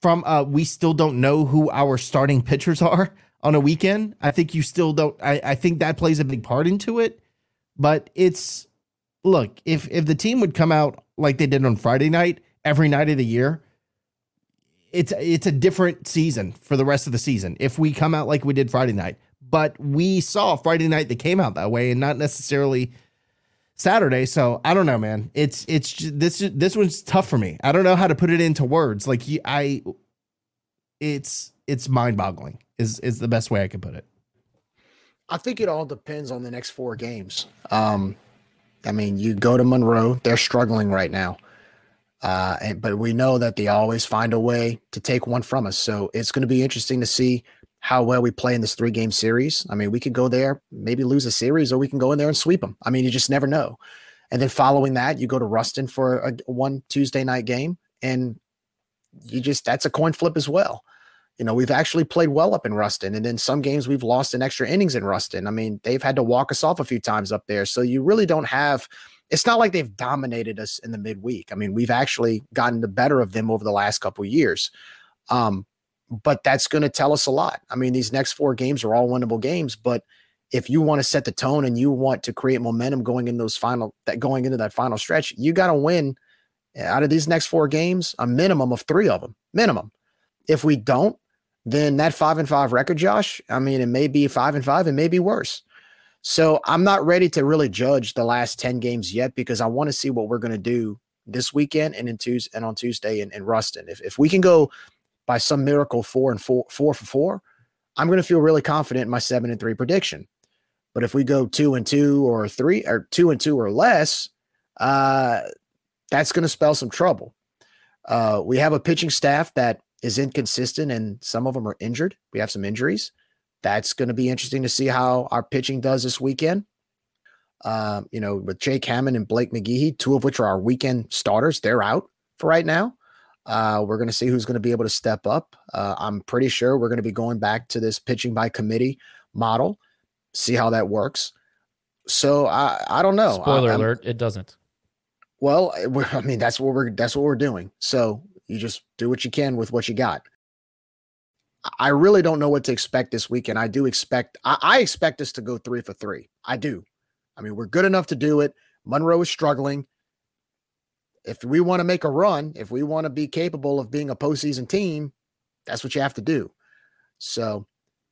from uh we still don't know who our starting pitchers are on a weekend. I think you still don't. I, I think that plays a big part into it. But it's look if if the team would come out like they did on Friday night every night of the year, it's it's a different season for the rest of the season. If we come out like we did Friday night, but we saw Friday night that came out that way, and not necessarily Saturday. So I don't know, man. It's it's this this one's tough for me. I don't know how to put it into words. Like I, it's it's mind boggling. Is is the best way I can put it. I think it all depends on the next four games. Um, I mean, you go to Monroe; they're struggling right now, uh, and but we know that they always find a way to take one from us. So it's going to be interesting to see how well we play in this three game series. I mean, we could go there, maybe lose a series, or we can go in there and sweep them. I mean, you just never know. And then following that, you go to Ruston for a one Tuesday night game, and you just that's a coin flip as well. You know, we've actually played well up in Ruston, and then some games we've lost in extra innings in Ruston. I mean, they've had to walk us off a few times up there, so you really don't have. It's not like they've dominated us in the midweek. I mean, we've actually gotten the better of them over the last couple years. Um, but that's going to tell us a lot. I mean, these next four games are all winnable games, but if you want to set the tone and you want to create momentum going in those final that going into that final stretch, you got to win out of these next four games a minimum of three of them, minimum. If we don't, then that five and five record, Josh, I mean, it may be five and five, it may be worse. So I'm not ready to really judge the last 10 games yet because I want to see what we're going to do this weekend and in Tuesday and on Tuesday in, in Ruston. If, if we can go by some miracle four and four, four for four, I'm going to feel really confident in my seven and three prediction. But if we go two and two or three or two and two or less, uh, that's going to spell some trouble. Uh, we have a pitching staff that is inconsistent and some of them are injured. We have some injuries. That's going to be interesting to see how our pitching does this weekend. Uh, you know, with Jake Hammond and Blake McGehee, two of which are our weekend starters, they're out for right now. Uh, we're going to see who's going to be able to step up. Uh, I'm pretty sure we're going to be going back to this pitching by committee model, see how that works. So I, I don't know. Spoiler I, alert: it doesn't. Well, I mean that's what we're that's what we're doing. So you just do what you can with what you got. I really don't know what to expect this weekend. I do expect I, I expect us to go three for three. I do. I mean, we're good enough to do it. Monroe is struggling if we want to make a run, if we want to be capable of being a postseason team, that's what you have to do. So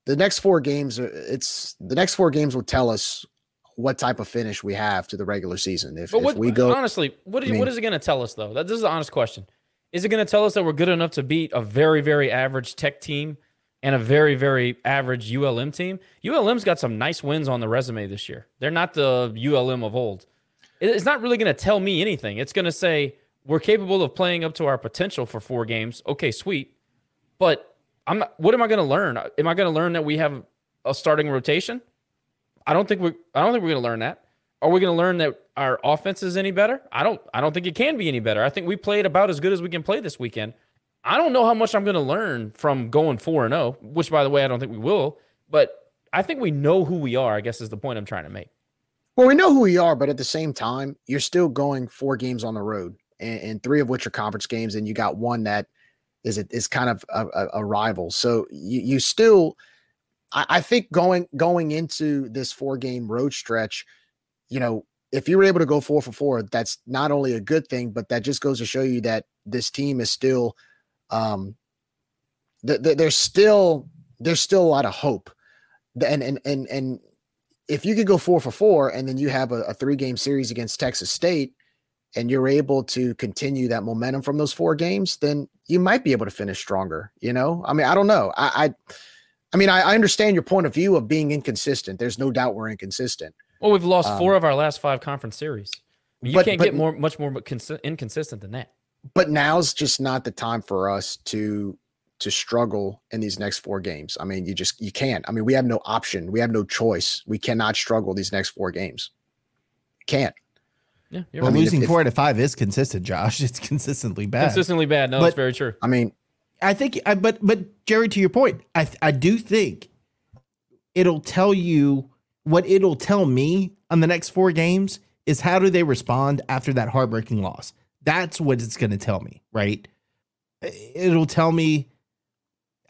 the next four games, it's the next four games will tell us what type of finish we have to the regular season. If, what, if we go honestly, what is, I mean, what is it going to tell us though? That this is an honest question. Is it going to tell us that we're good enough to beat a very very average Tech team and a very very average ULM team? ULM's got some nice wins on the resume this year. They're not the ULM of old it's not really going to tell me anything. It's going to say we're capable of playing up to our potential for four games. Okay, sweet. But I'm not, what am I going to learn? Am I going to learn that we have a starting rotation? I don't think we I don't think we're going to learn that. Are we going to learn that our offense is any better? I don't I don't think it can be any better. I think we played about as good as we can play this weekend. I don't know how much I'm going to learn from going 4 and 0, which by the way I don't think we will, but I think we know who we are, I guess is the point I'm trying to make. Well, we know who we are, but at the same time, you're still going four games on the road, and, and three of which are conference games, and you got one that is a, is kind of a, a, a rival. So you, you still, I, I think going going into this four game road stretch, you know, if you were able to go four for four, that's not only a good thing, but that just goes to show you that this team is still, um, th- th- there's still there's still a lot of hope, and and and and if you could go four for four and then you have a, a three game series against Texas State and you're able to continue that momentum from those four games, then you might be able to finish stronger. You know, I mean, I don't know. I, I, I mean, I, I, understand your point of view of being inconsistent. There's no doubt we're inconsistent. Well, we've lost um, four of our last five conference series. I mean, you but, can't but, get more, much more inconsistent than that. But now's just not the time for us to to struggle in these next four games. I mean, you just you can't. I mean, we have no option. We have no choice. We cannot struggle these next four games. Can't. Yeah, well, right. losing if, four if, out of five is consistent, Josh. It's consistently bad. Consistently bad. No, but, that's very true. I mean, I think, I, but but Jerry, to your point, I I do think it'll tell you what it'll tell me on the next four games is how do they respond after that heartbreaking loss. That's what it's going to tell me, right? It'll tell me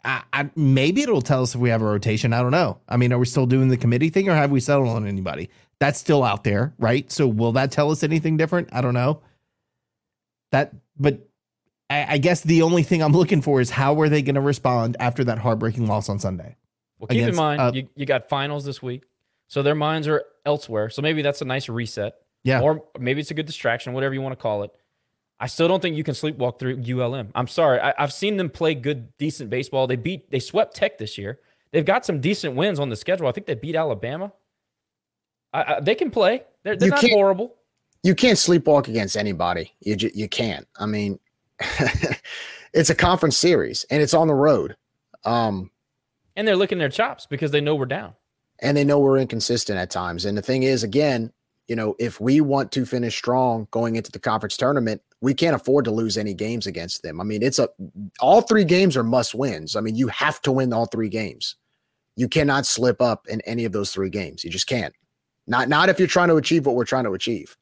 I, I, maybe it'll tell us if we have a rotation. I don't know. I mean, are we still doing the committee thing, or have we settled on anybody? That's still out there, right? So will that tell us anything different? I don't know. That, but I, I guess the only thing I'm looking for is how are they going to respond after that heartbreaking loss on Sunday? Well, keep against, in mind uh, you, you got finals this week, so their minds are elsewhere. So maybe that's a nice reset. Yeah, or maybe it's a good distraction, whatever you want to call it. I still don't think you can sleepwalk through ULM. I'm sorry. I, have seen them play good, decent baseball. They beat, they swept Tech this year. They've got some decent wins on the schedule. I think they beat Alabama. I, I, they can play. They're, they're not horrible. You can't sleepwalk against anybody. You you can't. I mean, it's a conference series and it's on the road. Um, and they're licking their chops because they know we're down. And they know we're inconsistent at times. And the thing is, again, you know, if we want to finish strong going into the conference tournament, we can't afford to lose any games against them. I mean, it's a all three games are must wins. I mean, you have to win all three games. You cannot slip up in any of those three games. You just can't. Not not if you're trying to achieve what we're trying to achieve.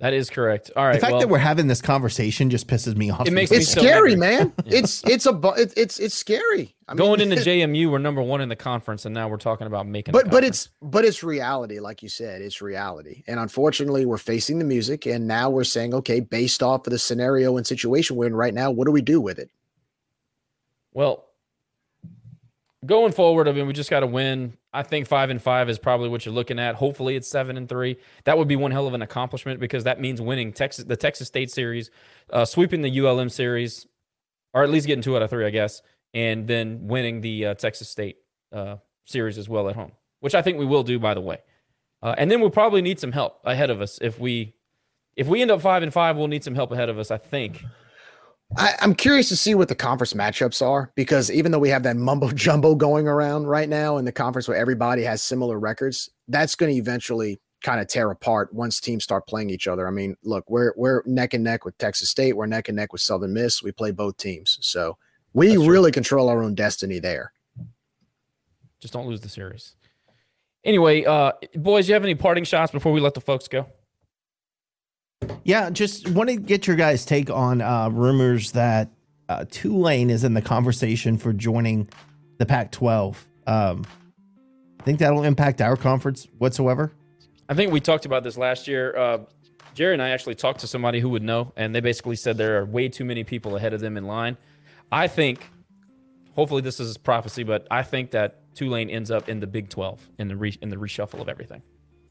That is correct. All right. The fact well, that we're having this conversation just pisses me off. It makes it's scary, man. yeah. It's it's a it's it's it's scary. I Going mean, into JMU, we're number one in the conference, and now we're talking about making. But but it's but it's reality, like you said, it's reality. And unfortunately, we're facing the music, and now we're saying, okay, based off of the scenario and situation we're in right now, what do we do with it? Well, going forward, I mean, we just got to win. I think five and five is probably what you're looking at. Hopefully, it's seven and three. That would be one hell of an accomplishment because that means winning Texas, the Texas State series, uh, sweeping the ULM series, or at least getting two out of three, I guess, and then winning the uh, Texas State uh, series as well at home, which I think we will do, by the way. Uh, and then we'll probably need some help ahead of us if we if we end up five and five. We'll need some help ahead of us, I think. I, am curious to see what the conference matchups are because even though we have that mumbo jumbo going around right now in the conference where everybody has similar records, that's going to eventually kind of tear apart once teams start playing each other. I mean, look, we're we're neck and neck with Texas State, we're neck and neck with Southern Miss. We play both teams, so we really control our own destiny there. Just don't lose the series. Anyway, uh, boys, you have any parting shots before we let the folks go? Yeah, just want to get your guys' take on uh, rumors that uh, Tulane is in the conversation for joining the Pac-12. Um, think that'll impact our conference whatsoever? I think we talked about this last year. Uh, Jerry and I actually talked to somebody who would know, and they basically said there are way too many people ahead of them in line. I think, hopefully, this is prophecy, but I think that Tulane ends up in the Big 12 in the re- in the reshuffle of everything.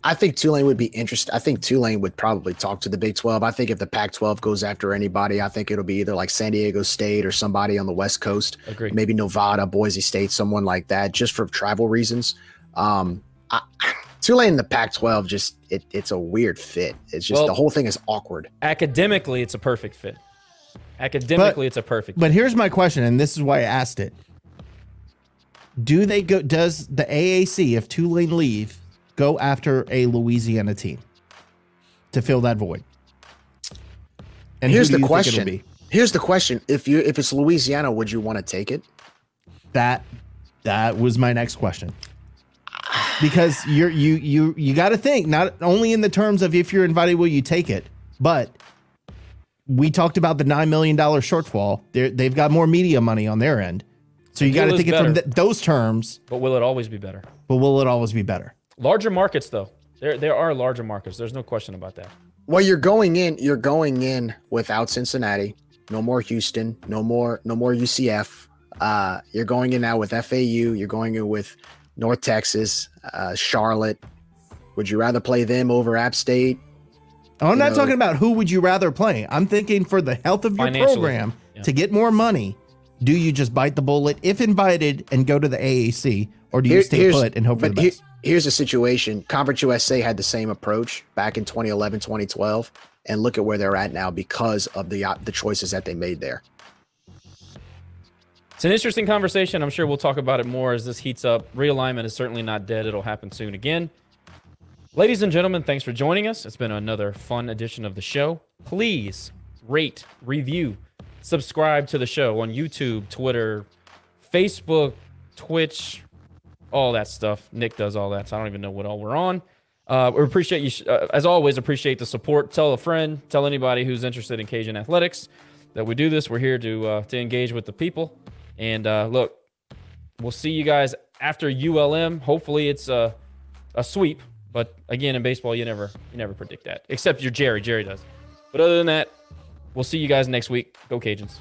I think Tulane would be interested. I think Tulane would probably talk to the Big 12. I think if the Pac 12 goes after anybody, I think it'll be either like San Diego State or somebody on the West Coast. Agreed. Maybe Nevada, Boise State, someone like that, just for travel reasons. Um, I, Tulane and the Pac 12, just it, it's a weird fit. It's just well, the whole thing is awkward. Academically, it's a perfect fit. Academically, but, it's a perfect. Fit. But fit. here's my question, and this is why I asked it. Do they go? Does the AAC, if Tulane leave, go after a Louisiana team to fill that void. And here's the question. Here's the question. If you if it's Louisiana, would you want to take it? That that was my next question. Because you're you you you got to think not only in the terms of if you're invited, will you take it, but we talked about the nine million dollar shortfall. They they've got more media money on their end, so you got to think it from th- those terms. But will it always be better? But will it always be better? Larger markets, though. There, there are larger markets. There's no question about that. Well, you're going in. You're going in without Cincinnati. No more Houston. No more. No more UCF. Uh, you're going in now with FAU. You're going in with North Texas, uh, Charlotte. Would you rather play them over App State? I'm you not know, talking about who would you rather play. I'm thinking for the health of your program yeah. to get more money. Do you just bite the bullet if invited and go to the AAC, or do you Here, stay put and hope for the best? here's a situation Conference USA had the same approach back in 2011, 2012, and look at where they're at now because of the uh, the choices that they made there. It's an interesting conversation. I'm sure we'll talk about it more as this heats up. Realignment is certainly not dead. It'll happen soon again. Ladies and gentlemen, thanks for joining us. It's been another fun edition of the show. Please rate, review, subscribe to the show on YouTube, Twitter, Facebook, Twitch, all that stuff. Nick does all that, so I don't even know what all we're on. Uh, we appreciate you, uh, as always, appreciate the support. Tell a friend, tell anybody who's interested in Cajun athletics that we do this. We're here to uh, to engage with the people, And uh, look, we'll see you guys after ULM. Hopefully, it's a a sweep. But again, in baseball, you never you never predict that. Except you're Jerry. Jerry does. But other than that, we'll see you guys next week. Go Cajuns.